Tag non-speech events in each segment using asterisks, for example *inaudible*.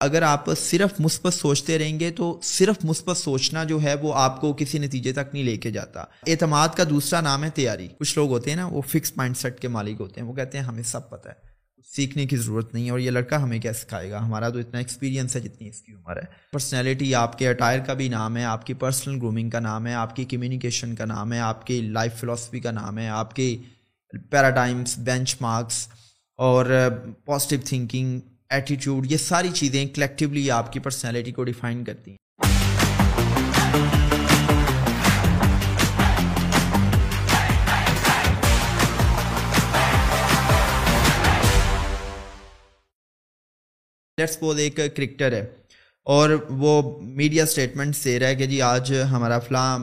اگر آپ صرف مثبت سوچتے رہیں گے تو صرف مثبت سوچنا جو ہے وہ آپ کو کسی نتیجے تک نہیں لے کے جاتا۔ اعتماد کا دوسرا نام ہے تیاری۔ کچھ لوگ ہوتے ہیں نا، وہ فکس مائنڈ سیٹ کے مالک ہوتے ہیں۔ وہ کہتے ہیں، ہمیں سب پتہ ہے سیکھنے کی ضرورت نہیں ہے اور یہ لڑکا ہمیں کیا سکھائے گا؟ ہمارا تو اتنا ایکسپیرینس ہے جتنی اس کی عمر ہے۔ پرسنالٹی آپ کے اٹائر کا بھی نام ہے، آپ کی پرسنل گرومنگ کا نام ہے، آپ کی کمیونیکیشن کا نام ہے، آپ کی لائف فلاسفی کا نام ہے، آپ کی پیراڈائمس بینچ مارکس اور uh, پازیٹیو تھنکنگ ایٹیٹیوڈ یہ ساری چیزیں کلیکٹیولی آپ کی پرسنالٹی کو ڈیفائن کرتی ہیں۔ لیٹس پوز ایک کرکٹر ہے اور وہ میڈیا اسٹیٹمنٹ دے رہا ہے کہ جی آج ہمارا فلاں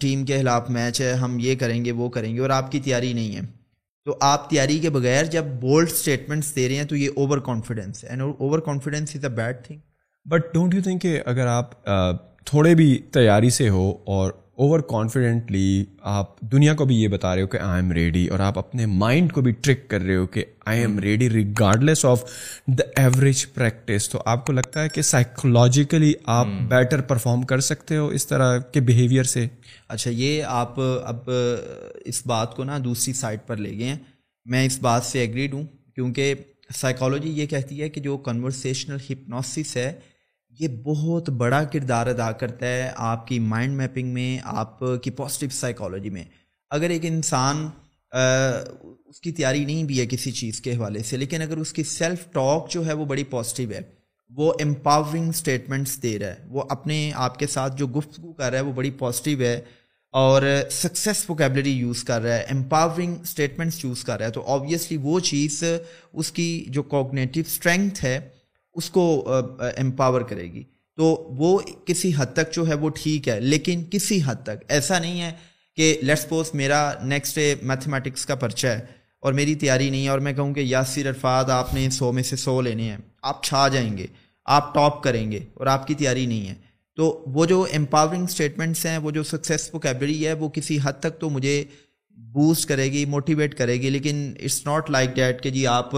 ٹیم کے خلاف میچ ہے، ہم یہ کریں گے، وہ کریں گے اور آپ کی تیاری نہیں ہے۔ تو آپ تیاری کے بغیر جب بولڈ اسٹیٹمنٹس دے رہے ہیں تو یہ اوور کانفیڈینس ہے. Overconfidence is a bad thing but don't you think کہ اگر آپ تھوڑے بھی تیاری سے ہو اور اوور کانفیڈنٹلی آپ دنیا کو بھی یہ بتا رہے ہو کہ آئی ایم ریڈی اور آپ اپنے مائنڈ کو بھی ٹرک کر رہے ہو کہ I am ready regardless of the average practice تو آپ کو لگتا ہے کہ سائیکولوجیکلی آپ بیٹر پرفارم کر سکتے ہو اس طرح کے بیہیویئر سے؟ اچھا یہ آپ اب اس بات کو نا دوسری سائڈ پر لے گئے ہیں۔ میں اس بات سے ایگریڈ ہوں کیونکہ سائیکالوجی یہ کہتی ہے کہ جو کنورسیشنل ہپنوسس ہے یہ بہت بڑا کردار ادا کرتا ہے آپ کی مائنڈ میپنگ میں، آپ کی پازیٹیو سائیکالوجی میں۔ اگر ایک انسان اس کی تیاری نہیں بھی ہے کسی چیز کے حوالے سے، لیکن اگر اس کی سیلف ٹاک جو ہے وہ بڑی پازیٹیو ہے، وہ امپاورنگ اسٹیٹمنٹس دے رہا ہے، وہ اپنے آپ کے ساتھ جو گفتگو کر رہا ہے وہ بڑی پازیٹیو ہے اور سکسیس وکیبلری یوز کر رہا ہے امپاورنگ اسٹیٹمنٹس یوز کر رہا ہے، تو آبویسلی وہ چیز اس کی جو کوگنیٹیو اسٹرینتھ ہے اس کو امپاور کرے گی۔ تو وہ کسی حد تک جو ہے وہ ٹھیک ہے، لیکن کسی حد تک ایسا نہیں ہے کہ لیٹ سپوز میرا نیکسٹ ڈے میتھمیٹکس کا پرچہ ہے اور میری تیاری نہیں ہے اور میں کہوں کہ یاسر عرفات، آپ نے سو میں سے سو لینے ہیں، آپ چھا جائیں گے، آپ ٹاپ کریں گے اور آپ کی تیاری نہیں ہے۔ تو وہ جو امپاورنگ اسٹیٹمنٹس ہیں، وہ جو سکسیس وکیبلری ہے، وہ کسی حد تک تو مجھے بوسٹ کرے گی موٹیویٹ کرے گی لیکن اٹس ناٹ لائک ڈیٹ کہ جی آپ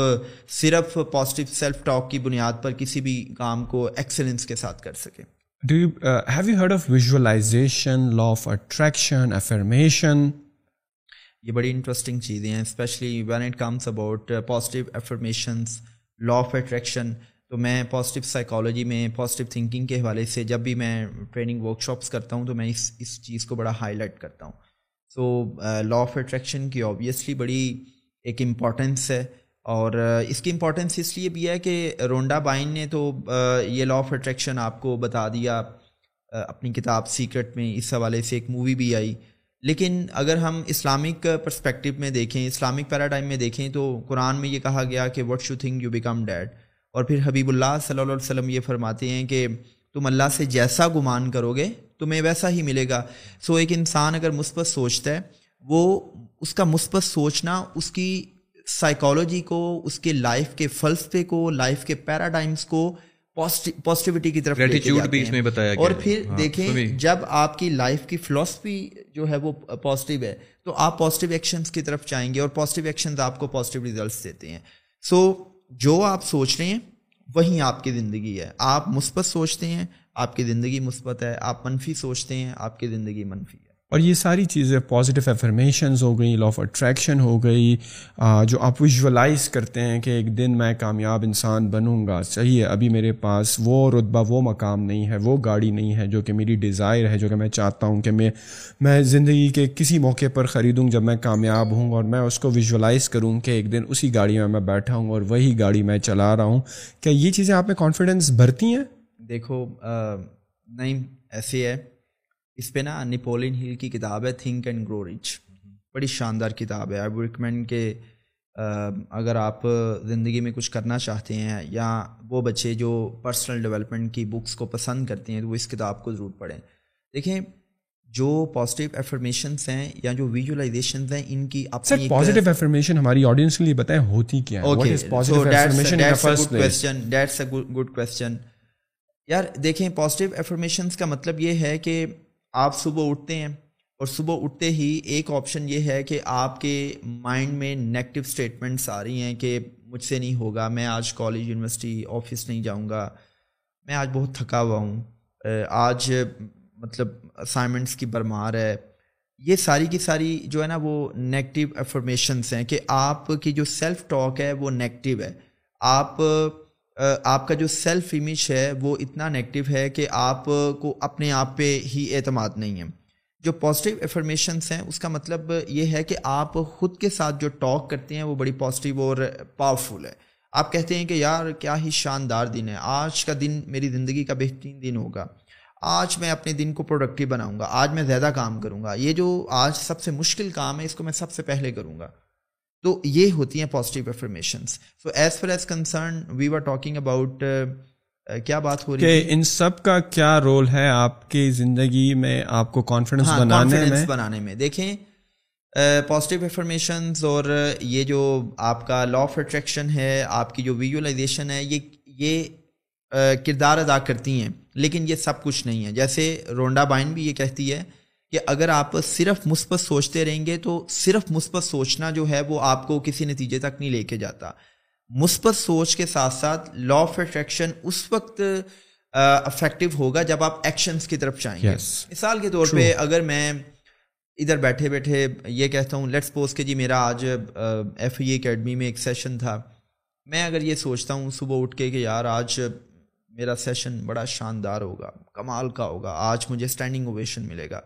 صرف پازیٹیو سیلف ٹاک کی بنیاد پر کسی بھی کام کو ایکسلنس کے ساتھ کر سکیں do you have you heard of visualization law of attraction affirmation یہ بڑی انٹرسٹنگ چیزیں ہیں specially when it comes about positive affirmations law of attraction تو میں پازیٹیو سائیکالوجی میں پازیٹیو تھنکنگ کے حوالے سے جب بھی میں ٹریننگ ورک شاپس کرتا ہوں تو میں اس اس چیز کو بڑا ہائی لائٹ کرتا ہوں۔ سو لا آف اٹریکشن کی آبویسلی بڑی ایک امپورٹنس ہے اور uh, اس کی امپورٹنس اس لیے بھی ہے کہ رونڈا بائن نے تو uh, یہ لا آف اٹریکشن آپ کو بتا دیا uh, اپنی کتاب سیکرٹ میں اس حوالے سے ایک مووی بھی آئی. لیکن اگر ہم اسلامک پرسپیکٹو میں دیکھیں اسلامک پیراڈائم میں دیکھیں تو قرآن میں یہ کہا گیا کہ what you think you become dead اور پھر حبیب اللہ صلی اللہ علیہ وسلم یہ فرماتے ہیں کہ تم اللہ سے جیسا گمان کرو گے تمہیں ویسا ہی ملے گا۔ سو ایک انسان اگر مثبت سوچتا ہے وہ اس کا مثبت سوچنا اس کی سائیکالوجی کو اس کے لائف کے فلسفے کو لائف کے پیراڈائمس کو پازیٹیوٹی کی طرف اور پھر ہاں، دیکھیں جب آپ کی لائف کی فلاسفی جو ہے وہ پازیٹیو ہے تو آپ پازیٹیو ایکشنس کی طرف جائیں گے اور پازیٹیو ایکشنز آپ کو پازیٹیو ریزلٹس دیتے ہیں۔ سو جو آپ سوچ رہے ہیں وہی آپ کی زندگی ہے۔ آپ مثبت سوچتے ہیں آپ کی زندگی مثبت ہے، آپ منفی سوچتے ہیں، آپ کی زندگی منفی ہے۔ اور یہ ساری چیزیں پازیٹیو افرمیشنز ہو گئی لا آف اٹریکشن ہو گئی جو آپ ویژولائز کرتے ہیں کہ ایک دن میں کامیاب انسان بنوں گا، صحیح ہے، ابھی میرے پاس وہ رتبہ، وہ مقام نہیں ہے، وہ گاڑی نہیں ہے جو کہ میری ڈیزائر ہے، جو کہ میں چاہتا ہوں کہ میں میں زندگی کے کسی موقع پر خریدوں جب میں کامیاب ہوں اور میں اس کو ویژولائز کروں کہ ایک دن اسی گاڑی میں میں بیٹھا ہوں اور وہی گاڑی میں چلا رہا ہوں۔ کیا یہ چیزیں آپ میں کانفیڈنس بھرتی ہیں؟ دیکھو نہیں ایسے ہے۔ اس پہ نا نپولین ہل کی کتاب ہے تھنک اینڈ گرو رچ بڑی شاندار کتاب ہے۔ آئی ریکمینڈ کہ اگر آپ زندگی میں کچھ کرنا چاہتے ہیں یا وہ بچے جو پرسنل ڈیولپمنٹ کی بکس کو پسند کرتے ہیں تو وہ اس کتاب کو ضرور پڑھیں۔ دیکھیں جو پازیٹیو افرمیشنس ہیں یا جو ویژولائزیشنز ہیں ان کی اپنی پازیٹیو افرمیشن ہماری آڈینس کے لیے بتائیں ہوتی کیا ہے۔ گڈ کوشچن یار دیکھیں پازیٹیو افرمیشنس کا مطلب یہ ہے کہ آپ صبح اٹھتے ہیں اور صبح اٹھتے ہی ایک آپشن یہ ہے کہ آپ کے مائنڈ میں نیگیٹو اسٹیٹمنٹس آ رہی ہیں کہ مجھ سے نہیں ہوگا، میں آج کالج یونیورسٹی آفس نہیں جاؤں گا، میں آج بہت تھکا ہوا ہوں، آج مطلب اسائنمنٹس کی برمار ہے۔ یہ ساری کی ساری جو ہے نا وہ نیگیٹو افرمیشنس ہیں کہ آپ کی جو سیلف ٹاک ہے وہ نیگیٹو ہے۔ آپ آپ کا جو سیلف امیج ہے، وہ اتنا نیگیٹو ہے کہ آپ کو اپنے آپ پہ ہی اعتماد نہیں ہے۔ جو پازیٹیو افرمیشنس ہیں، اس کا مطلب یہ ہے کہ آپ خود کے ساتھ جو ٹاک کرتے ہیں، وہ بڑی پازیٹیو اور پاورفل ہے۔ آپ کہتے ہیں کہ یار، کیا ہی شاندار دن ہے۔ آج کا دن میری زندگی کا بہترین دن ہوگا۔ آج میں اپنے دن کو پروڈکٹیو بناؤں گا۔ آج میں زیادہ کام کروں گا۔ یہ جو آج سب سے مشکل کام ہے، اس کو میں سب سے پہلے کروں گا۔ تو یہ ہوتی ہیں positive affirmations so as far as concern we are talking about کیا بات ہو رہی ہے ان سب کا کیا رول ہے آپ کی زندگی میں آپ کو کانفیڈنس ہاں، بنانے میں؟ بنانے میں. دیکھیں پازیٹیو افرمیشنز اور یہ جو آپ کا لا آف اٹریکشن ہے آپ کی جو ویژولائزیشن ہے یہ یہ کردار ادا کرتی ہیں لیکن یہ سب کچھ نہیں ہے. جیسے رونڈا بائن بھی یہ کہتی ہے کہ اگر آپ صرف مثبت سوچتے رہیں گے تو صرف مثبت سوچنا جو ہے وہ آپ کو کسی نتیجے تک نہیں لے کے جاتا۔ مثبت سوچ کے ساتھ ساتھ لا آف اٹریکشن اس وقت افیکٹو ہوگا جب آپ ایکشنس کی طرف چاہیں گے۔ مثال کے طور پہ اگر میں ادھر بیٹھے بیٹھے یہ کہتا ہوں لیٹس پوز کہ جی میرا آج ایف ای اکیڈمی میں ایک سیشن تھا۔ میں اگر یہ سوچتا ہوں صبح اٹھ کے کہ یار آج میرا سیشن بڑا شاندار ہوگا کمال کا ہوگا آج مجھے اسٹینڈنگ اوویشن ملے گا۔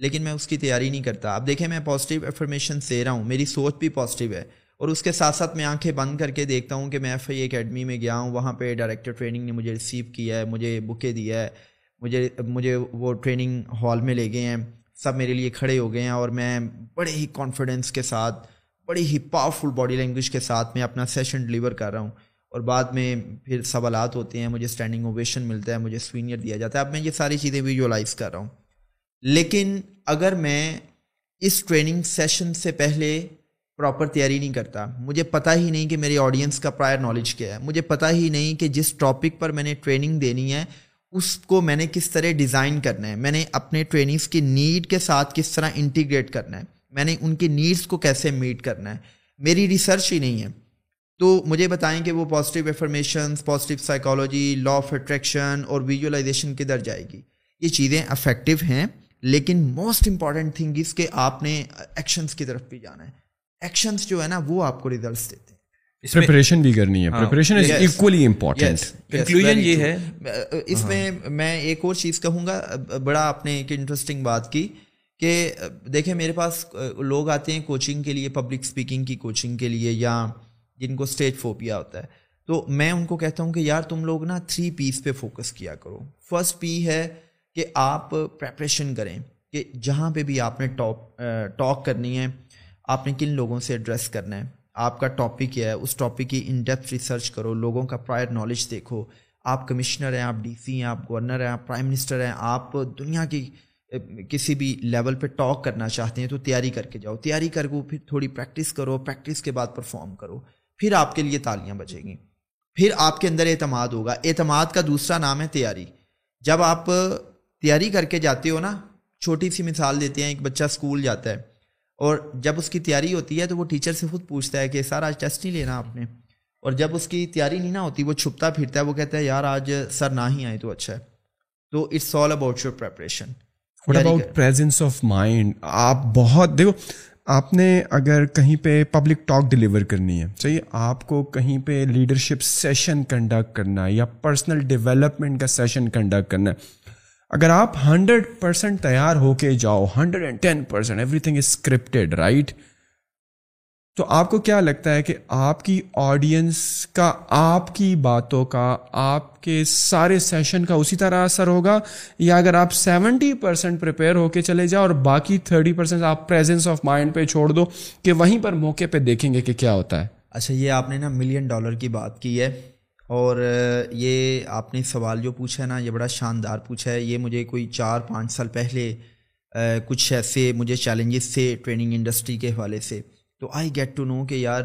لیکن میں اس کی تیاری نہیں کرتا۔ اب دیکھیں میں پازیٹیو افرمیشن دے رہا ہوں۔ میری سوچ بھی پازیٹیو ہے۔ اور اس کے ساتھ ساتھ میں آنکھیں بند کر کے دیکھتا ہوں کہ میں ایف آئی اکیڈمی میں گیا ہوں۔ وہاں پہ ڈائریکٹر ٹریننگ نے مجھے ریسیو کیا ہے، مجھے بکے دیا ہے۔ مجھے مجھے وہ ٹریننگ ہال میں لے گئے ہیں۔ سب میرے لیے کھڑے ہو گئے ہیں اور میں بڑے ہی کانفیڈنس کے ساتھ، بڑی ہی پاورفل باڈی لینگویج کے ساتھ میں اپنا سیشن ڈلیور کر رہا ہوں۔ اور بعد میں پھر سوالات ہوتے ہیں، مجھے اسٹینڈنگ اوویشن ملتا ہے، مجھے سوینئر دیا جاتا ہے۔ اب میں یہ ساری چیزیں ویژولائز کر رہا ہوں۔ لیکن اگر میں اس ٹریننگ سیشن سے پہلے پراپر تیاری نہیں کرتا، مجھے پتہ ہی نہیں کہ میری آڈینس کا پرائر نالج کیا ہے۔ مجھے پتہ ہی نہیں کہ جس ٹاپک پر میں نے ٹریننگ دینی ہے، اس کو میں نے کس طرح ڈیزائن کرنا ہے۔ میں نے اپنے ٹریننگس کی نیڈ کے ساتھ کس طرح انٹیگریٹ کرنا ہے۔ میں نے ان کی نیڈس کو کیسے میٹ کرنا ہے۔ میری ریسرچ ہی نہیں ہے۔ تو مجھے بتائیں کہ وہ positive affirmations positive psychology law of attraction اور ویژولائزیشن کدھر جائے گی؟ یہ چیزیں افیکٹو ہیں۔ لیکن موسٹ امپارٹنٹ تھنگ اس کہ آپ نے ایکشنس کی طرف بھی جانا ہے۔ ایکشنس جو ہے نا وہ آپ کو ریزلٹس دیتے ہیں۔ بھی کرنی ہے۔ یہ ہے۔ اس میں میں ایک اور چیز کہوں گا۔ بڑا آپ نے ایک انٹرسٹنگ بات کی کہ دیکھیں میرے پاس لوگ آتے ہیں کوچنگ کے لیے پبلک اسپیکنگ کی کوچنگ کے لیے یا جن کو اسٹیج فوپیا ہوتا ہے۔ تو میں ان کو کہتا ہوں کہ یار تم لوگ نا تھری پیس پہ فوکس کیا کرو۔ فرسٹ پی ہے کہ آپ پریپریشن کریں کہ جہاں پہ بھی آپ نے ٹاپ ٹاک کرنی ہے، آپ نے کن لوگوں سے ایڈریس کرنا ہے؟ آپ کا ٹاپک کیا ہے، اس ٹاپک کی ان ڈیپتھ ریسرچ کرو، لوگوں کا پرائر نالج دیکھو۔ آپ کمشنر ہیں، آپ ڈی سی ہیں، آپ گورنر ہیں، آپ پرائم منسٹر ہیں، آپ دنیا کی کسی بھی لیول پہ ٹاک کرنا چاہتے ہیں تو تیاری کر کے جاؤ۔ تیاری کر کے پھر تھوڑی پریکٹس کرو پریکٹس کے بعد پرفارم کرو۔ پھر آپ کے لیے تالیاں بچیں گی۔ پھر آپ کے اندر اعتماد ہوگا۔ اعتماد کا دوسرا نام ہے تیاری۔ جب آپ تیاری کر کے جاتے ہو نا چھوٹی سی مثال دیتے ہیں ایک بچہ اسکول جاتا ہے اور جب اس کی تیاری ہوتی ہے تو وہ ٹیچر سے خود پوچھتا ہے کہ سر آج ٹیسٹ نہیں لینا آپ نے۔ اور جب اس کی تیاری نہیں نہ ہوتی وہ چھپتا پھرتا ہے وہ کہتا ہے یار آج سر نہ ہی آئے تو اچھا ہے۔ تو it's all about your preparation about of mind آپ بہت دیکھو آپ نے اگر کہیں پہ پبلک ٹاک ڈلیور کرنی ہے چاہیے آپ کو کہیں پہ لیڈرشپ سیشن کنڈکٹ کرنا ہے یا پرسنل ڈیولپمنٹ کا سیشن کنڈکٹ کرنا ہے اگر آپ ہنڈریڈ پرسینٹ تیار ہو کے جاؤ، hundred and ten percent everything is scripted right تو آپ کو کیا لگتا ہے کہ آپ کی آڈینس کا، آپ کی باتوں کا، آپ کے سارے سیشن کا اسی طرح اثر ہوگا؟ یا اگر آپ سیونٹی پرسینٹ پریپیئر ہو کے چلے جاؤ اور باقی تھرٹی پرسینٹ آپ پریزنس آف مائنڈ پہ چھوڑ دو کہ وہیں پر موقع پہ دیکھیں گے کہ کیا ہوتا ہے۔ اچھا یہ آپ نے نا ملین ڈالر کی بات کی ہے۔ اور یہ آپ نے سوال جو پوچھا ہے نا، یہ بڑا شاندار پوچھا ہے۔ یہ مجھے کوئی چار پانچ سال پہلے کچھ ایسے مجھے چیلنجز تھے ٹریننگ انڈسٹری کے حوالے سے۔ تو آئی گیٹ ٹو نو کہ یار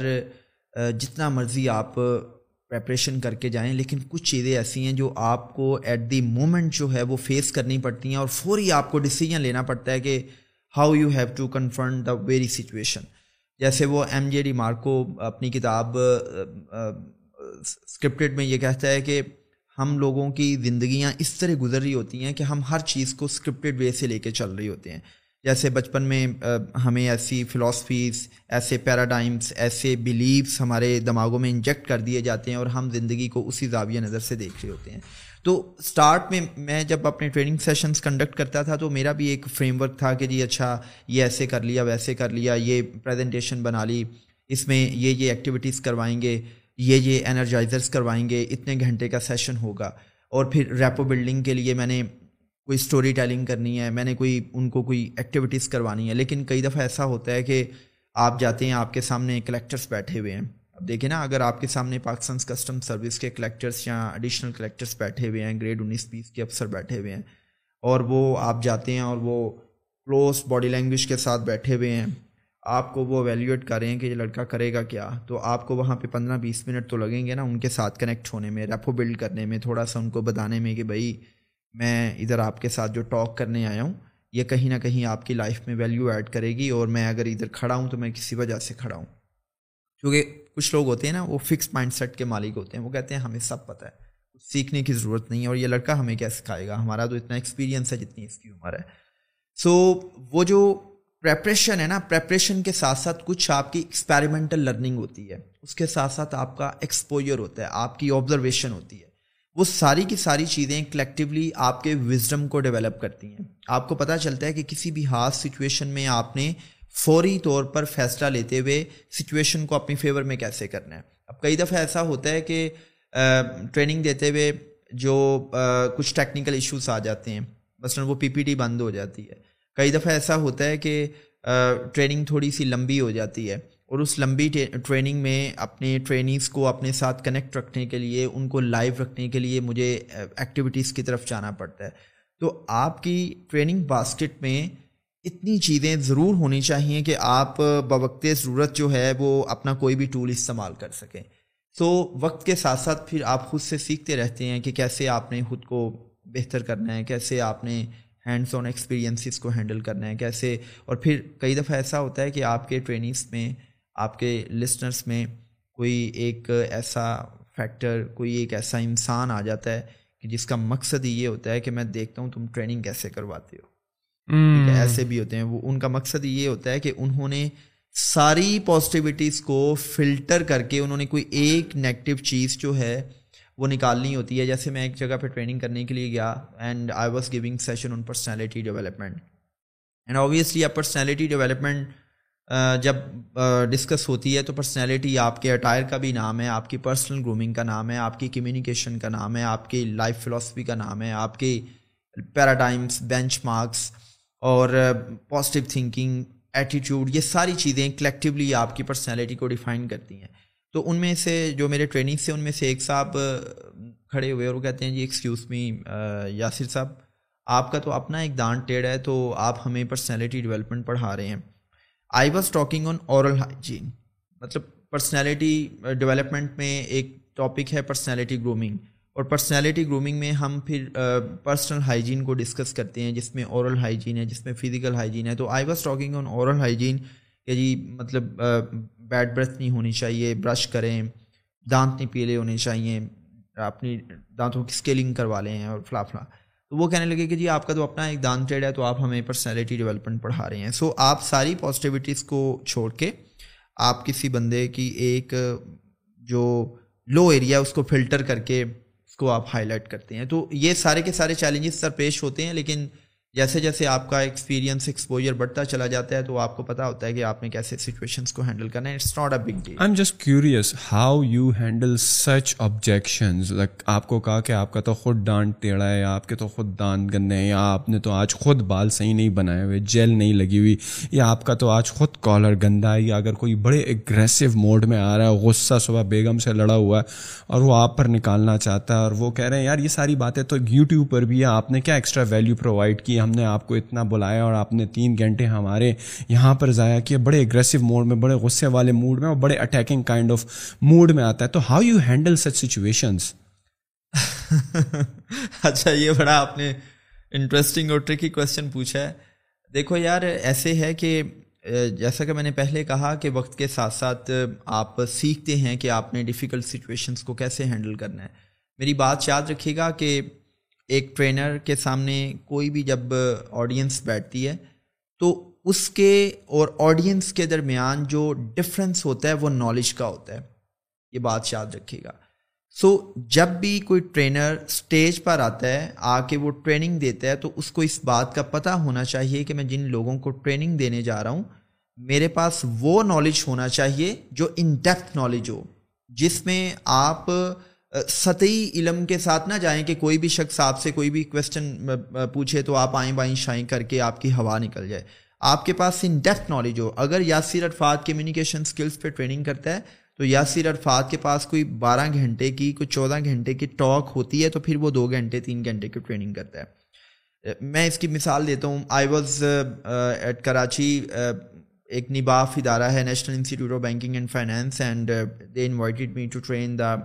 جتنا مرضی آپ پریپریشن کر کے جائیں، لیکن کچھ چیزیں ایسی ہیں جو آپ کو ایٹ دی مومنٹ جو ہے وہ فیس کرنی پڑتی ہیں اور فوری آپ کو ڈسیزن لینا پڑتا ہے کہ how you have to confront the very situation. جیسے وہ ایم جے ڈی مارکو اپنی کتاب اسکرپٹیڈ میں یہ کہتا ہے کہ ہم لوگوں کی زندگیاں اس طرح گزر رہی ہوتی ہیں کہ ہم ہر چیز کو اسکرپٹیڈ وے سے لے کے چل رہی ہوتے ہیں۔ جیسے بچپن میں ہمیں ایسی فلاسفیز ایسے پیراڈائمس ایسے بلیوس ہمارے دماغوں میں انجیکٹ کر دیے جاتے ہیں اور ہم زندگی کو اسی زاویہ نظر سے دیکھ رہے ہوتے ہیں۔ تو اسٹارٹ میں میں جب اپنے ٹریننگ سیشنز کنڈکٹ کرتا تھا تو میرا بھی ایک فریم ورک تھا کہ جی اچھا یہ ایسے کر لیا، ویسے کر لیا، یہ پریزنٹیشن بنا لی، اس میں یہ یہ ایکٹیویٹیز کروائیں گے۔ یہ یہ انرجائزرس کروائیں گے، اتنے گھنٹے کا سیشن ہوگا۔ اور پھر ریپو بلڈنگ کے لیے میں نے کوئی اسٹوری ٹیلنگ کرنی ہے، میں نے کوئی، ان کو کوئی ایکٹیویٹیز کروانی ہے لیکن کئی دفعہ ایسا ہوتا ہے کہ آپ جاتے ہیں، آپ کے سامنے کلیکٹرس بیٹھے ہوئے ہیں۔ اب دیکھیں نا، اگر آپ کے سامنے پاکستان کسٹم سروس کے کلیکٹرس یا ایڈیشنل کلیکٹرس بیٹھے ہوئے ہیں گریڈ انیس بیس کے افسر بیٹھے ہوئے ہیں، اور وہ آپ جاتے ہیں اور وہ کلوز باڈی لینگویج کے ساتھ بیٹھے ہوئے ہیں۔ آپ کو وہ ویلیویٹ کریں کہ یہ لڑکا کرے گا کیا؟ تو آپ کو وہاں پہ پندرہ بیس منٹ تو لگیں گے نا ان کے ساتھ کنیکٹ ہونے میں ریپو بلڈ کرنے میں، تھوڑا سا ان کو بتانے میں کہ بھائی میں ادھر آپ کے ساتھ جو ٹاک کرنے آیا ہوں، یہ کہیں نہ کہیں آپ کی لائف میں ویلیو ایڈ کرے گی اور میں اگر ادھر کھڑا ہوں تو میں کسی وجہ سے کھڑا ہوں۔ کیونکہ کچھ لوگ ہوتے ہیں نا، وہ فکس مائنڈ سیٹ کے مالک ہوتے ہیں، وہ کہتے ہیں ہمیں سب پتہ ہے سیکھنے کی ضرورت نہیں ہے اور یہ لڑکا ہمیں کیا سکھائے گا؟ ہمارا تو اتنا ایکسپیرینس ہے جتنی اس کی عمر ہے۔ سو وہ جو پریپریشن ہے نا پریپریشن کے ساتھ ساتھ کچھ آپ کی ایکسپیریمنٹل لرننگ ہوتی ہے. اس کے ساتھ ساتھ آپ کا ایکسپوجر ہوتا ہے، آپ کی آبزرویشن ہوتی ہے. وہ ساری کی ساری چیزیں کلیکٹیولی آپ کے وزڈم کو ڈیولپ کرتی ہیں. آپ کو پتہ چلتا ہے کہ کسی بھی ہاتھ سچویشن میں آپ نے فوری طور پر فیصلہ لیتے ہوئے سچویشن کو اپنی فیور میں کیسے کرنا ہے. اب کئی دفعہ ایسا ہوتا ہے کہ ٹریننگ دیتے ہوئے جو کچھ ٹیکنیکل ایشوز آ جاتے ہیں. مثلاً وہ پی پی ٹی بند ہو جاتی ہے. کئی دفعہ ایسا ہوتا ہے کہ ٹریننگ تھوڑی سی لمبی ہو جاتی ہے اور اس لمبی ٹریننگ میں اپنے ٹریننگس کو اپنے ساتھ کنیکٹ رکھنے کے لیے، ان کو لائیو رکھنے کے لیے مجھے ایکٹیویٹیز کی طرف جانا پڑتا ہے۔ تو آپ کی ٹریننگ باسکٹ میں اتنی چیزیں ضرور ہونی چاہیے کہ آپ بوقت ضرورت جو ہے وہ اپنا کوئی بھی ٹول استعمال کر سکیں۔ سو وقت کے ساتھ ساتھ پھر آپ خود سے سیکھتے رہتے ہیں کہ کیسے آپ نے خود کو بہتر کرنا ہے، کیسے آپ نے ہینڈس آن ایکسپیرینسز کو ہینڈل کرنا ہے کیسے؟ اور پھر کئی دفعہ ایسا ہوتا ہے کہ آپ کے ٹریننگس میں آپ کے لسنرس میں کوئی ایک ایسا فیکٹر کوئی ایک ایسا انسان آ جاتا ہے کہ جس کا مقصد یہ ہوتا ہے کہ میں دیکھتا ہوں تم ٹریننگ کیسے کرواتے ہو۔ ایسے بھی ہوتے ہیں۔ وہ ان کا مقصد یہ ہوتا ہے کہ انہوں نے ساری پازیٹیوٹیز کو فلٹر کر کے انہوں نے کوئی ایک نیگیٹو چیز جو ہے وہ نکالنی ہوتی ہے۔ جیسے میں ایک جگہ پہ ٹریننگ کرنے کے لیے گیا and I was giving session on personality development and obviously اب پرسنالٹی ڈیولپمنٹ جب ڈسکس ہوتی ہے تو پرسنالٹی آپ کے اٹائر کا بھی نام ہے، آپ کی پرسنل گرومنگ کا نام ہے، آپ کی کمیونیکیشن کا نام ہے، آپ کی لائف فلاسفی کا نام ہے، آپ کی پیراڈائمس بینچ مارکس اور پازیٹیو تھنکنگ ایٹیٹیوڈ یہ ساری چیزیں کلیکٹیولی آپ کی پرسنالٹی کو ڈیفائن کرتی ہیں۔ تو ان میں سے جو میرے ٹریننگ سے ان میں سے ایک صاحب کھڑے ہوئے اور وہ کہتے ہیں جی ایکسکیوز می یاسر صاحب، آپ کا تو اپنا ایک دان ٹیڑھ ہے، تو آپ ہمیں پرسنالٹی ڈیولپمنٹ پڑھا رہے ہیں۔ I was talking on oral hygiene مطلب پرسنالٹی ڈیولپمنٹ میں ایک ٹاپک ہے پرسنالٹی گرومنگ اور پرسنالٹی گرومنگ میں ہم پھر پرسنل ہائیجین کو ڈسکس کرتے ہیں، جس میں اورل ہائیجین ہے، جس میں فزیکل ہائیجین ہے۔ تو I was talking on oral hygiene کہ جی مطلب بیڈ بریتھ نہیں ہونی چاہیے، برش کریں، دانت نہیں پیلے ہونے چاہیے، اپنی دانتوں کی اسکیلنگ کروا لیں اور فلا فلا تو وہ کہنے لگے کہ جی آپ کا تو اپنا ایک دانت ٹریڈ ہے، تو آپ ہمیں پرسنالٹی ڈیولپمنٹ پڑھا رہے ہیں۔ سو آپ ساری پازیٹیوٹیز کو چھوڑ کے آپ کسی بندے کی ایک جو لو ایریا اس کو فلٹر کر کے اس کو آپ ہائی لائٹ کرتے ہیں۔ تو یہ سارے کے سارے چیلنجز سر پیش ہوتے ہیں، لیکن جیسے جیسے آپ کا ایکسپیرینس ایکسپوجر بڑھتا چلا جاتا ہے تو آپ کو پتا ہوتا ہے کہ آپ نے کیسے سچویشنس کو ہینڈل کرنا ہے. It's not a big deal I am just curious how you handle such objections like آپ کو کہا کہ آپ کا تو خود ڈانٹ ٹیڑھا ہے یا آپ کے تو خود دانت گندے ہیں، یا آپ نے تو آج خود بال صحیح نہیں بنائے ہوئے جیل نہیں لگی ہوئی، یا آپ کا تو آج خود کالر گندا ہے، یا اگر کوئی بڑے اگریسو موڈ میں آ رہا ہے، غصہ صبح بیگم سے لڑا ہوا ہے اور وہ آپ پر نکالنا چاہتا ہے اور وہ کہہ رہے ہیں، یار یہ ساری باتیں تو یوٹیوب پر بھی ہے آپ نے کیا ایکسٹرا ویلیو پرووائڈ کی؟ ہم نے آپ کو اتنا بلایا اور آپ نے تین گھنٹے ہمارے یہاں پر ضائع کیے، بڑے اگریسو موڈ میں، بڑے غصے والے موڈ میں اور بڑے اٹیکنگ کائنڈ آف موڈ میں آتا ہے۔ تو how you handle such situations اچھا یہ بڑا آپ نے انٹرسٹنگ اور ٹرکی کوشچن پوچھا ہے۔ دیکھو یار، ایسے ہے کہ جیسا کہ میں نے پہلے کہا کہ وقت کے ساتھ ساتھ آپ سیکھتے ہیں کہ آپ نے ڈیفیکلٹ سچویشنس کو کیسے ہینڈل کرنا ہے۔ میری بات یاد رکھیے گا کہ ایک ٹرینر کے سامنے کوئی بھی جب آڈینس بیٹھتی ہے تو اس کے اور آڈینس کے درمیان جو ڈفرینس ہوتا ہے وہ نالج کا ہوتا ہے۔ یہ بات یاد رکھیے گا۔ سو so, جب بھی کوئی ٹرینر اسٹیج پر آتا ہے آ کے وہ ٹریننگ دیتا ہے تو اس کو اس بات کا پتہ ہونا چاہیے کہ میں جن لوگوں کو ٹریننگ دینے جا رہا ہوں میرے پاس وہ نالج ہونا چاہیے جو ان ڈیپتھ نالج ہو جس میں آپ سطحی علم کے ساتھ نہ جائیں کہ کوئی بھی شخص آپ سے کوئی بھی کوشچن پوچھے تو آپ آئیں بائیں شائیں کر کے آپ کی ہوا نکل جائے۔ آپ کے پاس ان ڈیپتھ نالج ہو۔ اگر یاسر عرفات کمیونیکیشن اسکلس پہ ٹریننگ کرتا ہے تو یاسر عرفات کے پاس کوئی بارہ گھنٹے کی، کوئی چودہ گھنٹے کی ٹاک ہوتی ہے تو پھر وہ دو گھنٹے، تین گھنٹے کی ٹریننگ کرتا ہے۔ میں اس کی مثال دیتا ہوں۔ آئی واز ایٹ کراچی ایک نباف ادارہ ہے National Institute of Banking and Finance and they invited me to train the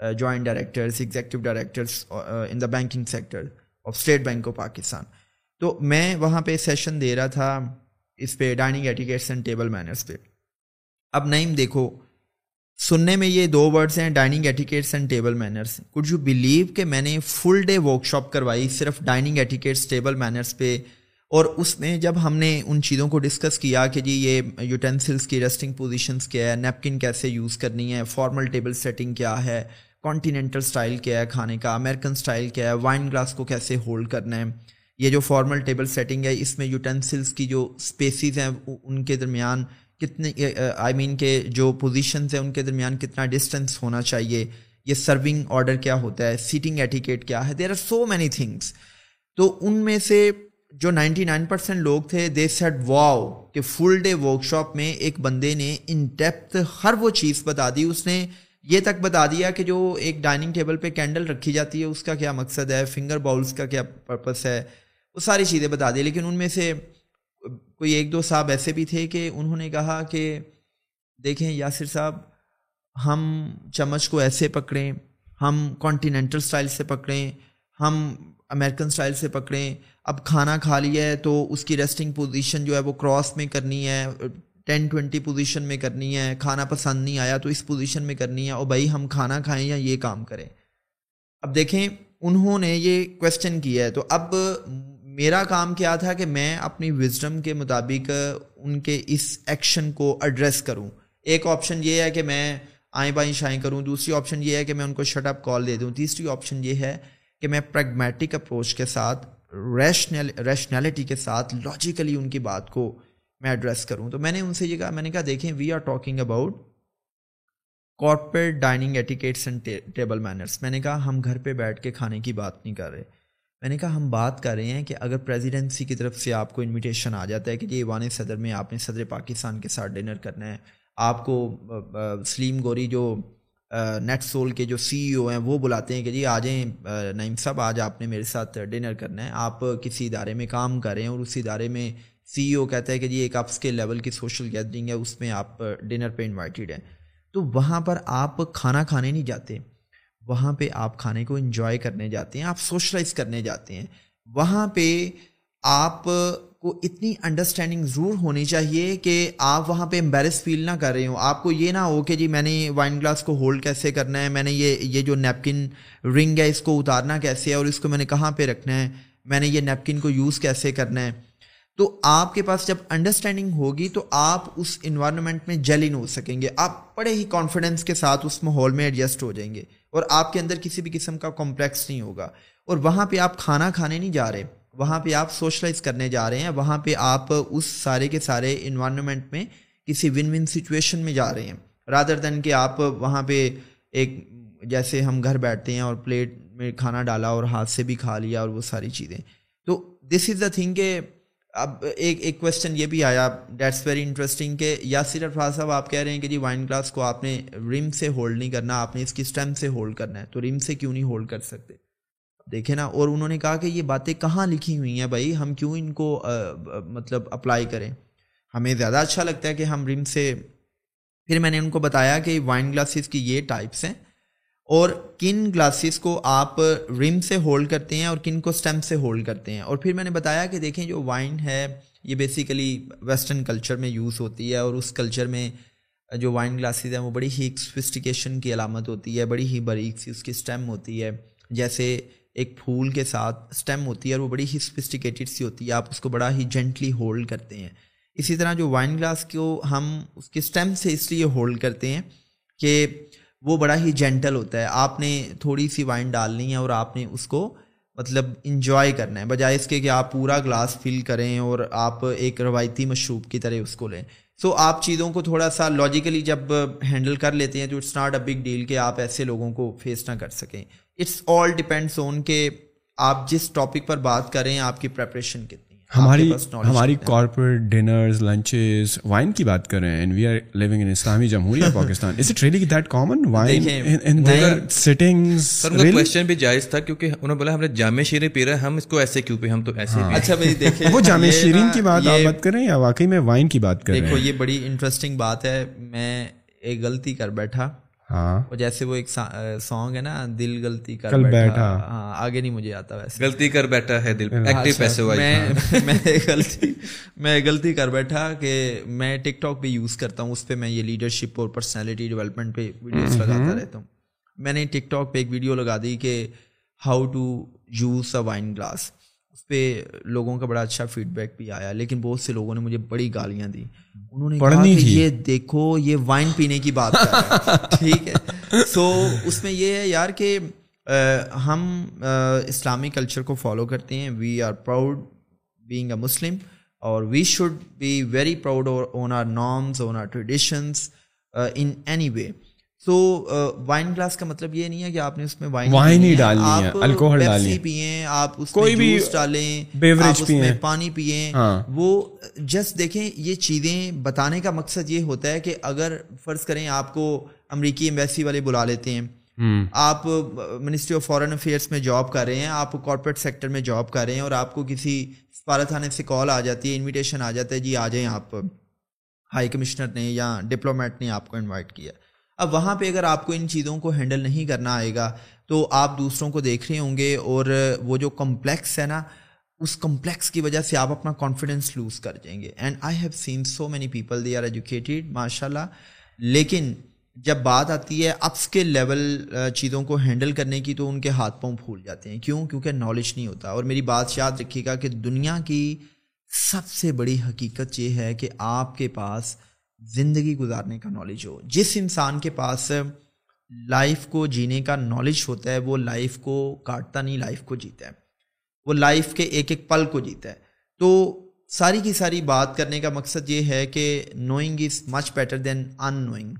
joint directors executive directors in the banking sector of State Bank of Pakistan تو میں وہاں پہ سیشن دے رہا تھا اس پہ dining etiquettes and table manners پہ۔ اب نعیم دیکھو، سننے میں یہ دو ورڈس ہیں dining etiquettes and table manners could you believe کہ میں نے فل ڈے ورک شاپ کروائی صرف ڈائننگ ایٹیکیٹس ٹیبل مینرس پہ؟ اور اس میں جب ہم نے ان چیزوں کو ڈسکس کیا کہ جی یہ یوٹینسلس کی ریسٹنگ پوزیشنس کیا ہے نیپکن کیسے یوز کرنی ہے فارمل ٹیبل سیٹنگ کیا ہے کانٹیننٹل سٹائل کیا ہے کھانے کا امریکن سٹائل کیا ہے وائن گلاس کو کیسے ہولڈ کرنا ہے، یہ جو فارمل ٹیبل سیٹنگ ہے، اس میں یوٹینسلس کی جو اسپیسیز ہیں، ان کے درمیان کتنے آئی مین کہ جو پوزیشنز ہیں ان کے درمیان کتنا ڈسٹینس ہونا چاہیے، یہ سرونگ آرڈر کیا ہوتا ہے سیٹنگ ایٹیکیٹ کیا ہے there are so many things تو ان میں سے جو نائنٹی نائن پرسینٹ لوگ تھے دے سیٹ واؤ کہ فل ڈے ورک شاپ میں ایک بندے نے ان ڈیپتھ ہر وہ چیز بتا دی۔ اس نے یہ تک بتا دیا کہ جو ایک ڈائننگ ٹیبل پہ کینڈل رکھی جاتی ہے، اس کا کیا مقصد ہے؟ فنگر باؤلس کا کیا پرپس ہے؟ وہ ساری چیزیں بتا دی۔ لیکن ان میں سے کوئی ایک دو صاحب ایسے بھی تھے کہ انہوں نے کہا کہ دیکھیں، یاسر صاحب، ہم چمچ کو ایسے پکڑیں، ہم کانٹیننٹل سٹائل سے پکڑیں، ہم امریکن سٹائل سے پکڑیں۔ اب کھانا کھا لیا ہے تو اس کی ریسٹنگ پوزیشن جو ہے وہ کراس میں کرنی ہے۔ ٹین ٹوینٹی پوزیشن میں کرنی ہے، کھانا پسند نہیں آیا تو اس پوزیشن میں کرنی ہے اور بھائی ہم کھانا کھائیں یا یہ کام کریں۔ اب دیکھیں، انہوں نے یہ کوشچن کیا ہے۔ تو اب میرا کام کیا تھا کہ میں اپنی وزڈم کے مطابق ان کے اس ایکشن کو ایڈریس کروں۔ ایک آپشن یہ ہے کہ میں آئیں بائیں شائیں کروں۔ دوسری آپشن یہ ہے کہ میں ان کو شٹ اپ کال دے دوں۔ تیسری آپشن یہ ہے کہ میں پریگمیٹک اپروچ کے ساتھ ریشنل ریشنلٹی کے ساتھ لاجیکلی ان کی بات کو میں ایڈریس کروں۔ تو میں نے ان سے یہ کہا، میں نے کہا، دیکھیں we are talking about corporate dining etiquettes and table manners میں نے کہا، ہم گھر پہ بیٹھ کے کھانے کی بات نہیں کر رہے۔ میں نے کہا، ہم بات کر رہے ہیں کہ اگر پریزیڈنسی کی طرف سے آپ کو انویٹیشن آ جاتا ہے کہ جی، یہ ایوان صدر میں آپ نے صدر پاکستان کے ساتھ ڈنر کرنا ہے، آپ کو سلیم گوری جو نیٹ سول کے جو سی ای او ہیں، وہ بلاتے ہیں کہ جی آ جائیں نعیم صاحب، آج آپ نے میرے ساتھ ڈنر کرنا ہے۔ آپ کسی ادارے میں کام کر رہے ہیں اور اس ادارے میں سی ای او کہتا ہے کہ جی ایک آپ کے لیول کی سوشل گیدرنگ ہے، اس میں آپ ڈنر پہ انوائٹیڈ ہیں۔ تو وہاں پر آپ کھانا کھانے نہیں جاتے۔ وہاں پہ آپ کھانے کو انجوائے کرنے جاتے ہیں، آپ سوشلائز کرنے جاتے ہیں۔ وہاں پہ آپ کو اتنی انڈرسٹینڈنگ ضرور ہونی چاہیے کہ آپ وہاں پہ امبیرس فیل نہ کر رہے ہوں۔ آپ کو یہ نہ ہو کہ جی میں نے وائن گلاس کو ہولڈ کیسے کرنا ہے، میں نے یہ یہ جو نیپکن رنگ ہے، اس کو اتارنا کیسے ہے اور اس کو میں نے کہاں پہ رکھنا ہے، میں نے یہ نیپکن کو یوز کیسے کرنا ہے۔ تو آپ کے پاس جب انڈرسٹینڈنگ ہوگی تو آپ اس انوائرمنٹ میں جیلن ہو سکیں گے۔ آپ بڑے ہی کانفیڈنس کے ساتھ اس ماحول میں ایڈجسٹ ہو جائیں گے اور آپ کے اندر کسی بھی قسم کا کمپلیکس نہیں ہوگا۔ اور وہاں پہ آپ کھانا کھانے نہیں جا رہے، وہاں پہ آپ سوشلائز کرنے جا رہے ہیں، وہاں پہ آپ اس سارے کے سارے انوائرمنٹ میں کسی ون ون سچویشن میں جا رہے ہیں۔ رادر دین کہ آپ وہاں پہ ایک جیسے ہم گھر بیٹھتے ہیں اور پلیٹ میں کھانا ڈالا اور ہاتھ سے بھی کھا لیا اور وہ ساری چیزیں۔ تو دس از دا تھنگ کہ اب ایک ایک کوشچن یہ بھی آیا ڈیٹس ویری انٹرسٹنگ کہ یاسر افراز صاحب آپ کہہ رہے ہیں کہ جی وائن گلاس کو آپ نے ریم سے ہولڈ نہیں کرنا، آپ نے اس کی اسٹیم سے ہولڈ کرنا ہے، تو ریم سے کیوں نہیں ہولڈ کر سکتے؟ دیکھیں نا، اور انہوں نے کہا کہ یہ باتیں کہاں لکھی ہوئی ہیں بھائی؟ ہم کیوں ان کو مطلب اپلائی کریں؟ ہمیں زیادہ اچھا لگتا ہے کہ ہم ریم سے، پھر میں نے ان کو بتایا کہ وائن گلاسز کی یہ ٹائپس ہیں اور کن گلاسز کو آپ رم سے ہولڈ کرتے ہیں اور کن کو اسٹیم سے ہولڈ کرتے ہیں۔ اور پھر میں نے بتایا کہ دیکھیں جو وائن ہے، یہ بیسیکلی ویسٹرن کلچر میں یوز ہوتی ہے اور اس کلچر میں جو وائن گلاسز ہیں وہ بڑی ہی ایک سفسٹیکیشن کی علامت ہوتی ہے، بڑی ہی باریک سی اس کی اسٹیم ہوتی ہے۔ جیسے ایک پھول کے ساتھ اسٹیم ہوتی ہے اور وہ بڑی ہی سفسٹیکیٹڈ سی ہوتی ہے، آپ اس کو بڑا ہی جینٹلی ہولڈ کرتے ہیں۔ اسی طرح جو وائن گلاس کو ہم اس کے اسٹیم سے اس لیے ہولڈ کرتے ہیں کہ وہ بڑا ہی جینٹل ہوتا ہے۔ آپ نے تھوڑی سی وائن ڈالنی ہے اور آپ نے اس کو مطلب انجوائے کرنا ہے۔ بجائے اس کے کہ آپ پورا گلاس فل کریں اور آپ ایک روایتی مشروب کی طرح اس کو لیں۔ سو آپ چیزوں کو تھوڑا سا لاجیکلی جب ہینڈل کر لیتے ہیں تو it's not a big deal کہ آپ ایسے لوگوں کو فیس نہ کر سکیں۔ اٹس آل ڈپینڈس آن کہ آپ جس ٹاپک پر بات کریں آپ کی پریپریشن کتنی ہماری ہماری کارپوریٹ ڈنرز لنچز وائن کی بات کر رہے ہیں وی آر لیونگ ان اسلامی جمہوریہ Pakistan is it really that common wine in settings sir ان کا کوسچن بھی جائز تھا کیونکہ انہوں نے بولا ہم نے جامع شیرین پی رہے ہیں ہم اس کو ایسے کیوں پہ ہم تو ایسے ہاں۔ اچھا بھائی دیکھیں *laughs* وہ جامع شیرین کی بات آپ بات کر رہے ہیں یا واقعی میں وائن کی بات کر رہے ہیں؟ دیکھو یہ بڑی انٹرسٹنگ بات ہے۔ میں ایک غلطی کر بیٹھا۔ ہاں۔ جیسے وہ ایک سانگ ہے نا دل غلطی کر بیٹھا۔ ہاں آگے نہیں مجھے آتا ویسے۔ غلطی کر بیٹھا ہے دل۔ اچھا، *laughs* میں غلطی میں غلطی کر بیٹھا کہ میں ٹک ٹاک بھی یوز کرتا ہوں اس پہ میں یہ لیڈرشپ اور پرسنالٹی ڈیولپمنٹ پہ ویڈیوز لگاتا رہتا ہوں۔ میں نے ٹک ٹاک پہ ایک ویڈیو لگا دی کہ how to use a wine glass اس پہ لوگوں کا بڑا اچھا فیڈ بیک بھی آیا لیکن بہت سے لوگوں نے مجھے بڑی گالیاں دی انہوں نے کہا کہ یہ دیکھو یہ وائن پینے کی بات *laughs* ٹھیک ہے۔ سو اس میں یہ ہے یار کہ ہم اسلامی کلچر کو فالو کرتے ہیں۔ We are proud being a Muslim اور we should be very proud on our norms on our traditions in anyway تو وائن گلاس کا مطلب یہ نہیں ہے کہ آپ نے اس میں وائن وائن ہی ڈالنی ہے الکوہل ڈالیں پیئیں آپ اس کوئی بھی ڈالیں بیوریج پیئیں۔ پانی پیئیں۔ ہاں۔ وہ جسٹ دیکھیں یہ چیزیں بتانے کا مقصد یہ ہوتا ہے کہ اگر فرض کریں آپ کو امریکی ایمبیسی والے بلا لیتے ہیں آپ منسٹری آف فارن افیئرس میں جاب کر رہے ہیں آپ کارپوریٹ سیکٹر میں جاب کر رہے ہیں اور آپ کو کسی سفارتخانے سے کال آ جاتی ہے انویٹیشن آ جاتا ہے جی آ جائیں آپ۔ ہائی کمشنر نے یا ڈپلومیٹ نے آپ کو انوائٹ کیا۔ اب وہاں پہ اگر آپ کو ان چیزوں کو ہینڈل نہیں کرنا آئے گا، تو آپ دوسروں کو دیکھ رہے ہوں گے اور وہ جو کمپلیکس ہے نا، اس کمپلیکس کی وجہ سے آپ اپنا کانفیڈینس لوز کر جائیں گے۔ And I have seen so many people they are educated ماشاء اللہ لیکن جب بات آتی ہے اپس کے لیول چیزوں کو ہینڈل کرنے کی، تو ان کے ہاتھ پاؤں پھول جاتے ہیں۔ کیوں؟ کیونکہ نالج نہیں ہوتا۔ اور میری بات یاد رکھیے گا کہ دنیا کی سب سے بڑی حقیقت یہ ہے کہ آپ کے پاس زندگی گزارنے کا نالج ہو۔ جس انسان کے پاس لائف کو جینے کا نالج ہوتا ہے، وہ لائف کو کاٹتا نہیں لائف کو جیتا ہے۔ وہ لائف کے ایک ایک پل کو جیتا ہے۔ تو ساری کی ساری بات کرنے کا مقصد یہ ہے کہ knowing is much better than unknowing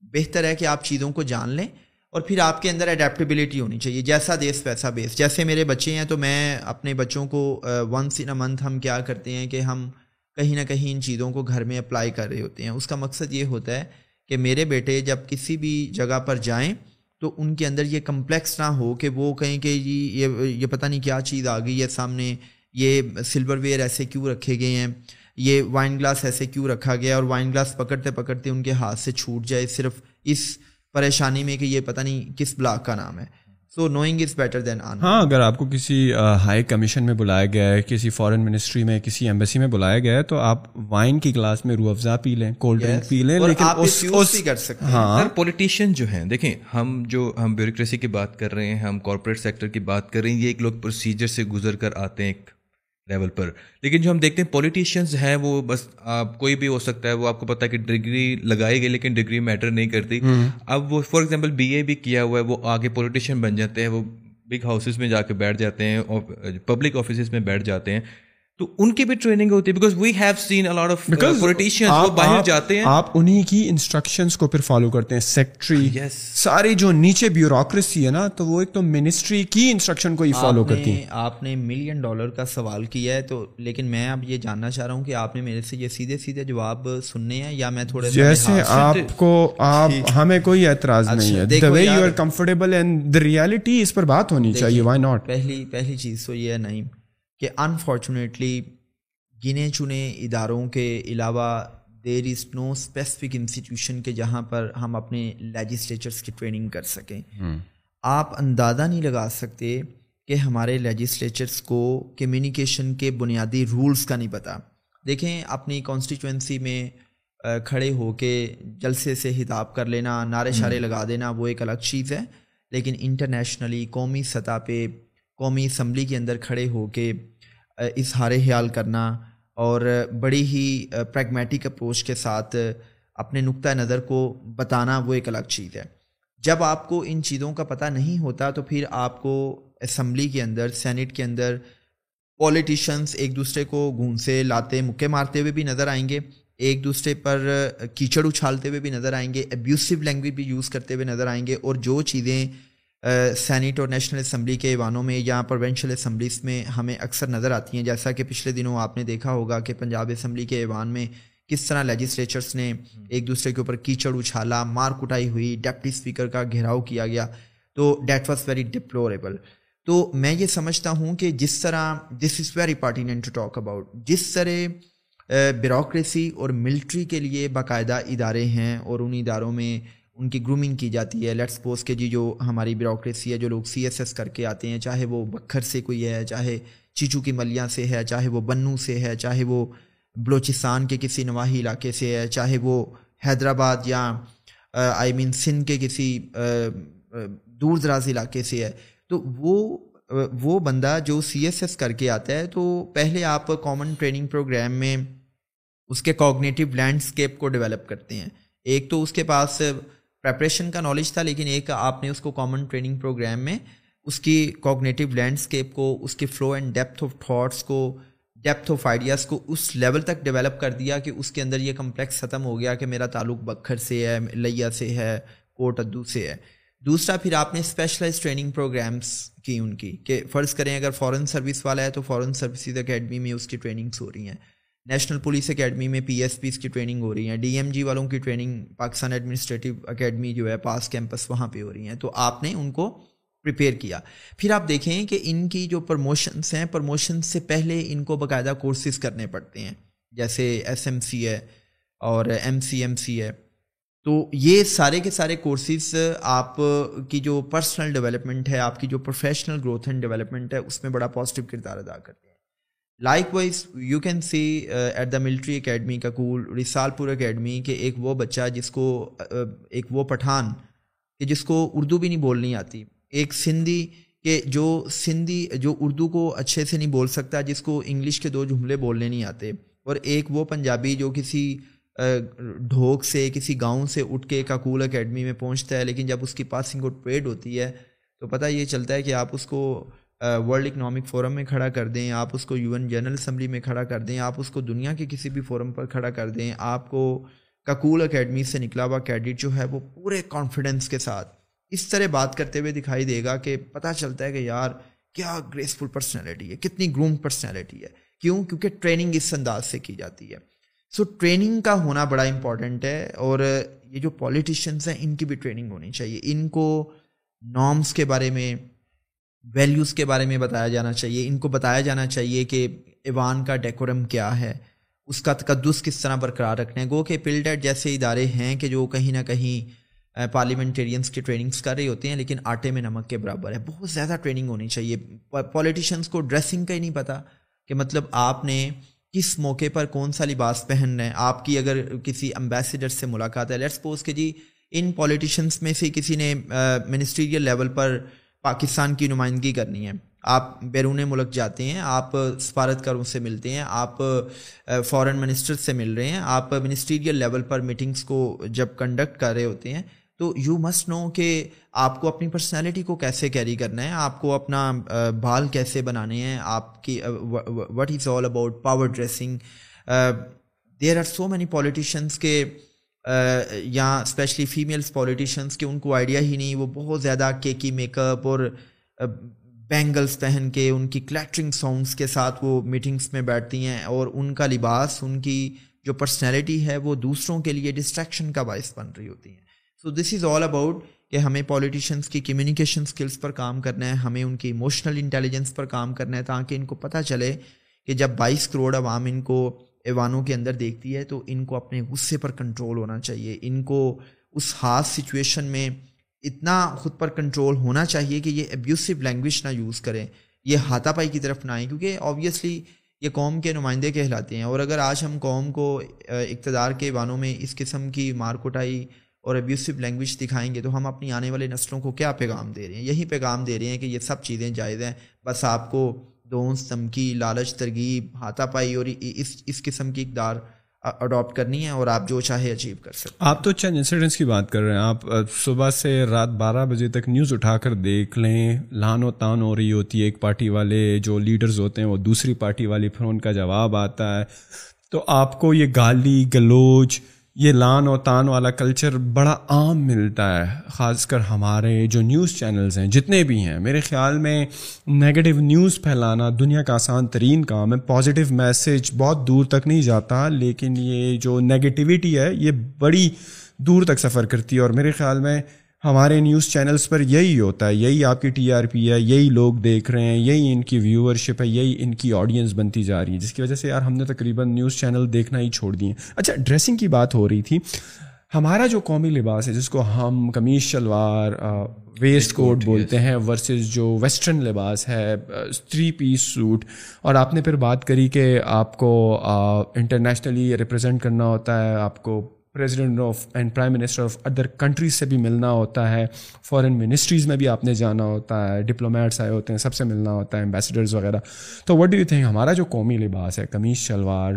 بہتر ہے کہ آپ چیزوں کو جان لیں اور پھر آپ کے اندر اڈیپٹیبلٹی ہونی چاہیے۔ جیسا دیس، ویسا بیس۔ جیسے میرے بچے ہیں تو میں اپنے بچوں کو ونس ان اے منتھ ہم کیا کرتے ہیں کہ ہم کہیں نہ کہیں ان چیزوں کو گھر میں اپلائی کر رہے ہوتے ہیں۔ اس کا مقصد یہ ہوتا ہے کہ میرے بیٹے جب کسی بھی جگہ پر جائیں تو ان کے اندر یہ کمپلیکس نہ ہو کہ وہ کہیں کہ جی یہ یہ پتہ نہیں کیا چیز آ گئی ہے سامنے، یہ سلور ویئر ایسے کیوں رکھے گئے ہیں؟ یہ وائن گلاس ایسے کیوں رکھا گیا اور وائن گلاس پکڑتے پکڑتے ان کے ہاتھ سے چھوٹ جائے صرف اس پریشانی میں کہ یہ پتہ نہیں کس بلاک کا نام ہے۔ So knowing is better than on ہاں اگر آپ کو کسی ہائی کمیشن میں بلایا گیا ہے کسی فارن منسٹری میں کسی ایمبیسی میں بلایا گیا ہے تو آپ وائن کی کلاس میں روح افزا پی لیں کولڈ ڈرنک پی لیں لیکن کر سکتے ہاں۔ پولیٹیشین جو ہیں دیکھیں ہم جو ہم بیوروکریسی کی بات کر رہے ہیں ہم کارپوریٹ سیکٹر کی بات کر رہے ہیں یہ ایک لوگ پروسیجر سے گزر کر آتے ہیں ایک لیول پر۔ لیکن جو ہم دیکھتے ہیں پولیٹیشینز ہیں وہ بس آپ کوئی بھی ہو سکتا ہے وہ آپ کو پتا ہے کہ ڈگری لگائی گئی لیکن ڈگری میٹر نہیں کرتی۔ اب وہ فار ایگزامپل بی اے بھی کیا ہوا ہے وہ آگے پولیٹیشین بن جاتے ہیں وہ بگ ہاؤسز میں جا کے بیٹھ جاتے ہیں پبلک آفیسز میں بیٹھ جاتے ہیں۔ تو ان کی بھی ٹریننگ ہوتی ہے because we have seen a lot of politician وہ باہر جاتے ہیں آپ انہی کی انسٹرکشنز کو پھر فالو کرتے ہیں. سیکٹری ساری جو نیچے بیوروکریسی ہے نا تو وہ ایک تو منسٹری کی انسٹرکشن کو ہی فالو کرتی ہیں۔ آپ نے ملین ڈالر کا سوال کیا ہے تو لیکن میں اب یہ جاننا چاہ رہا ہوں کہ آپ نے میرے سے یہ سیدھے سیدھے جواب سننے ہیں یا میں تھوڑے جیسے آپ کو آپ ہمیں کوئی اعتراض نہیں ہے۔ The way you are comfortable and the reality اس پر بات ہونی چاہیے وائی ناٹ پہلی پہلی چیز تو یہ ہے نہیں کہ انفارچونیٹلی گنے چنے اداروں کے علاوہ there is no specific institution کے جہاں پر ہم اپنے لیجسلیچرس کی ٹریننگ کر سکیں۔ آپ اندازہ نہیں لگا سکتے کہ ہمارے لیجسلیچرس کو کمیونیکیشن کے بنیادی رولز کا نہیں پتہ دیکھیں اپنی کانسٹیچوئنسی میں کھڑے ہو کے جلسے سے ہتاب کر لینا نعرے شارے لگا دینا وہ ایک الگ چیز ہے۔ لیکن انٹرنیشنلی قومی سطح پہ قومی اسمبلی کے اندر کھڑے ہو کے اظہار خیال کرنا اور بڑی ہی پریگمیٹک اپروچ کے ساتھ اپنے نقطۂ نظر کو بتانا وہ ایک الگ چیز ہے۔ جب آپ کو ان چیزوں کا پتہ نہیں ہوتا تو پھر آپ کو اسمبلی کے اندر سینٹ کے اندر پولیٹیشنس ایک دوسرے کو گھونسے، لاتے، مکے مارتے ہوئے بھی نظر آئیں گے۔ ایک دوسرے پر کیچڑ اچھالتے ہوئے بھی نظر آئیں گے۔ ابیوسو لینگویج بھی یوز کرتے ہوئے نظر آئیں گے۔ اور جو چیزیں سینٹ اور نیشنل اسمبلی کے ایوانوں میں یا پروونشل اسمبلیز میں ہمیں اکثر نظر آتی ہیں۔ جیسا کہ پچھلے دنوں آپ نے دیکھا ہوگا کہ پنجاب اسمبلی کے ایوان میں کس طرح لیجسلیچرس نے ایک دوسرے کے اوپر کیچڑ اچھالا، مار کٹائی ہوئی ڈپٹی اسپیکر کا گھیراؤ کیا گیا۔ تو دیٹ واز ویری ڈپلوریبل تو میں یہ سمجھتا ہوں کہ جس طرح this is very pertinent to talk about جس طرح بیوروکریسی اور ملٹری کے لیے باقاعدہ ادارے ہیں اور ان اداروں میں ان کی گرومنگ کی جاتی ہے. لیٹ سپوز کے جی جو ہماری بیوروکریسی ہے، جو لوگ سی ایس ایس کر کے آتے ہیں، چاہے وہ بکھر سے کوئی ہے، چاہے چیچو کی ملیاں سے ہے، چاہے وہ بنو سے ہے، چاہے وہ بلوچستان کے کسی نواحی علاقے سے ہے، چاہے وہ حیدرآباد یا آئی مین سندھ کے کسی دور دراز علاقے سے ہے. تو وہ وہ بندہ جو سی ایس ایس کر کے آتا ہے، تو پہلے آپ کامن ٹریننگ پروگرام میں اس کے کوگنیٹیو لینڈسکیپ کو ڈیولپ کرتے ہیں. ایک تو اس کے پاس پریپریشن کا نالج تھا، لیکن ایک آپ نے اس کو کامن ٹریننگ پروگرام میں، اس کی کوگنیٹیو لینڈسکیپ کو، اس کے flow and depth of thoughts کو ڈیپتھ آف آئیڈیاز کو اس لیول تک ڈیولپ کر دیا کہ اس کے اندر یہ کمپلیکس ختم ہو گیا کہ میرا تعلق بکھر سے ہے، لیا سے ہے کوٹ ادو سے ہے۔ دوسرا، پھر آپ نے اسپیشلائز ٹریننگ پروگرامس کی ان کی کہ فرض کریں اگر فورن سروس والا ہے تو فورن سروسز اکیڈمی میں اس کی ٹریننگس ہو رہی ہیں۔ نیشنل پولیس اکیڈمی میں پی ایس پیز کی ٹریننگ ہو رہی ہیں، ڈی ایم جی والوں کی ٹریننگ، پاکستان ایڈمنسٹریٹو اکیڈمی جو ہے، پاس کیمپس وہاں پہ ہو رہی ہیں۔ تو آپ نے ان کو پریپیئر کیا۔ پھر آپ دیکھیں کہ ان کی جو پروموشنس ہیں پروموشنس سے پہلے ان کو باقاعدہ کورسز کرنے پڑتے ہیں۔ جیسے ایس ایم سی ہے اور ایم سی ایم سی ہے۔ تو یہ سارے کے سارے کورسز آپ کی جو پرسنل ڈیولپمنٹ ہے، آپ کی جو پروفیشنل گروتھ اینڈ ڈیولپمنٹ ہے، اس میں بڑا پازیٹیو کردار ادا کرتے ہیں۔ Likewise you can see at the military academy Kakul رسال پور اکیڈمی کہ ایک وہ بچہ جس کو ایک وہ پٹھان کہ جس کو اردو بھی نہیں بولنی آتی ایک سندھی کہ جو سندھی جو اردو کو اچھے سے نہیں بول سکتا جس کو انگلش کے دو جملے بولنے نہیں آتے اور ایک وہ پنجابی جو کسی ڈھوک سے کسی گاؤں سے اٹھ کے کاکول اکیڈمی میں پہنچتا ہے لیکن جب اس کی پاسنگ آؤٹ پیڈ ہوتی ہے تو پتہ یہ چلتا ہے کہ آپ اس کو ورلڈ اکنامک فورم میں کھڑا کر دیں آپ اس کو یو این جنرل اسمبلی میں کھڑا کر دیں آپ اس کو دنیا کے کسی بھی فورم پر کھڑا کر دیں آپ کو کاکول اکیڈمی سے نکلا ہوا کیڈٹ جو ہے وہ پورے کانفیڈنس کے ساتھ اس طرح بات کرتے ہوئے دکھائی دے گا کہ پتہ چلتا ہے کہ یار کیا گریسفل پرسنالٹی ہے کتنی گروم پرسنالٹی ہے۔ کیوں؟ کیونکہ ٹریننگ اس انداز سے کی جاتی ہے۔ سو so, ٹریننگ کا ہونا بڑا امپورٹنٹ ہے اور یہ جو پولیٹیشینس ہیں ان کی بھی ٹریننگ ہونی چاہیے۔ ان کو نارمس کے بارے میں ویلیوز کے بارے میں بتایا جانا چاہیے۔ ان کو بتایا جانا چاہیے کہ ایوان کا ڈیکورم کیا ہے۔ اس کا تقدس کس طرح برقرار رکھنے گو کہ پلڈیٹ جیسے ادارے ہیں کہ جو کہیں نہ کہیں پارلیمنٹیرینس کی ٹریننگس کر رہے ہوتے ہیں، لیکن آٹے میں نمک کے برابر ہے۔ بہت زیادہ ٹریننگ ہونی چاہیے۔ پولیٹیشینس کو ڈریسنگ کا ہی نہیں پتہ کہ مطلب آپ نے کس موقع پر کون سا لباس پہن رہے ہیں آپ کی اگر کسی امبیسڈر سے ملاقات ہے لیٹ سپوز کہ جی ان پولیٹیشنس میں سے کسی نے منسٹریل لیول پر پاکستان کی نمائندگی کرنی ہے۔ آپ بیرون ملک جاتے ہیں، آپ سفارتکاروں سے ملتے ہیں، آپ فورن منسٹر سے مل رہے ہیں، آپ منسٹریل لیول پر میٹنگس کو جب کنڈکٹ کر رہے ہوتے ہیں، تو یو مسٹ نو کہ آپ کو اپنی پرسنالٹی کو کیسے کیری کرنا ہے، آپ کو اپنا بال کیسے بنانے ہیں، آپ کی what is all about power dressing there are so many politicians کے یا اسپیشلی فیمیلس پولیٹیشنس کے ان کو آئیڈیا ہی نہیں، وہ بہت زیادہ کیکی میک اپ اور بینگلس پہن کے، ان کی کلیکٹرنگ سانگس کے ساتھ وہ میٹنگس میں بیٹھتی ہیں اور ان کا لباس، ان کی جو پرسنالٹی ہے، وہ دوسروں کے لیے ڈسٹریکشن کا باعث بن رہی ہوتی ہیں۔ So this is all about کہ ہمیں پولیٹیشنس کی کمیونیکیشن اسکلس پر کام کرنا ہے، ہمیں ان کی ایموشنل انٹیلیجنس پر کام کرنا ہے تاکہ ان کو پتہ چلے کہ جب بائیس کروڑ عوام ان کو ایوانوں کے اندر دیکھتی ہے تو ان کو اپنے غصے پر کنٹرول ہونا چاہیے۔ ان کو اس خاص سچویشن میں اتنا خود پر کنٹرول ہونا چاہیے کہ یہ ابیوسو لینگویج نہ یوز کریں۔ یہ ہاتھا پائی کی طرف نہ آئیں کیونکہ آبویسلی یہ قوم کے نمائندے کہلاتے ہیں۔ اور اگر آج ہم قوم کو اقتدار کے بانوں میں اس قسم کی مارکوٹائی اور ابیوسو لینگویج دکھائیں گے تو ہم اپنی آنے والے نسلوں کو کیا پیغام دے رہے ہیں؟ یہی پیغام دے رہے ہیں کہ یہ سب چیزیں جائز ہیں۔ بس آپ کو دونس دھمکی لالچ، ترغیب ہاتھا پائی اور اس اس قسم کی اقدار اڈاپٹ کرنی ہے اور آپ جو چاہے اچیو کر سکتے آپ تو چند انسیڈنٹس کی بات کر رہے ہیں۔ آپ صبح سے رات بارہ بجے تک نیوز اٹھا کر دیکھ لیں۔ لان و تان ہو رہی ہوتی ہے۔ ایک پارٹی والے جو لیڈرز ہوتے ہیں وہ دوسری پارٹی والی پھر ان کا جواب آتا ہے۔ تو آپ کو یہ گالی، گلوچ یہ لان و تان والا کلچر بڑا عام ملتا ہے، خاص کر ہمارے جو نیوز چینلز ہیں، جتنے بھی ہیں۔ میرے خیال میں نگیٹو نیوز پھیلانا دنیا کا آسان ترین کام ہے۔ پازیٹیو میسیج بہت دور تک نہیں جاتا، لیکن یہ جو نگیٹیوٹی ہے، یہ بڑی دور تک سفر کرتی ہے۔ اور میرے خیال میں ہمارے نیوز چینلز پر یہی ہوتا ہے یہی آپ کی ٹی آر پی ہے یہی لوگ دیکھ رہے ہیں یہی ان کی ویورشپ ہے یہی ان کی آڈینس بنتی جا رہی ہے جس کی وجہ سے یار ہم نے تقریباً نیوز چینل دیکھنا ہی چھوڑ دیے۔ اچھا ڈریسنگ کی بات ہو رہی تھی ہمارا جو قومی لباس ہے جس کو ہم کمیز شلوار ویسٹ کوٹ بولتے ہیں ورسز جو ویسٹرن لباس ہے تھری پیس سوٹ اور آپ نے پھر بات کری کہ آپ کو انٹرنیشنلی ریپرزینٹ کرنا ہوتا ہے آپ کو president of and prime minister of other countries سے بھی ملنا ہوتا ہے. فارن منسٹریز میں بھی آپ نے جانا ہوتا ہے. ڈپلومیٹس آئے ہوتے ہیں، سب سے ملنا ہوتا ہے امبیسڈرز وغیرہ. تو وٹ ڈو یو تھنک ہمارا جو قومی لباس ہے قمیض شلوار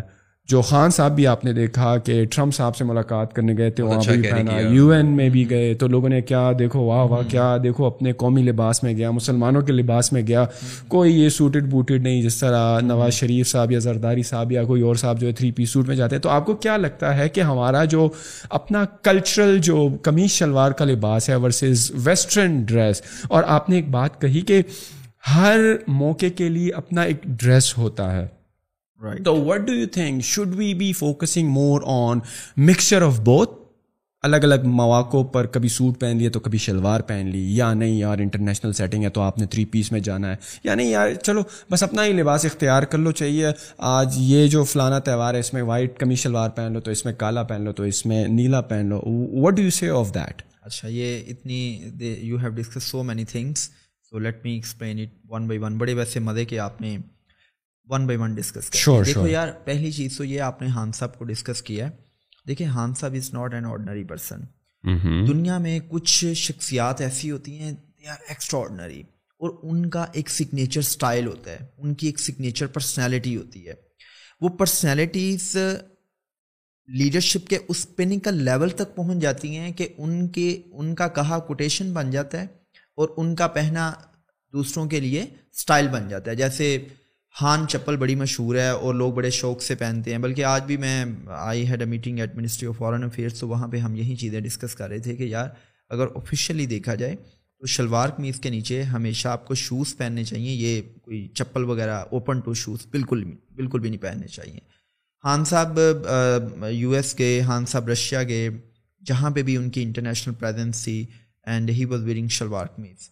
جو خان صاحب بھی آپ نے دیکھا کہ ٹرمپ صاحب سے ملاقات کرنے گئے تھے وہاں اچھا بھی پہنا یو این میں بھی گئے تو لوگوں نے کیا دیکھو واہ واہ کیا دیکھو اپنے قومی لباس میں گیا مسلمانوں کے لباس میں گیا۔ کوئی یہ سوٹڈ بوٹڈ نہیں جس طرح نواز شریف صاحب یا زرداری صاحب یا کوئی اور صاحب جو ہے تھری پیس سوٹ میں جاتے ہیں۔ تو آپ کو کیا لگتا ہے کہ ہمارا جو اپنا کلچرل جو قمیص شلوار کا لباس ہے ورسز ویسٹرن ڈریس اور آپ نے ایک بات کہی کہ ہر موقع کے لیے اپنا ایک ڈریس ہوتا ہے۔ تو what do you think should we be focusing more on mixture of both الگ الگ مواقع پر کبھی سوٹ پہن لیے تو کبھی شلوار پہن لی یا نہیں یار انٹرنیشنل سیٹنگ ہے تو آپ نے تھری پیس میں جانا ہے۔ یا نہیں یار چلو بس اپنا ہی لباس اختیار کر لو چاہیے آج یہ جو فلانا تہوار ہے اس میں وائٹ کمی شلوار پہن لو تو اس میں کالا پہن لو تو اس میں نیلا پہن لو۔ What do you see of that اچھا یہ اتنی you have discuss so many things so let me explain it one by one بڑے ویسے مزے کے آپ نے ون بائی ون ڈسکس کر دیکھو یار پہلی چیز تو یہ آپ نے ہان صاحب کو ڈسکس کیا ہے۔ دیکھیں ہان صاحب is not an ordinary person دنیا میں کچھ شخصیات ایسی ہوتی ہیں دے آر ایکسٹرا آرڈنری اور ان کا ایک سگنیچر اسٹائل ہوتا ہے۔ ان کی ایک سگنیچر پرسنالٹی ہوتی ہے۔ وہ پرسنالٹیز لیڈرشپ کے اس پینیکل لیول تک پہنچ جاتی ہیں کہ ان کے ان کا کہا کوٹیشن بن جاتا ہے اور ان کا پہنا دوسروں کے لیے اسٹائل بن جاتا ہے۔ جیسے ہان چپل بڑی مشہور ہے اور لوگ بڑے شوق سے پہنتے ہیں۔ بلکہ آج بھی میں I had a meeting at Ministry of Foreign Affairs تو وہاں پہ ہم یہی چیزیں ڈسکس کر رہے تھے کہ یار، اگر آفیشیلی دیکھا جائے تو شلوار قمیض کے نیچے ہمیشہ آپ کو شوز پہننے چاہیے۔ یہ کوئی چپل وغیرہ اوپن ٹو شوز بالکل بالکل بھی نہیں پہننے چاہیے۔ ہان صاحب یو ایس گئے، ہان صاحب رشیا گئے، جہاں پہ بھی ان کی انٹرنیشنل پریزنس تھی and he was wearing shalwar kameez.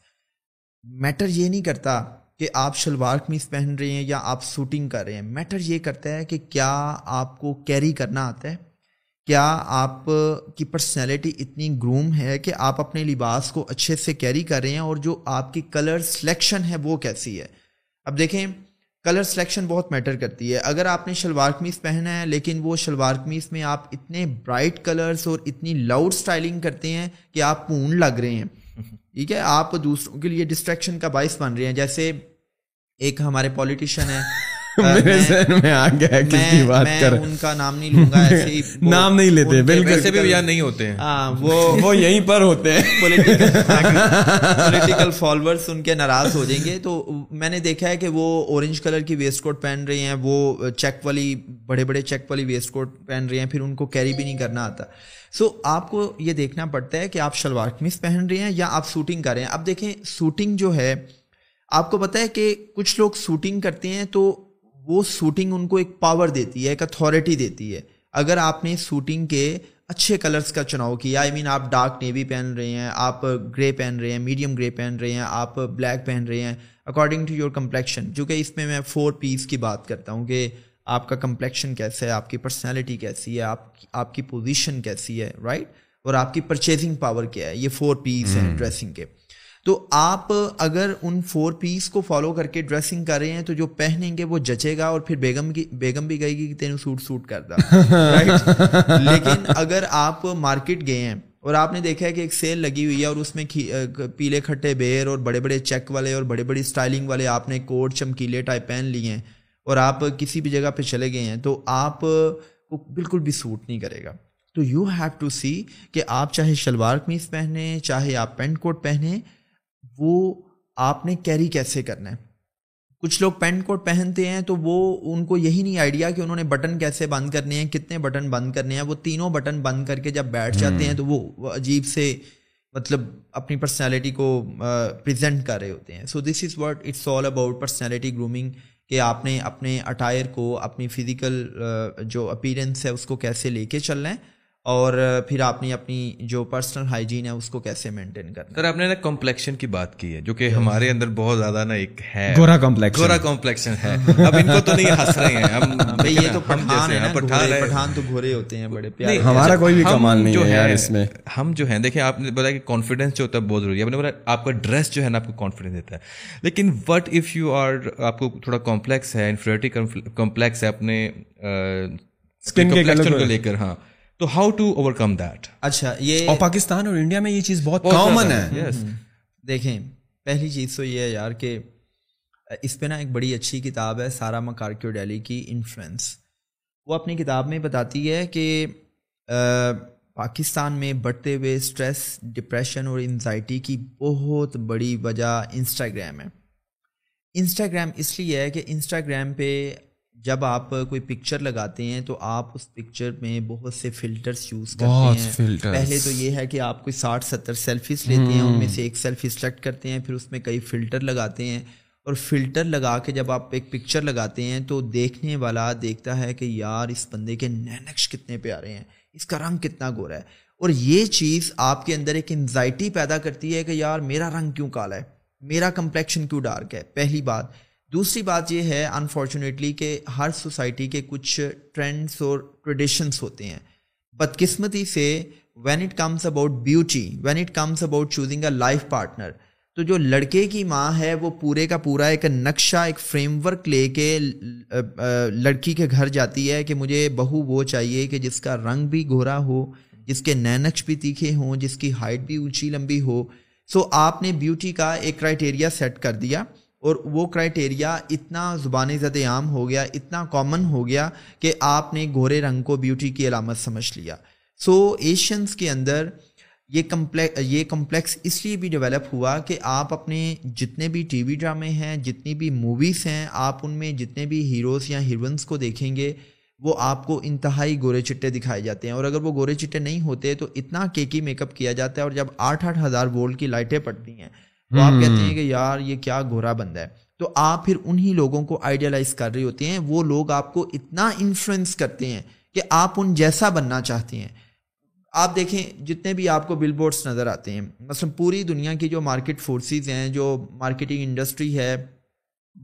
Matter یہ نہیں کرتا کہ آپ شلوار قمیض پہن رہے ہیں یا آپ سوٹنگ کر رہے ہیں میٹر یہ کرتا ہے کہ کیا آپ کو کیری کرنا آتا ہے۔ کیا آپ کی پرسنالٹی اتنی گروم ہے کہ آپ اپنے لباس کو اچھے سے کیری کر رہے ہیں اور جو آپ کی کلر سلیکشن ہے وہ کیسی ہے؟ اب دیکھیں کلر سلیکشن بہت میٹر کرتی ہے۔ اگر آپ نے شلوار قمیض پہنا ہے، لیکن وہ شلوار قمیض میں آپ اتنے برائٹ کلرز اور اتنی لاؤڈ سٹائلنگ کرتے ہیں کہ آپ پون لگ رہے ہیں۔ ٹھیک ہے، آپ دوسروں کے لیے ڈسٹریکشن کا باعث بن رہے ہیں۔ جیسے ایک ہمارے پالیٹیشین ہیں ان کا نام نہیں لوں گا ایسے *laughs* نام نہیں لیتے ویسے بھی نہیں ہوتے ہیں۔ *laughs* *laughs* وہ یہیں پر ہوتے ہیں۔ پولیٹیکل فالوورس ان کے ناراض ہو جائیں گے۔ تو میں نے دیکھا ہے کہ وہ اورنج کلر کی ویسٹ کوٹ پہن رہے ہیں وہ چیک والی بڑے بڑے چیک والی ویسٹ کوٹ پہن رہے ہیں پھر ان کو کیری بھی نہیں کرنا آتا۔ سو آپ کو یہ دیکھنا پڑتا ہے کہ آپ شلوار قمیض پہن رہے ہیں یا آپ سوٹنگ کر رہے ہیں۔ اب دیکھیں سوٹنگ جو ہے آپ کو پتا ہے کہ کچھ لوگ سوٹنگ کرتے ہیں تو وہ سوٹنگ ان کو ایک پاور دیتی ہے ایک اتھارٹی دیتی ہے۔ اگر آپ نے سوٹنگ کے اچھے کلرز کا چناؤ کیا آئی مین آپ ڈارک نیوی پہن رہے ہیں آپ گرے پہن رہے ہیں میڈیم گرے پہن رہے ہیں آپ بلیک پہن رہے ہیں اکارڈنگ ٹو یور کمپلیکشن چونکہ اس میں میں فور پیس کی بات کرتا ہوں کہ آپ کا کمپلیکشن کیسا ہے آپ کی پرسنالٹی کیسی ہے آپ آپ کی پوزیشن کیسی ہے رائٹ اور آپ کی پرچیزنگ پاور کیا ہے؟ یہ فور پیس ہیں ڈریسنگ کے۔ تو آپ اگر ان فور پیس کو فالو کر کے ڈریسنگ کر رہے ہیں تو جو پہنیں گے وہ جچے گا اور پھر بیگم کی بیگم بھی گئی گی کہ تینوں سوٹ سوٹ کرتا لیکن اگر آپ مارکیٹ گئے ہیں اور آپ نے دیکھا ہے کہ ایک سیل لگی ہوئی ہے اور اس میں پیلے کھٹے بیر اور بڑے بڑے چیک والے اور بڑے بڑی اسٹائلنگ والے آپ نے کوٹ چمکیلے ٹائپ پہن لیے ہیں اور آپ کسی بھی جگہ پہ چلے گئے ہیں تو آپ کو بالکل بھی سوٹ نہیں کرے گا۔ تو یو ہیو ٹو سی کہ آپ چاہے شلوار قمیض پہنیں چاہے آپ پینٹ کوٹ پہنیں وہ آپ نے کیری کیسے کرنا ہے؟ کچھ لوگ پینٹ کوٹ پہنتے ہیں تو وہ ان کو یہی نہیں آئیڈیا کہ انہوں نے بٹن کیسے بند کرنے ہیں کتنے بٹن بند کرنے ہیں۔ وہ تینوں بٹن بند کر کے جب بیٹھ جاتے ہیں تو وہ عجیب سے مطلب اپنی پرسنالٹی کو پریزنٹ کر رہے ہوتے ہیں۔ So this is what it's all about personality grooming کہ آپ نے اپنے اٹائر کو اپنی فزیکل جو اپیرنس ہے اس کو کیسے لے کے چلنا ہے۔ اور پھر آپ نے اپنی جو پرسنل ہائیجین ہے اس کو کیسے مینٹین کرنا سر آپ نے نا کمپلیکشن کی بات کی ہے جو کہ ہمارے اندر بہت زیادہ نا ایک ہے۔ گورا کمپلیکشن گورا کمپلیکشن ہے۔ اب ان کو تو نہیں ہنس رہے ہیں ہم یہ تو پٹھان ہے پٹھان تو گھوڑے ہوتے ہیں بڑے پیارے ہمارا کوئی بھی کمال نہیں ہے یار اس میں۔ ہم جو ہیں دیکھیں آپ نے بتایا کہ کانفیڈنس جو ہوتا ہے بہت ضروری ہے۔ آپ نے بولا آپ کا ڈریس جو ہے نا آپ کو کانفیڈنس دیتا ہے۔ لیکن وٹ اف یو آر آپ کو تھوڑا کمپلیکس ہے انفریٹی کمپلیکس ہے اپنے کو۔ لے کر ہاں۔ تو how to overcome that? اچھا یہ اور پاکستان اور انڈیا میں یہ چیز بہت کامن ہے۔ دیکھیں پہلی چیز تو یہ ہے یار کہ اس پہ نا ایک بڑی اچھی کتاب ہے سارا مکارکیو ڈیلی کی انفلوئنس۔ وہ اپنی کتاب میں بتاتی ہے کہ پاکستان میں بڑھتے ہوئے اسٹریس ڈپریشن اور انزائٹی کی بہت بڑی وجہ انسٹاگرام ہے۔ انسٹاگرام اس لیے ہے کہ انسٹاگرام پہ جب آپ کوئی پکچر لگاتے ہیں تو آپ اس پکچر میں بہت سے فلٹرز یوز کرتے ہیں۔ پہلے تو یہ ہے کہ آپ کوئی ساٹھ ستر سیلفیز لیتے ہیں ان میں سے ایک سیلفی سلیکٹ کرتے ہیں پھر اس میں کئی فلٹر لگاتے ہیں۔ اور فلٹر لگا کے جب آپ ایک پکچر لگاتے ہیں تو دیکھنے والا دیکھتا ہے کہ یار اس بندے کے نینکش کتنے پیارے ہیں اس کا رنگ کتنا گورا ہے۔ اور یہ چیز آپ کے اندر ایک انزائٹی پیدا کرتی ہے کہ یار میرا رنگ کیوں کالا ہے؟ میرا کمپلیکشن کیوں ڈارک ہے؟ پہلی بات۔ دوسری بات یہ ہے انفارچونیٹلی کہ ہر سوسائٹی کے کچھ ٹرینڈس اور ٹریڈیشنس ہوتے ہیں۔ بدقسمتی سے when it comes about beauty when it comes about choosing a life partner تو جو لڑکے کی ماں ہے، وہ پورے کا پورا ایک نقشہ، ایک فریم ورک لے کے لڑکی کے گھر جاتی ہے کہ مجھے بہو وہ چاہیے کہ جس کا رنگ بھی گھورا ہو، جس کے نینکش بھی تیکھے ہوں، جس کی ہائٹ بھی اونچی لمبی ہو۔ سو آپ نے بیوٹی کا ایک کرائٹیریا سیٹ کر دیا۔ اور وہ کرائٹیریا اتنا زبانی زد عام ہو گیا، اتنا کامن ہو گیا کہ آپ نے گورے رنگ کو بیوٹی کی علامت سمجھ لیا۔ سو ایشینس کے اندر یہ کمپلیک یہ کمپلیکس اس لیے بھی ڈیولپ ہوا کہ آپ اپنے جتنے بھی ٹی وی ڈرامے ہیں، جتنی بھی موویز ہیں، آپ ان میں جتنے بھی ہیروز یا ہیروئنس کو دیکھیں گے، وہ آپ کو انتہائی گورے چٹے دکھائے جاتے ہیں۔ اور اگر وہ گورے چٹے نہیں ہوتے تو اتنا کیکی میک اپ کیا جاتا ہے اور جب آٹھ آٹھ ہزار وولٹ کی لائٹیں پڑتی ہیں تو آپ کہتے ہیں کہ یار یہ کیا گھوڑا بندہ ہے۔ تو آپ پھر انہی لوگوں کو آئیڈیالائز کر رہے ہوتے ہیں وہ لوگ آپ کو اتنا انفلوئنس کرتے ہیں کہ آپ ان جیسا بننا چاہتے ہیں۔ آپ دیکھیں جتنے بھی آپ کو بل بورڈس نظر آتے ہیں مثلا پوری دنیا کی جو مارکیٹ فورسز ہیں جو مارکیٹنگ انڈسٹری ہے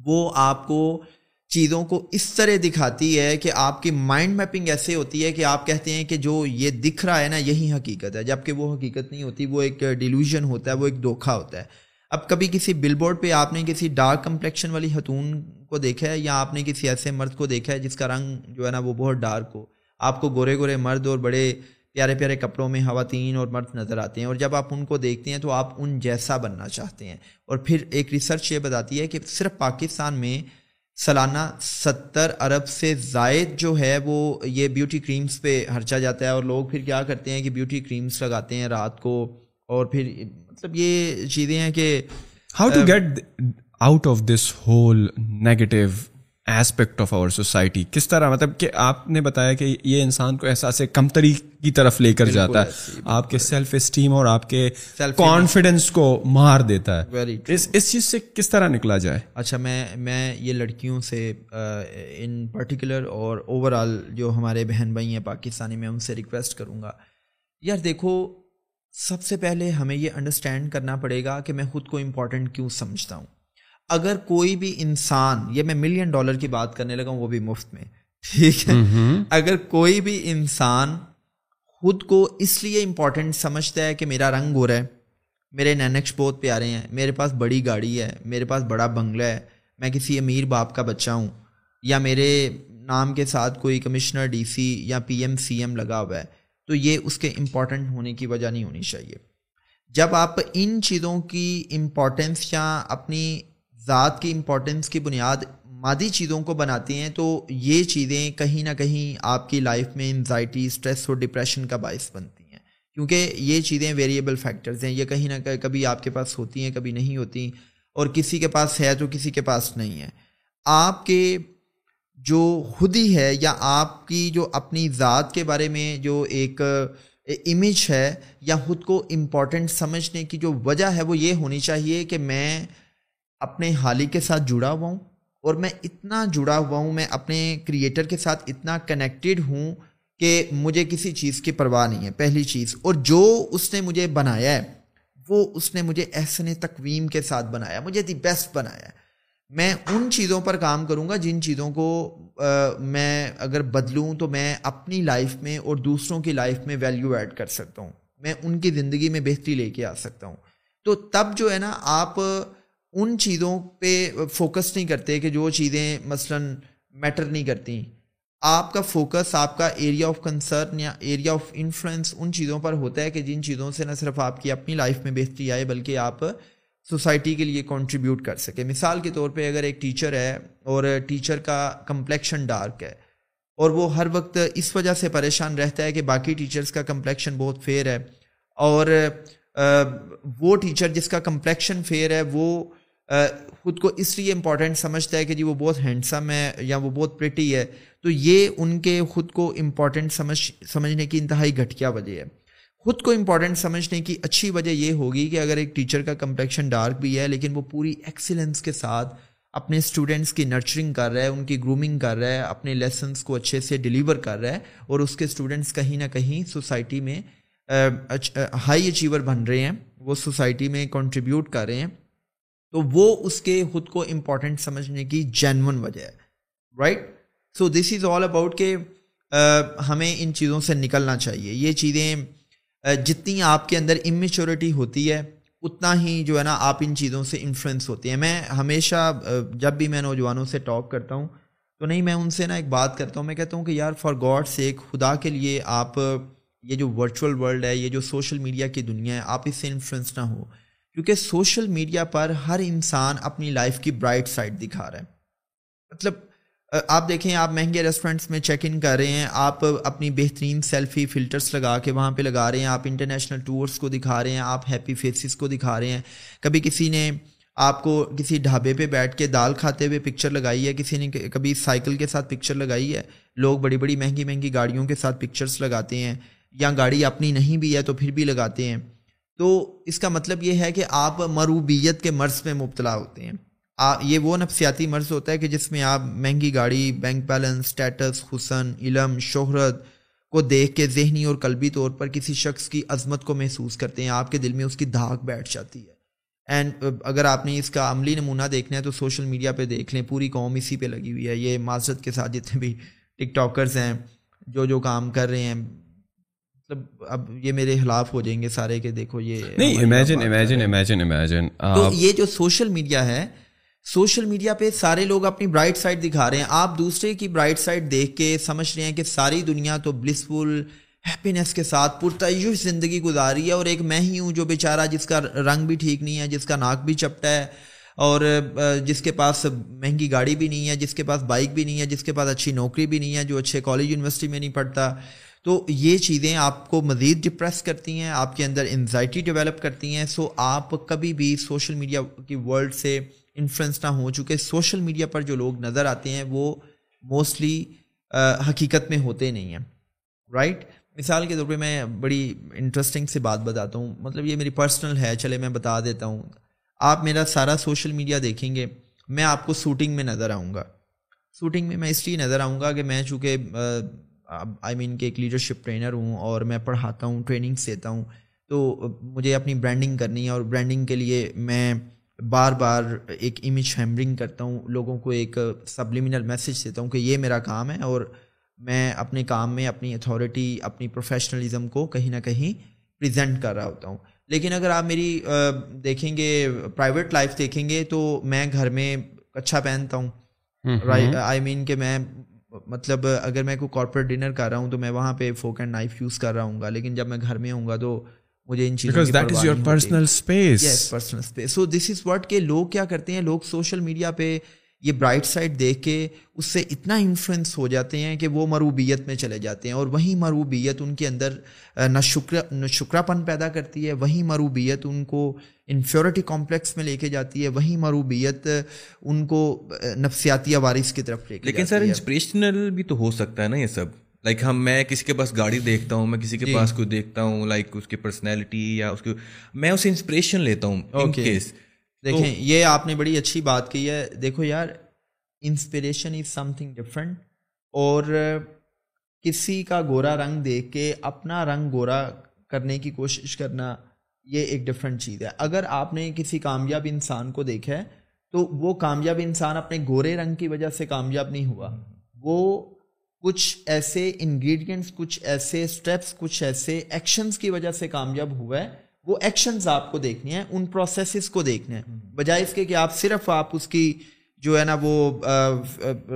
وہ آپ کو چیزوں کو اس طرح دکھاتی ہے کہ آپ کی مائنڈ میپنگ ایسے ہوتی ہے کہ آپ کہتے ہیں کہ جو یہ دکھ رہا ہے نا یہی حقیقت ہے۔ جبکہ وہ حقیقت نہیں ہوتی وہ ایک ڈیلیوژن ہوتا ہے وہ ایک دھوکھا ہوتا ہے۔ اب کبھی کسی بل بورڈ پہ آپ نے کسی ڈارک کمپلیکشن والی خاتون کو دیکھا ہے یا آپ نے کسی ایسے مرد کو دیکھا ہے جس کا رنگ جو ہے نا وہ بہت ڈارک ہو؟ آپ کو گورے گورے مرد اور بڑے پیارے پیارے کپڑوں میں خواتین اور مرد نظر آتے ہیں اور جب آپ ان کو دیکھتے ہیں تو آپ ان جیسا بننا چاہتے ہیں اور پھر ایک ریسرچ یہ بتاتی ہے کہ صرف پاکستان میں سالانہ ستر ارب سے زائد جو ہے وہ یہ بیوٹی کریمز پہ خرچا جاتا ہے اور لوگ پھر کیا کرتے ہیں کہ بیوٹی کریمز لگاتے ہیں رات کو اور پھر مطلب یہ چیزیں ہیں کہ how to get out of this whole negative aspect of our society کس طرح؟ مطلب کہ آپ نے بتایا کہ یہ انسان کو احساس کمتری کی طرف لے کر جاتا ہے۔ آپ کے سیلف اسٹیم اور آپ کے کانفیڈینس کو مار دیتا ہے۔ اس اس چیز سے کس طرح نکلا جائے؟ اچھا میں میں یہ لڑکیوں سے ان پرٹیکولر اور اوور آل جو ہمارے بہن بھائی ہیں پاکستانی میں ان سے ریکویسٹ کروں گا۔ یار دیکھو سب سے پہلے ہمیں یہ انڈرسٹینڈ کرنا پڑے گا کہ میں خود کو امپورٹنٹ کیوں سمجھتا ہوں۔ اگر کوئی بھی انسان یہ میں ملین ڈالر کی بات کرنے لگا ہوں وہ بھی مفت میں۔ ٹھیک ہے؟ اگر کوئی بھی انسان خود کو اس لیے امپورٹنٹ سمجھتا ہے کہ میرا رنگ ہو رہا ہے میرے نینکش بہت پیارے ہیں میرے پاس بڑی گاڑی ہے میرے پاس بڑا بنگلہ ہے میں کسی امیر باپ کا بچہ ہوں یا میرے نام کے ساتھ کوئی کمشنر ڈی سی یا پی ایم سی ایم لگا ہوا ہے تو یہ اس کے امپورٹنٹ ہونے کی وجہ نہیں ہونی چاہیے۔ جب آپ ان چیزوں کی امپورٹنس یا اپنی ذات کی امپورٹنس کی بنیاد مادی چیزوں کو بناتے ہیں تو یہ چیزیں کہیں نہ کہیں آپ کی لائف میں انزائٹی اسٹریس اور ڈپریشن کا باعث بنتی ہیں۔ کیونکہ یہ چیزیں ویریبل فیکٹرز ہیں، یہ کہیں نہ کہیں کبھی آپ کے پاس ہوتی ہیں، کبھی نہیں ہوتی اور کسی کے پاس ہے تو کسی کے پاس نہیں ہے۔ آپ کے جو خود ہی ہے یا آپ کی جو اپنی ذات کے بارے میں جو ایک امیج ہے یا خود کو امپورٹنٹ سمجھنے کی جو وجہ ہے وہ یہ ہونی چاہیے کہ میں اپنے حالی کے ساتھ جڑا ہوا ہوں اور میں اتنا جڑا ہوا ہوں، میں اپنے کریٹر کے ساتھ اتنا کنیکٹڈ ہوں کہ مجھے کسی چیز کی پرواہ نہیں ہے، پہلی چیز۔ اور جو اس نے مجھے بنایا ہے، وہ اس نے مجھے احسن تقویم کے ساتھ بنایا، مجھے دی بیسٹ بنایا ہے۔ میں ان چیزوں پر کام کروں گا جن چیزوں کو میں اگر بدلوں تو میں اپنی لائف میں اور دوسروں کی لائف میں ویلیو ایڈ کر سکتا ہوں۔ میں ان کی زندگی میں بہتری لے کے آ سکتا ہوں۔ تو تب جو ہے نا آپ ان چیزوں پہ فوکس نہیں کرتے کہ جو چیزیں مثلا میٹر نہیں کرتی۔ آپ کا فوکس آپ کا ایریا آف کنسرن یا ایریا آف انفلوئنس ان چیزوں پر ہوتا ہے کہ جن چیزوں سے نہ صرف آپ کی اپنی لائف میں بہتری آئے بلکہ آپ سوسائٹی کے لیے کنٹریبیوٹ کر سکے۔ مثال کے طور پہ اگر ایک ٹیچر ہے اور ٹیچر کا کمپلیکشن ڈارک ہے اور وہ ہر وقت اس وجہ سے پریشان رہتا ہے کہ باقی ٹیچرز کا کمپلیکشن بہت فیئر ہے اور وہ ٹیچر جس کا کمپلیکشن فیئر ہے وہ خود کو اس لیے امپورٹنٹ سمجھتا ہے کہ جی وہ بہت ہینڈسم ہے یا وہ بہت پریٹی ہے۔ تو یہ ان کے خود کو امپورٹنٹ سمجھ، سمجھنے کی انتہائی گھٹیا وجہ ہے۔ خود کو امپورٹنٹ سمجھنے کی اچھی وجہ یہ ہوگی کہ اگر ایک ٹیچر کا کمپلیکشن ڈارک بھی ہے، لیکن وہ پوری ایکسیلنس کے ساتھ اپنے اسٹوڈنٹس کی نرچرنگ کر رہا ہے، ان کی گرومنگ کر رہا ہے، اپنے لیسنس کو اچھے سے ڈلیور کر رہا ہے اور اس کے اسٹوڈنٹس کہیں نہ کہیں سوسائٹی میں ہائی اچیور بن رہے ہیں، وہ سوسائٹی میں کنٹریبیوٹ کر رہے ہیں۔ تو وہ اس کے خود کو امپورٹنٹ سمجھنے کی جینون وجہ ہے right so this is all about کہ ہمیں ان چیزوں سے نکلنا چاہیے۔ یہ چیزیں جتنی آپ کے اندر امیچورٹی ہوتی ہے، اتنا ہی جو ہے نا آپ ان چیزوں سے انفلوئنس ہوتے ہیں۔ میں ہمیشہ جب بھی میں نوجوانوں سے ٹاک کرتا ہوں، تو نہیں، میں ان سے نا ایک بات کرتا ہوں، میں کہتا ہوں کہ یار فار گاڈ سے خدا کے لیے آپ یہ جو ورچوئل ورلڈ ہے، یہ جو سوشل میڈیا کی دنیا ہے، آپ اس سے انفلوئنس نہ ہو۔ کیونکہ سوشل میڈیا پر ہر انسان اپنی لائف کی برائٹ سائڈ دکھا رہا ہے۔ مطلب آپ دیکھیں، آپ مہنگے ریسٹورینٹس میں چیک ان کر رہے ہیں، آپ اپنی بہترین سیلفی فلٹرس لگا کے وہاں پہ لگا رہے ہیں، آپ انٹرنیشنل ٹورس کو دکھا رہے ہیں، آپ ہیپی فیسز کو دکھا رہے ہیں۔ کبھی کسی نے آپ کو کسی ڈھابے پہ بیٹھ کے دال کھاتے ہوئے پکچر لگائی ہے، کسی نے کبھی سائیکل کے ساتھ پکچر لگائی ہے؟ لوگ بڑی بڑی مہنگی مہنگی گاڑیوں کے ساتھ پکچرس لگاتے ہیں یا گاڑی اپنی نہیں بھی ہے تو پھر بھی لگاتے ہیں۔ تو اس کا مطلب یہ ہے کہ آپ مروبیت کے مرض میں مبتلا ہوتے ہیں۔ یہ وہ نفسیاتی مرض ہوتا ہے کہ جس میں آپ مہنگی گاڑی بینک بیلنس اسٹیٹس حسن علم شہرت کو دیکھ کے ذہنی اور قلبی طور پر کسی شخص کی عظمت کو محسوس کرتے ہیں آپ کے دل میں اس کی دھاک بیٹھ جاتی ہے۔ اینڈ اگر آپ نے اس کا عملی نمونہ دیکھنا ہے تو سوشل میڈیا پہ دیکھ لیں پوری قوم اسی پہ لگی ہوئی ہے۔ یہ معذرت کے ساتھ جتنے بھی ٹک ٹاکرز ہیں جو جو کام کر رہے ہیں مطلب اب یہ میرے خلاف ہو جائیں گے سارے کہ دیکھو یہ نہیں امیجن امیجن امیجن امیجن تو یہ جو سوشل میڈیا ہے سوشل میڈیا پہ سارے لوگ اپنی برائٹ سائڈ دکھا رہے ہیں۔ آپ دوسرے کی برائٹ سائڈ دیکھ کے سمجھ رہے ہیں کہ ساری دنیا تو بلسفل ہیپینس کے ساتھ پرتعیش زندگی گزاری ہے اور ایک میں ہی ہوں جو بیچارہ جس کا رنگ بھی ٹھیک نہیں ہے، جس کا ناک بھی چپٹا ہے اور جس کے پاس مہنگی گاڑی بھی نہیں ہے، جس کے پاس بائک بھی نہیں ہے، جس کے پاس اچھی نوکری بھی نہیں ہے، جو اچھے کالج یونیورسٹی میں نہیں پڑھتا۔ تو یہ چیزیں آپ کو مزید ڈپریس کرتی ہیں، آپ کے اندر انزائٹی ڈیولپ کرتی ہیں۔ سو آپ کبھی بھی سوشل میڈیا کی ورلڈ سے انفلوئنس نہ ہو چکے سوشل میڈیا پر جو لوگ نظر آتے ہیں، وہ موسٹلی حقیقت میں ہوتے نہیں ہیں۔ رائٹ مثال کے طور پہ میں بڑی انٹرسٹنگ سے بات بتاتا ہوں۔ مطلب یہ میری پرسنل ہے، چلے میں بتا دیتا ہوں۔ آپ میرا سارا سوشل میڈیا دیکھیں گے، میں آپ کو سوٹنگ میں نظر آؤں گا۔ سوٹنگ میں میں اس لیے نظر آؤں گا کہ میں چونکہ آئی مین کہ ایک لیڈرشپ ٹرینر ہوں اور میں پڑھاتا ہوں ٹریننگس دیتا ہوں۔ تو مجھے اپنی برانڈنگ کرنی ہے اور برانڈنگ کے لیے میں بار بار ایک امیج ہیمرنگ کرتا ہوں لوگوں کو ایک سبلیمنل میسج دیتا ہوں کہ یہ میرا کام ہے اور میں اپنے کام میں اپنی اتھارٹی اپنی پروفیشنلزم کو کہیں نہ کہیں پریزنٹ کر رہا ہوتا ہوں۔ لیکن اگر آپ میری دیکھیں گے پرائیویٹ لائف دیکھیں گے تو میں گھر میں اچھا پہنتا ہوں۔ آئی مین کہ میں مطلب اگر میں کوئی کارپوریٹ ڈنر کر رہا ہوں تو میں وہاں پہ فوک اینڈ نائف یوز کر رہا ہوں گا لیکن جب میں گھر میں ہوں گا تو مجھے ان چیزوں سو دس از واٹ کہ لوگ کیا کرتے ہیں؟ لوگ سوشل میڈیا پہ یہ برائٹ سائڈ دیکھ کے اس سے اتنا انفلوئنس ہو جاتے ہیں کہ وہ مروبیت میں چلے جاتے ہیں اور وہی مروبیت ان کے اندر نہ شکر نہ شکرا پن پیدا کرتی ہے وہی مروبیت ان کو انفیورٹی کمپلیکس میں لے کے جاتی ہے وہی مروبیت ان کو نفسیاتی عوارث کی طرف لے کے لیکن سر انسپریشنل بھی تو ہو سکتا ہے نا یہ سب۔ لائک ہم میں کسی کے پاس گاڑی دیکھتا ہوں میں کسی کے جی۔ پاس کوئی دیکھتا ہوں لائک اس کی پرسنالٹی یا اس کی میں اسے انسپریشن لیتا ہوں کیس دیکھیں یہ آپ نے بڑی اچھی بات کی ہے۔ دیکھو یار inspiration is something different اور کسی کا گورا رنگ دیکھ کے اپنا رنگ گورا کرنے کی کوشش کرنا یہ ایک ڈفرینٹ چیز ہے۔ اگر آپ نے کسی کامیاب انسان کو دیکھا ہے تو وہ کامیاب انسان اپنے گورے رنگ کی وجہ سے کامیاب نہیں ہوا۔ وہ کچھ ایسے انگریڈینٹس کچھ ایسے اسٹیپس کچھ ایسے ایکشنس کی وجہ سے کامیاب ہوا ہے۔ وہ ایکشنز آپ کو دیکھنے ہیں ان پروسیسز کو دیکھنے ہیں۔ بجائے اس کے کہ آپ صرف آپ اس کی جو ہے نا وہ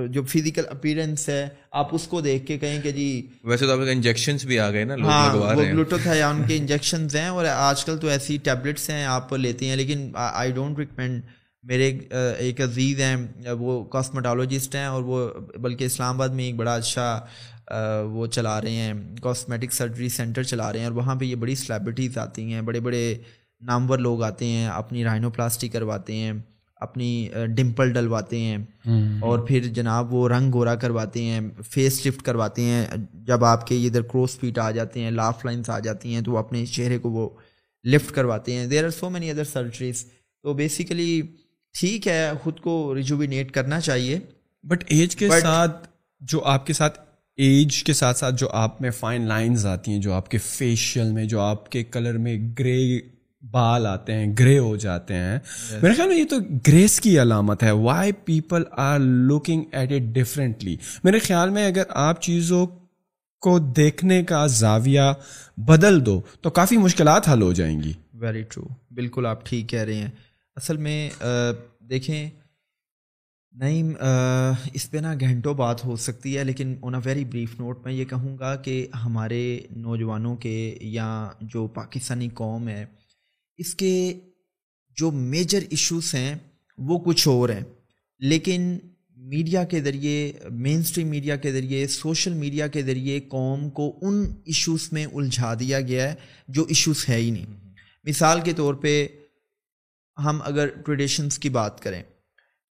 جو فزیکل اپیرنس ہے آپ اس کو دیکھ کے کہیں کہ جی ویسے تو انجیکشنس بھی آ گئے نا ہاں وہ بلوٹوتھ ہے یا ان کے انجیکشنز ہیں اور آج کل تو ایسی ٹیبلٹس ہیں آپ لیتے ہیں لیکن آئی ڈونٹ ریکمینڈ میرے ایک عزیز ہیں وہ کاسمیٹالوجسٹ ہیں اور وہ بلکہ اسلام آباد میں ایک بڑا اچھا وہ چلا رہے ہیں کاسمیٹک سرجری سینٹر چلا رہے ہیں اور وہاں پہ یہ بڑی سلیبریٹیز آتی ہیں بڑے بڑے نامور لوگ آتے ہیں اپنی رائنو پلاسٹی کرواتے ہیں اپنی ڈمپل ڈلواتے ہیں اور پھر جناب وہ رنگ گورا کرواتے ہیں فیس لفٹ کرواتے ہیں جب آپ کے ادھر کروس فیٹ آ جاتے ہیں لاف لائنس آ جاتی ہیں تو وہ اپنے چہرے کو وہ لفٹ کرواتے ہیں۔ There are so many other surgeries تو بیسیکلی ٹھیک ہے خود کو ریجوینیٹ کرنا چاہیے۔ بٹ ایج کے ساتھ جو آپ کے ساتھ ایج کے ساتھ ساتھ جو آپ میں فائن لائنز آتی ہیں جو آپ کے فیشیل میں جو آپ کے کلر میں گرے بال آتے ہیں گرے ہو جاتے ہیں۔ میرے خیال میں یہ تو گریس کی علامت ہے۔ Why people are looking at it differently میرے خیال میں اگر آپ چیزوں کو دیکھنے کا زاویہ بدل دو تو کافی مشکلات حل ہو جائیں گی۔ ویری ٹرو بالکل آپ ٹھیک کہہ رہے ہیں۔ اصل میں دیکھیں نہیں اس پہ نا گھنٹوں بات ہو سکتی ہے، لیکن on a very brief note میں یہ کہوں گا کہ ہمارے نوجوانوں کے یا جو پاکستانی قوم ہے، اس کے جو میجر ایشوز ہیں، وہ کچھ اور ہیں۔ لیکن میڈیا کے ذریعے مین اسٹریم میڈیا کے ذریعے سوشل میڈیا کے ذریعے قوم کو ان ایشوز میں الجھا دیا گیا ہے جو ایشوز ہے ہی نہیں۔ مثال کے طور پہ ہم اگر ٹریڈیشنس کی بات کریں،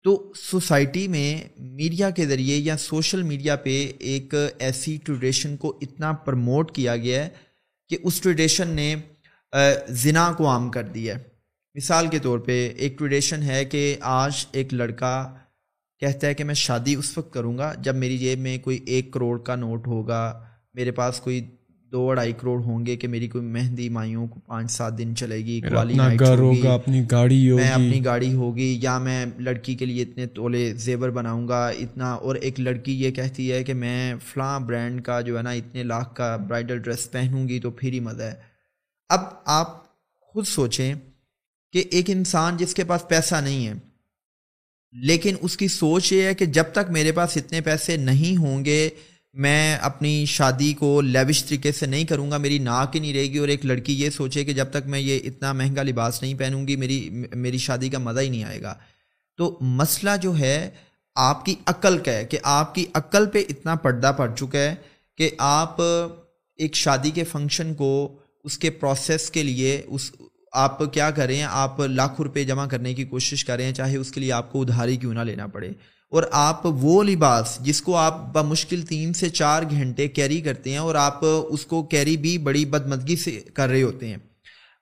تو سوسائٹی میں میڈیا کے ذریعے یا سوشل میڈیا پہ ایک ایسی ٹریڈیشن کو اتنا پرموٹ کیا گیا ہے کہ اس ٹریڈیشن نے زنا کو عام کر دیا ہے۔ مثال کے طور پہ ایک ٹریڈیشن ہے کہ آج ایک لڑکا کہتا ہے کہ میں شادی اس وقت کروں گا جب میری جیب میں کوئی ایک کروڑ کا نوٹ ہوگا، میرے پاس کوئی دو اڑائی کروڑ ہوں گے کہ میری کوئی مہندی مائیوں کو پانچ سات دن چلے گی اپنی گاڑی میں اپنی گاڑی ہوگی یا میں لڑکی کے لیے اتنے تولے زیور بناؤں گا اتنا۔ اور ایک لڑکی یہ کہتی ہے کہ میں فلاں برانڈ کا جو ہے نا اتنے لاکھ کا برائڈل ڈریس پہنوں گی تو پھر ہی مزہ ہے۔ اب آپ خود سوچیں کہ ایک انسان جس کے پاس پیسہ نہیں ہے لیکن اس کی سوچ یہ ہے کہ جب تک میرے پاس اتنے پیسے نہیں ہوں گے میں اپنی شادی کو لیوش طریقے سے نہیں کروں گا، میری ناک ہی نہیں رہے گی اور ایک لڑکی یہ سوچے کہ جب تک میں یہ اتنا مہنگا لباس نہیں پہنوں گی، میری میری شادی کا مزہ ہی نہیں آئے گا۔ تو مسئلہ جو ہے، آپ کی عقل کا ہے کہ آپ کی عقل پہ اتنا پردہ پڑ چکا ہے کہ آپ ایک شادی کے فنکشن کو، اس کے پروسیس کے لیے، اس، آپ کیا کریں، آپ لاکھ روپے جمع کرنے کی کوشش کریں چاہے اس کے لیے آپ کو ادھاری کیوں نہ لینا پڑے۔ اور آپ وہ لباس جس کو آپ بمشکل تین سے چار گھنٹے کیری کرتے ہیں اور آپ اس کو کیری بھی بڑی بدمدگی سے کر رہے ہوتے ہیں۔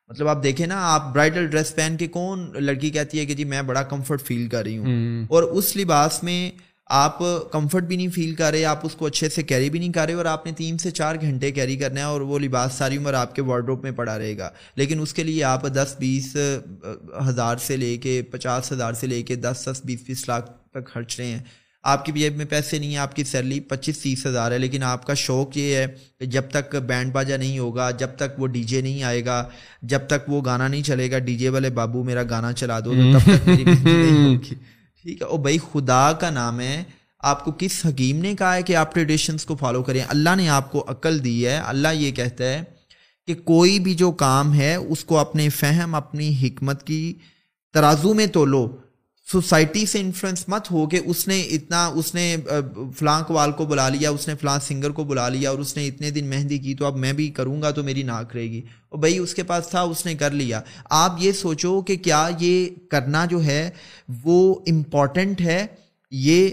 مطلب آپ دیکھیں نا آپ برائڈل ڈریس پہن کے کون لڑکی کہتی ہے کہ جی میں بڑا کمفرٹ فیل کر رہی ہوں۔ اور اس لباس میں آپ کمفرٹ بھی نہیں فیل کر رہے، آپ اس کو اچھے سے کیری بھی نہیں کر رہے اور آپ نے تین سے چار گھنٹے کیری کرنا ہے اور وہ لباس ساری عمر آپ کے وارڈروپ میں پڑا رہے گا۔ لیکن اس کے لیے آپ دس بیس ہزار سے لے کے پچاس ہزار سے لے کے دس دس، بیس بیس لاکھ تک خرچ رہے ہیں۔ آپ کی جیب میں پیسے نہیں ہیں، آپ کی سیلری پچیس، تیس ہزار ہے، لیکن آپ کا شوق یہ ہے کہ جب تک بینڈ باجا نہیں ہوگا، جب تک وہ ڈی جے نہیں آئے گا، جب تک وہ گانا نہیں چلے گا، ڈی جے والے بابو میرا گانا چلا دو، تو تب تک میری نہیں ہوگی۔ *laughs* ٹھیک ہے، او بھائی خدا کا نام ہے۔ آپ کو کس حکیم نے کہا ہے کہ آپ ٹریڈیشنس کو فالو کریں؟ اللہ نے آپ کو عقل دی ہے۔ اللہ یہ کہتا ہے کہ کوئی بھی جو کام ہے، اس کو اپنے فہم، اپنی حکمت کی ترازو میں تو لو سوسائٹی سے انفلوئنس مت ہو کہ اس نے اتنا، اس نے فلاں کوال کو بلا لیا، اس نے فلاں سنگر کو بلا لیا اور اس نے اتنے دن مہندی کی تو اب میں بھی کروں گا تو میری ناک رہے گی۔ اور بھائی اس کے پاس تھا، اس نے کر لیا۔ آپ یہ سوچو کہ کیا یہ کرنا جو ہے وہ امپورٹنٹ ہے؟ یہ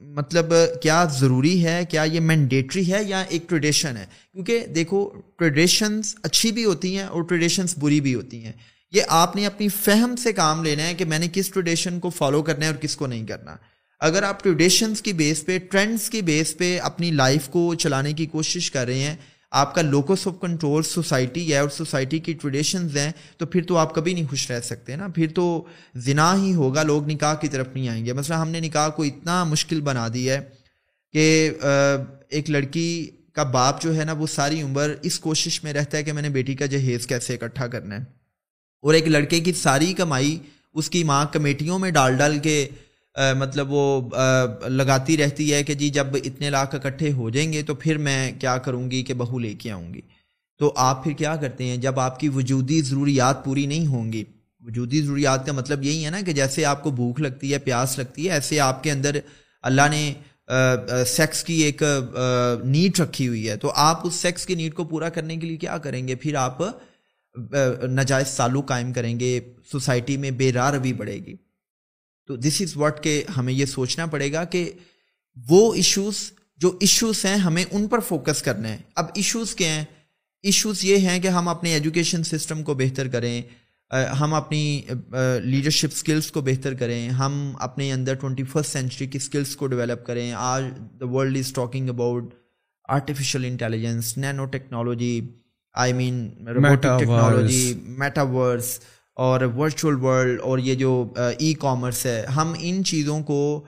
مطلب کیا ضروری ہے؟ کیا یہ مینڈیٹری ہے یا ایک ٹریڈیشن ہے؟ کیونکہ دیکھو ٹریڈیشنس اچھی بھی ہوتی ہیں اور ٹریڈیشنس بری بھی ہوتی ہیں۔ یہ آپ نے اپنی فہم سے کام لینا ہے کہ میں نے کس ٹریڈیشن کو فالو کرنا ہے اور کس کو نہیں کرنا۔ اگر آپ ٹریڈیشنس کی بیس پہ ٹرینڈس کی بیس پہ اپنی لائف کو چلانے کی کوشش کر رہے ہیں، آپ کا لوکس آف کنٹرول سوسائٹی ہے اور سوسائٹی کی ٹریڈیشنز ہیں، تو پھر تو آپ کبھی نہیں خوش رہ سکتے نا۔ پھر تو زنا ہی ہوگا، لوگ نکاح کی طرف نہیں آئیں گے۔ مثلا ہم نے نکاح کو اتنا مشکل بنا دی ہے کہ ایک لڑکی کا باپ جو ہے نا، وہ ساری عمر اس کوشش میں رہتا ہے کہ میں نے بیٹی کا جہیز کیسے اکٹھا کرنا ہے۔ اور ایک لڑکے کی ساری کمائی اس کی ماں کمیٹیوں میں ڈال ڈال کے مطلب وہ لگاتی رہتی ہے کہ جی جب اتنے لاکھ اکٹھے ہو جائیں گے تو پھر میں کیا کروں گی کہ بہو لے کے آؤں گی۔ تو آپ پھر کیا کرتے ہیں؟ جب آپ کی وجودی ضروریات پوری نہیں ہوں گی، وجودی ضروریات کا مطلب یہی ہے نا کہ جیسے آپ کو بھوک لگتی ہے، پیاس لگتی ہے، ایسے آپ کے اندر اللہ نے سیکس کی ایک نیڈ رکھی ہوئی ہے۔ تو آپ اس سیکس کی نیڈ کو پورا کرنے کے لیے کیا کریں گے؟ پھر آپ ناجائز سالو قائم کریں گے، سوسائٹی میں بے راہ روی بڑھے گی۔ تو دس از واٹ کہ ہمیں یہ سوچنا پڑے گا کہ وہ ایشوز جو ایشوز ہیں، ہمیں ان پر فوکس کرنا ہے۔ اب ایشوز کیا ہیں؟ ایشوز یہ ہیں کہ ہم اپنے ایجوکیشن سسٹم کو بہتر کریں ہم اپنی لیڈرشپ سکلز کو بہتر کریں، ہم اپنے اندر ٹوئنٹی فسٹ سینچری کی سکلز کو ڈیولپ کریں۔ آج the world is talking about artificial intelligence nano technology I mean technology metaverse اور ورچوئل ورلڈ اور یہ جو ای کامرس ہے ہم ان چیزوں کو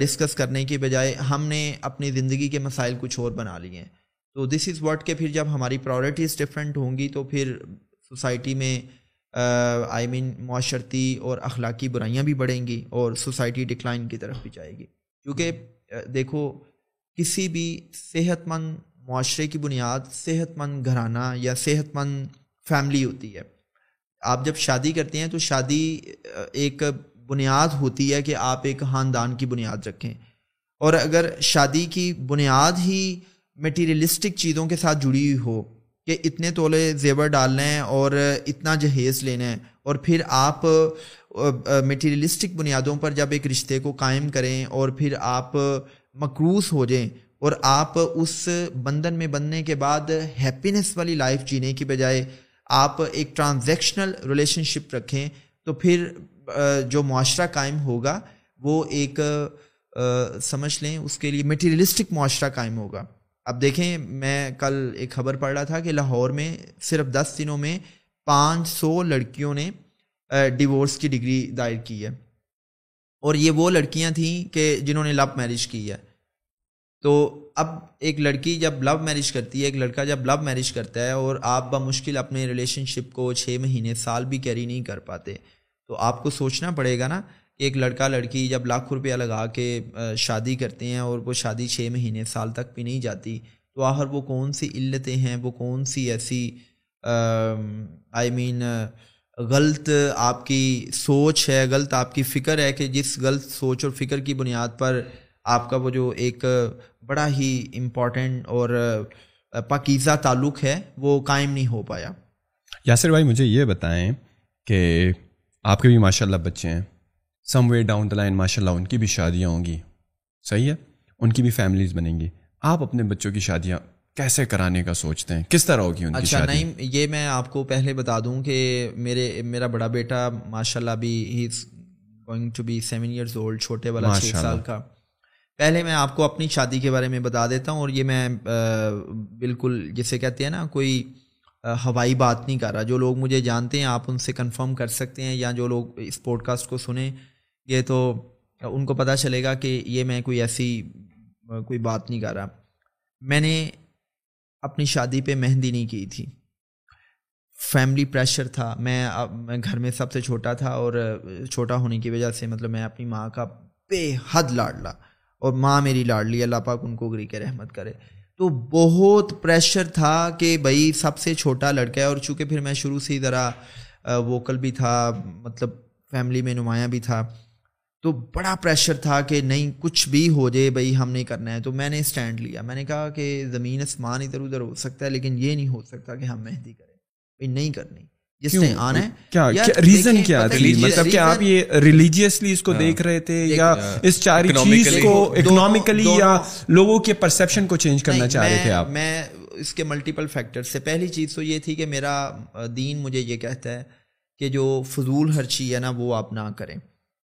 ڈسکس کرنے کے بجائے ہم نے اپنی زندگی کے مسائل کچھ اور بنا لیے ہیں۔ تو دس از واٹ کہ پھر جب ہماری پرائورٹیز ڈفرینٹ ہوں گی تو پھر سوسائٹی میں آئی مین معاشرتی اور اخلاقی برائیاں بھی بڑھیں گی اور سوسائٹی ڈکلائن کی طرف بھی جائے گی۔ کیونکہ دیکھو کسی بھی صحت مند معاشرے کی بنیاد صحت مند گھرانہ یا صحت مند فیملی ہوتی ہے۔ آپ جب شادی کرتے ہیں تو شادی، ایک بنیاد ہوتی ہے کہ آپ ایک خاندان کی بنیاد رکھیں۔ اور اگر شادی کی بنیاد ہی میٹیریلسٹک چیزوں کے ساتھ جڑی ہوئی ہو کہ اتنے تولے زیور ڈالنے ہیں اور اتنا جہیز لینا ہے اور پھر آپ میٹیریلسٹک بنیادوں پر جب ایک رشتے کو قائم کریں اور پھر آپ مقروض ہو جائیں اور آپ اس بندھن میں بننے کے بعد ہیپینس والی لائف جینے کی بجائے آپ ایک ٹرانزیکشنل ریلیشن شپ رکھیں، تو پھر جو معاشرہ قائم ہوگا، وہ ایک سمجھ لیں، اس کے لیے میٹیریلسٹک معاشرہ قائم ہوگا۔ اب دیکھیں، میں کل ایک خبر پڑھ رہا تھا کہ لاہور میں صرف دس دنوں میں پانچ سو لڑکیوں نے ڈیورس کی ڈگری دائر کی ہے۔ اور یہ وہ لڑکیاں تھیں کہ جنہوں نے لو میرج کی ہے۔ تو اب ایک لڑکی جب لو میرج کرتی ہے، ایک لڑکا جب لو میرج کرتا ہے اور آپ بمشکل اپنے ریلیشن شپ کو چھ مہینے، سال بھی کیری نہیں کر پاتے، تو آپ کو سوچنا پڑے گا نا کہ ایک لڑکا، لڑکی جب لاکھ روپیہ لگا کے شادی کرتے ہیں اور وہ شادی چھ مہینے، سال تک بھی نہیں جاتی، تو آخر وہ کون سی علتیں ہیں؟ وہ کون سی ایسی آئی مین غلط آپ کی سوچ ہے، غلط آپ کی فکر ہے کہ جس غلط سوچ اور فکر کی بنیاد پر آپ کا وہ جو ایک بڑا ہی امپورٹنٹ اور پاکیزہ تعلق ہے وہ قائم نہیں ہو پایا۔ یاسر بھائی مجھے یہ بتائیں کہ آپ کے بھی ماشاء اللہ بچے ہیں۔ سم وے ڈاؤن دا لائن ماشاء اللہ ان کی بھی شادیاں ہوں گی۔ صحیح ہے؟ ان کی بھی فیملیز بنیں گی۔ آپ اپنے بچوں کی شادیاں کیسے کرانے کا سوچتے ہیں؟ کس طرح ہوگی ان اچھا نہیں یہ میں آپ کو پہلے بتا دوں کہ میرے میرا بڑا بیٹا ماشاء اللہ بھی he going to be seven years old چھوٹے والا چھ سال کا۔ پہلے میں آپ کو اپنی شادی کے بارے میں بتا دیتا ہوں اور یہ میں بالکل جسے کہتے ہیں نا، کوئی ہوائی بات نہیں کر رہا۔ جو لوگ مجھے جانتے ہیں، آپ ان سے کنفرم کر سکتے ہیں یا جو لوگ اس پوڈ کاسٹ کو سنیں، یہ تو ان کو پتہ چلے گا کہ یہ میں کوئی ایسی کوئی بات نہیں کر رہا۔ میں نے اپنی شادی پہ مہندی نہیں کی تھی۔ فیملی پریشر تھا۔ میں گھر میں سب سے چھوٹا تھا اور چھوٹا ہونے کی وجہ سے مطلب میں اپنی ماں کا بے حد لاڈلا اور ماں میری لاڈلی، اللہ پاک ان کو گری کے رحمت کرے۔ تو بہت پریشر تھا کہ بھائی سب سے چھوٹا لڑکا ہے اور چونکہ پھر میں شروع سے ہی ذرا ووکل بھی تھا مطلب فیملی میں نمایاں بھی تھا۔ تو بڑا پریشر تھا کہ نہیں، کچھ بھی ہو جائے بھائی، ہم نہیں کرنا ہے۔ تو میں نے اسٹینڈ لیا۔ میں نے کہا کہ زمین اسمان ادھر ادھر ہو سکتا ہے، لیکن یہ نہیں ہو سکتا کہ ہم مہندی کریں۔ بھائی نہیں کرنی۔ جس نے آنا ہے کیا ریزن کیا مطلب کہ آپ یہ ریلیجیسلی اس کو۔ دیکھ رہے تھے یا اس چاری چیز کو اکنامیکلی یا لوگوں کے پرسیپشن کو چینج کرنا چاہ رہے تھے آپ میں اس کے ملٹیپل فیکٹر سے پہلی چیز تو یہ تھی کہ میرا دین مجھے یہ کہتا ہے کہ جو فضول ہرچی ہے نا وہ آپ نہ کریں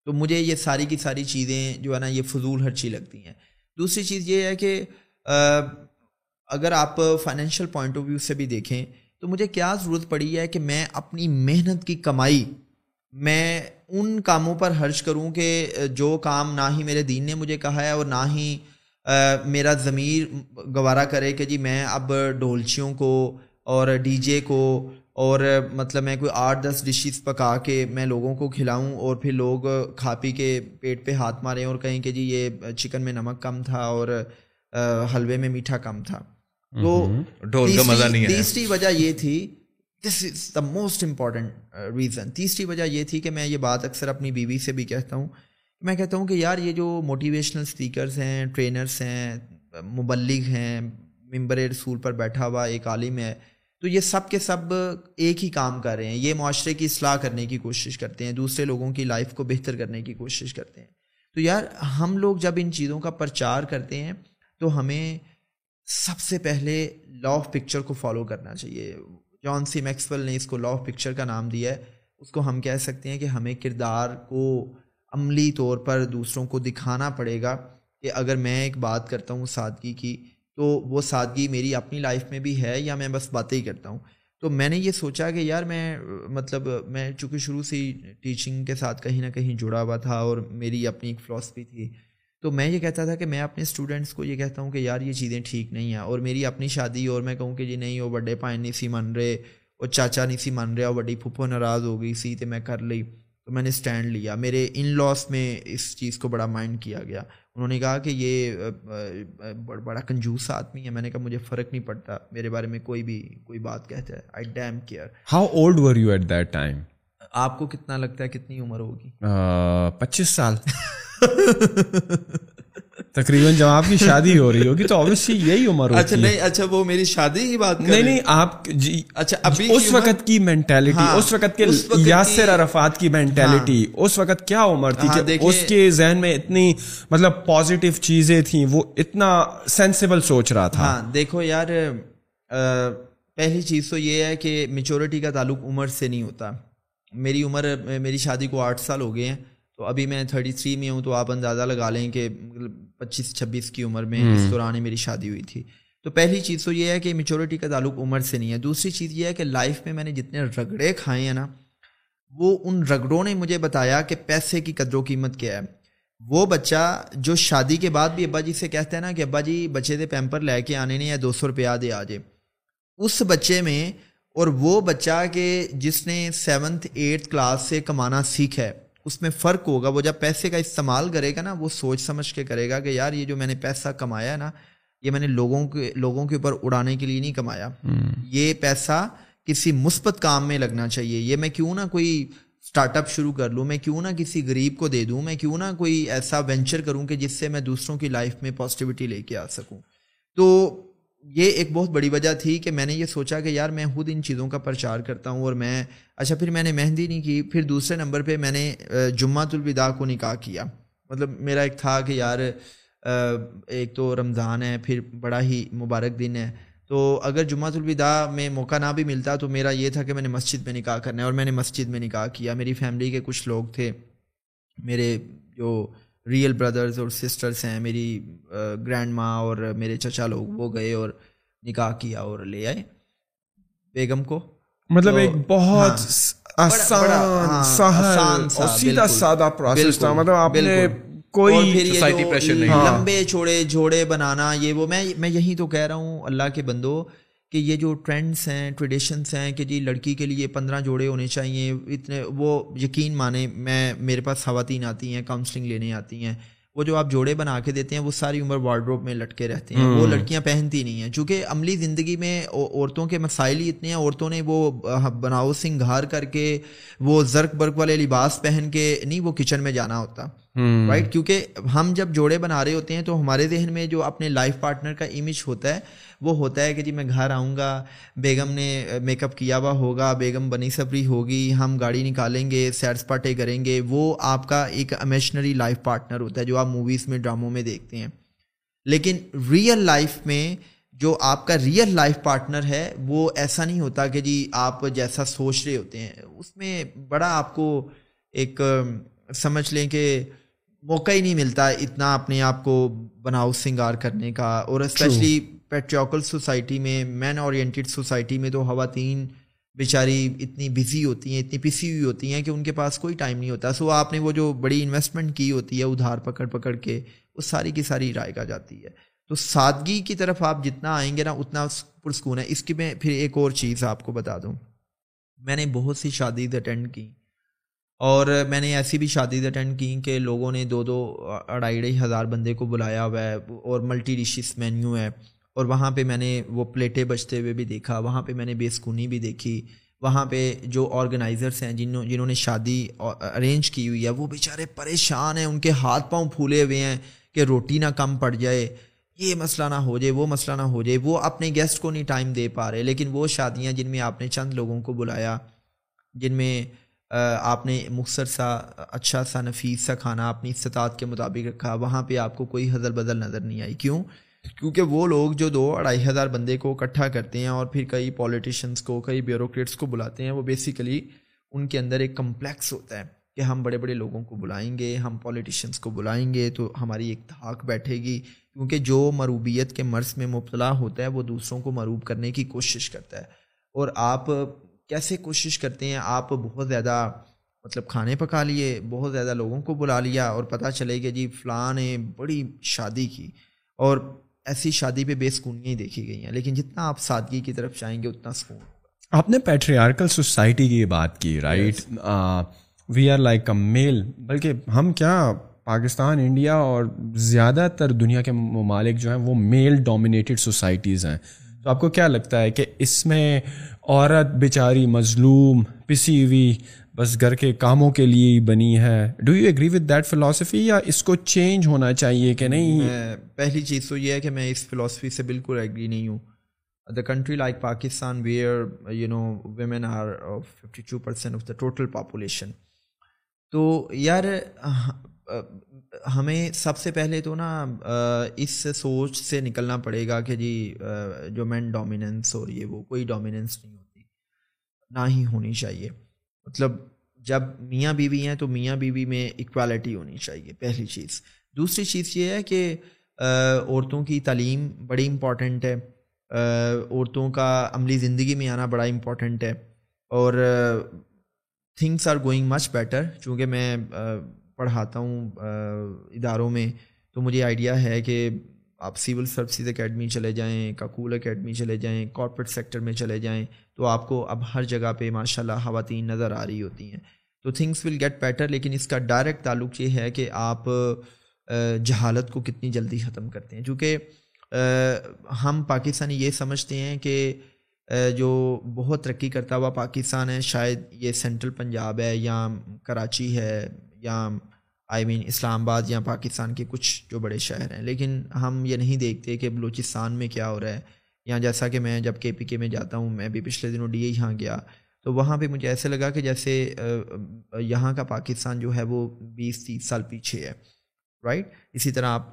تو مجھے یہ ساری کی ساری چیزیں جو ہے نا یہ فضول ہرچی لگتی ہیں دوسری چیز یہ ہے کہ اگر آپ فائنینشیل پوائنٹ آف ویو سے بھی دیکھیں تو مجھے کیا ضرورت پڑی ہے کہ میں اپنی محنت کی کمائی، میں ان کاموں پر خرچ کروں کہ جو کام نہ ہی میرے دین نے مجھے کہا ہے اور نہ ہی میرا ضمیر گوارا کرے کہ جی میں اب ڈھولچیوں کو اور ڈی جے کو اور مطلب میں کوئی آٹھ دس ڈشز پکا کے میں لوگوں کو کھلاؤں اور پھر لوگ کھا پی کے پیٹ پہ ہاتھ ماریں اور کہیں کہ جی یہ چکن میں نمک کم تھا اور حلوے میں میٹھا کم تھا۔ تو تیسری وجہ یہ تھی this is the most important reason تیسری وجہ یہ تھی کہ میں یہ بات اکثر اپنی بیوی سے بھی کہتا ہوں۔ میں کہتا ہوں کہ یار یہ جو موٹیویشنل اسپیکرس ہیں ٹرینرس ہیں مبلغ ہیں ممبر رسول پر بیٹھا ہوا ایک عالم ہے تو یہ سب کے سب ایک ہی کام کر رہے ہیں۔ یہ معاشرے کی اصلاح کرنے کی کوشش کرتے ہیں دوسرے لوگوں کی لائف کو بہتر کرنے کی کوشش کرتے ہیں۔ تو یار ہم لوگ جب ان چیزوں کا پرچار کرتے ہیں تو ہمیں سب سے پہلے لا آف پکچر کو فالو کرنا چاہیے۔ جان سی میکسول نے اس کو لا آف پکچر کا نام دیا ہے۔ اس کو ہم کہہ سکتے ہیں کہ ہمیں کردار کو عملی طور پر دوسروں کو دکھانا پڑے گا کہ اگر میں ایک بات کرتا ہوں سادگی کی، تو وہ سادگی میری اپنی لائف میں بھی ہے یا میں بس باتیں ہی کرتا ہوں۔ تو میں نے یہ سوچا کہ یار میں مطلب میں چونکہ شروع سے ہی ٹیچنگ کے ساتھ کہیں نہ کہیں جڑا ہوا تھا اور میری اپنی ایک فلاسفی تھی تو میں یہ کہتا تھا کہ میں اپنے اسٹوڈنٹس کو یہ کہتا ہوں کہ یار یہ چیزیں ٹھیک نہیں ہیں اور میری اپنی شادی اور میں کہوں کہ جی نہیں وہ بڑے پائن نہیں سی من رہے اور چاچا نہیں سی من رہے اور بڑی پھپھو ناراض ہو گئی سی تو میں کر لی۔ تو میں نے اسٹینڈ لیا۔ میرے ان لاس میں اس چیز کو بڑا مائنڈ کیا گیا۔ انہوں نے کہا کہ یہ بڑا کنجوس آدمی ہے۔ میں نے کہا مجھے فرق نہیں پڑتا میرے بارے میں کوئی بھی کوئی بات کہتا ہے۔ I damn care how old were you at that time آپ کو کتنا لگتا ہے کتنی عمر ہوگی؟ پچیس سال۔ *laughs* تقریباً جب آپ کی شادی ہو رہی ہوگی تو اوبیسلی یہی عمر اچھا نہیں اچھا وہ میری شادی کی بات نہیں نہیں آپ جی اچھا ابھی اس وقت کی مینٹیلٹی ہاں، اس وقت کے یاسر عرفات کی مینٹیلٹی ہاں۔ اس وقت کیا عمر تھی ہاں، کہ اس کے ذہن میں اتنی مطلب پازیٹیو چیزیں تھیں وہ اتنا سینسیبل سوچ رہا تھا۔ دیکھو یار پہلی چیز تو یہ ہے کہ میچورٹی کا تعلق عمر سے نہیں ہوتا۔ میری عمر میری شادی کو آٹھ سال ہو گئے ہیں۔ تو ابھی میں تھرٹی تھری میں ہوں تو آپ اندازہ لگا لیں کہ پچیس چھبیس کی عمر میں اس دوران میری شادی ہوئی تھی۔ تو پہلی چیز تو یہ ہے کہ میچورٹی کا تعلق عمر سے نہیں ہے۔ دوسری چیز یہ ہے کہ لائف میں میں نے جتنے رگڑے کھائے ہیں نا وہ ان رگڑوں نے مجھے بتایا کہ پیسے کی قدر و قیمت کیا ہے۔ وہ بچہ جو شادی کے بعد بھی ابا جی سے کہتا ہے نا کہ ابا جی بچے دے پیمپر لے کے آنے نے یا دو سو روپیہ دے آ جائے اس بچے میں اور وہ بچہ کہ جس نے سیونتھ ایٹھ کلاس سے کمانا سیکھا ہے اس میں فرق ہوگا۔ وہ جب پیسے کا استعمال کرے گا نا وہ سوچ سمجھ کے کرے گا کہ یار یہ جو میں نے پیسہ کمایا ہے نا یہ میں نے لوگوں کے لوگوں کے اوپر اڑانے کے لیے نہیں کمایا۔ یہ پیسہ کسی مثبت کام میں لگنا چاہیے۔ یہ میں کیوں نہ کوئی اسٹارٹ اپ شروع کر لوں میں کیوں نہ کسی غریب کو دے دوں میں کیوں نہ کوئی ایسا وینچر کروں کہ جس سے میں دوسروں کی لائف میں پازیٹیوٹی لے کے آ سکوں۔ تو یہ ایک بہت بڑی وجہ تھی کہ میں نے یہ سوچا کہ یار میں خود ان چیزوں کا پرچار کرتا ہوں اور میں اچھا پھر میں نے مہندی نہیں کی، پھر دوسرے نمبر پہ میں نے جمعۃ الوداع کو نکاح کیا۔ مطلب میرا ایک تھا کہ یار ایک تو رمضان ہے، پھر بڑا ہی مبارک دن ہے۔ تو اگر جمعۃ الوداع میں موقع نہ بھی ملتا تو میرا یہ تھا کہ میں نے مسجد میں نکاح کرنا ہے اور میں نے مسجد میں نکاح کیا۔ میری فیملی کے کچھ لوگ تھے، میرے جو ریئل بردرز اور سسٹرس ہیں. میری گرینڈ ماں اور میرے چچا لوگ وہ گئے اور نکاح کیا اور لے آئے بیگم کو. مطلب ایک بہت ہاں، آسان سیدھا سادہ پروسیس تھا. مطلب آپ نے کوئی لمبے چھوڑے جھوڑے بنانا یہ وہ میں میں یہی تو کہہ رہا ہوں اللہ کے بندو کہ یہ جو ٹرینڈس ہیں ٹریڈیشنس ہیں کہ جی لڑکی کے لیے پندرہ جوڑے ہونے چاہیے اتنے وہ یقین مانے میں میرے پاس خواتین آتی ہیں کاؤنسلنگ لینے آتی ہیں وہ جو آپ جوڑے بنا کے دیتے ہیں وہ ساری عمر وارڈروب میں لٹکے رہتے ہیں وہ لڑکیاں پہنتی نہیں ہیں۔ چونکہ عملی زندگی میں عورتوں کے مسائل ہی اتنے ہیں عورتوں نے وہ بناؤ سنگھار کر کے وہ زرک برک والے لباس پہن کے نہیں وہ کچن میں جانا ہوتا۔ رائٹ کیونکہ ہم جب جوڑے بنا رہے ہوتے ہیں تو ہمارے ذہن میں جو اپنے لائف پارٹنر کا امیج ہوتا ہے وہ ہوتا ہے کہ جی میں گھر آؤں گا بیگم نے میک اپ کیا ہوا ہوگا بیگم بنی سبری ہوگی ہم گاڑی نکالیں گے سیر سپاٹے کریں گے وہ آپ کا ایک امیشنری لائف پارٹنر ہوتا ہے جو آپ موویز میں ڈراموں میں دیکھتے ہیں۔ لیکن ریئل لائف میں جو آپ کا ریئل لائف پارٹنر ہے وہ ایسا نہیں ہوتا کہ جی آپ جیسا سوچ رہے ہوتے ہیں۔ اس میں بڑا آپ کو ایک سمجھ لیں کہ موقع ہی نہیں ملتا اتنا اپنے آپ کو بناؤ سنگار کرنے کا۔ اور اسپیشلی پیٹریوکل سوسائٹی میں مین اورینٹیڈ سوسائٹی میں تو خواتین بیچاری اتنی بزی ہوتی ہیں، اتنی پسی ہوئی ہوتی ہیں کہ ان کے پاس کوئی ٹائم نہیں ہوتا۔ سو آپ نے وہ جو بڑی انویسٹمنٹ کی ہوتی ہے ادھار پکڑ پکڑ کے، وہ ساری کی ساری رائے کا جاتی ہے۔ تو سادگی کی طرف آپ جتنا آئیں گے نا، اتنا پرسکون ہے۔ اس کی میں پھر ایک اور چیز آپ کو بتا دوں۔ میں نے بہت سی شادیز اٹینڈ کی۔ اور میں نے ایسی بھی شادی اٹینڈ کی کہ لوگوں نے دو دو اڑائی ڈھائی ہزار بندے کو بلایا ہوا ہے اور ملٹی ڈشز مینیو ہے۔ اور وہاں پہ میں نے وہ پلیٹیں بچتے ہوئے بھی دیکھا، وہاں پہ میں نے بے سکونی بھی دیکھی، وہاں پہ جو آرگنائزرس ہیں، جنہوں جنہوں نے شادی ارینج کی ہوئی ہے، وہ بیچارے پریشان ہیں، ان کے ہاتھ پاؤں پھولے ہوئے ہیں کہ روٹی نہ کم پڑ جائے، یہ مسئلہ نہ ہو جائے، وہ مسئلہ نہ ہو جائے، وہ اپنے گیسٹ کو نہیں ٹائم دے پا رہے، لیکن وہ شادیاں جن میں آپ نے چند لوگوں کو بلایا، جن میں آپ نے مختصر سا اچھا سا نفیس سا کھانا اپنی استطاعت کے مطابق رکھا، وہاں پہ آپ کو کوئی حضر بدل نظر نہیں آئی۔ کیوں؟ کیونکہ وہ لوگ جو دو اڑائی ہزار بندے کو اکٹھا کرتے ہیں اور پھر کئی پولیٹیشنس کو، کئی بیوروکریٹس کو بلاتے ہیں، وہ بیسیکلی ان کے اندر ایک کمپلیکس ہوتا ہے کہ ہم بڑے بڑے لوگوں کو بلائیں گے، ہم پولیٹیشنس کو بلائیں گے تو ہماری ایک دھاک بیٹھے گی۔ کیونکہ جو مروبیت کے مرض میں مبتلا ہوتا ہے، وہ دوسروں کو مروب کرنے کی کوشش کرتا ہے۔ اور آپ کیسے کوشش کرتے ہیں؟ آپ بہت زیادہ مطلب کھانے پکا لیے، بہت زیادہ لوگوں کو بلا لیا اور پتہ چلے کہ جی فلاں نے بڑی شادی کی۔ اور ایسی شادی پہ بے سکونیاں ہی دیکھی گئی ہیں لیکن جتنا آپ سادگی کی طرف چاہیں گے اتنا سکون۔ آپ نے پیٹریارکل سوسائٹی کی بات کی right we are like a male بلکہ ہم کیا پاکستان انڈیا اور زیادہ تر دنیا کے ممالک جو ہیں وہ میل ڈومینیٹڈ سوسائٹیز ہیں۔ تو آپ کو کیا لگتا ہے کہ اس میں عورت بیچاری مظلوم پسی ہوئی بس گھر کے کاموں کے لیے ہی بنی ہے۔ Do you agree with that philosophy یا اس کو چینج ہونا چاہیے کہ نہیں؟ پہلی چیز تو یہ ہے کہ میں اس فلاسفی سے بالکل ایگری نہیں ہوں۔ The country like Pakistan where you know women are fifty two percent of the total population تو یار، ہمیں سب سے پہلے تو نا، اس سوچ سے نکلنا پڑے گا کہ جی جو مین ڈومیننس اور یہ وہ، کوئی ڈومیننس نہیں ہوتی۔ نہ ہی ہونی چاہیے۔ مطلب جب میاں بیوی ہیں تو میاں بیوی میں اکوالٹی ہونی چاہیے، پہلی چیز۔ دوسری چیز یہ ہے کہ عورتوں کی تعلیم بڑی امپورٹنٹ ہے۔ عورتوں کا عملی زندگی میں آنا بڑا امپورٹنٹ ہے۔ اور things are going much better چونکہ میں پڑھاتا ہوں اداروں میں، تو مجھے آئیڈیا ہے کہ آپ سول سروسز اکیڈمی چلے جائیں کاکول اکیڈمی چلے جائیں کارپوریٹ سیکٹر میں چلے جائیں۔ تو آپ کو اب ہر جگہ پہ ماشاء اللہ خواتین نظر آ رہی ہوتی ہیں۔ تو تھنگس ول گیٹ بیٹر لیکن اس کا ڈائریکٹ تعلق یہ ہے کہ آپ جہالت کو کتنی جلدی ختم کرتے ہیں۔ چونکہ ہم پاکستانی یہ سمجھتے ہیں کہ جو بہت ترقی کرتا ہوا پاکستان ہے، شاید یہ سینٹرل پنجاب ہے یا کراچی ہے یا آئی مین اسلام آباد یا پاکستان کے کچھ جو بڑے شہر ہیں۔ لیکن ہم یہ نہیں دیکھتے کہ بلوچستان میں کیا ہو رہا ہے۔ یا جیسا کہ میں جب کے پی کے میں جاتا ہوں، میں بھی پچھلے دنوں ڈی اے یہاں گیا۔ تو وہاں پہ مجھے ایسے لگا کہ جیسے یہاں کا پاکستان جو ہے وہ بیس تیس سال پیچھے ہے رائٹ اسی طرح آپ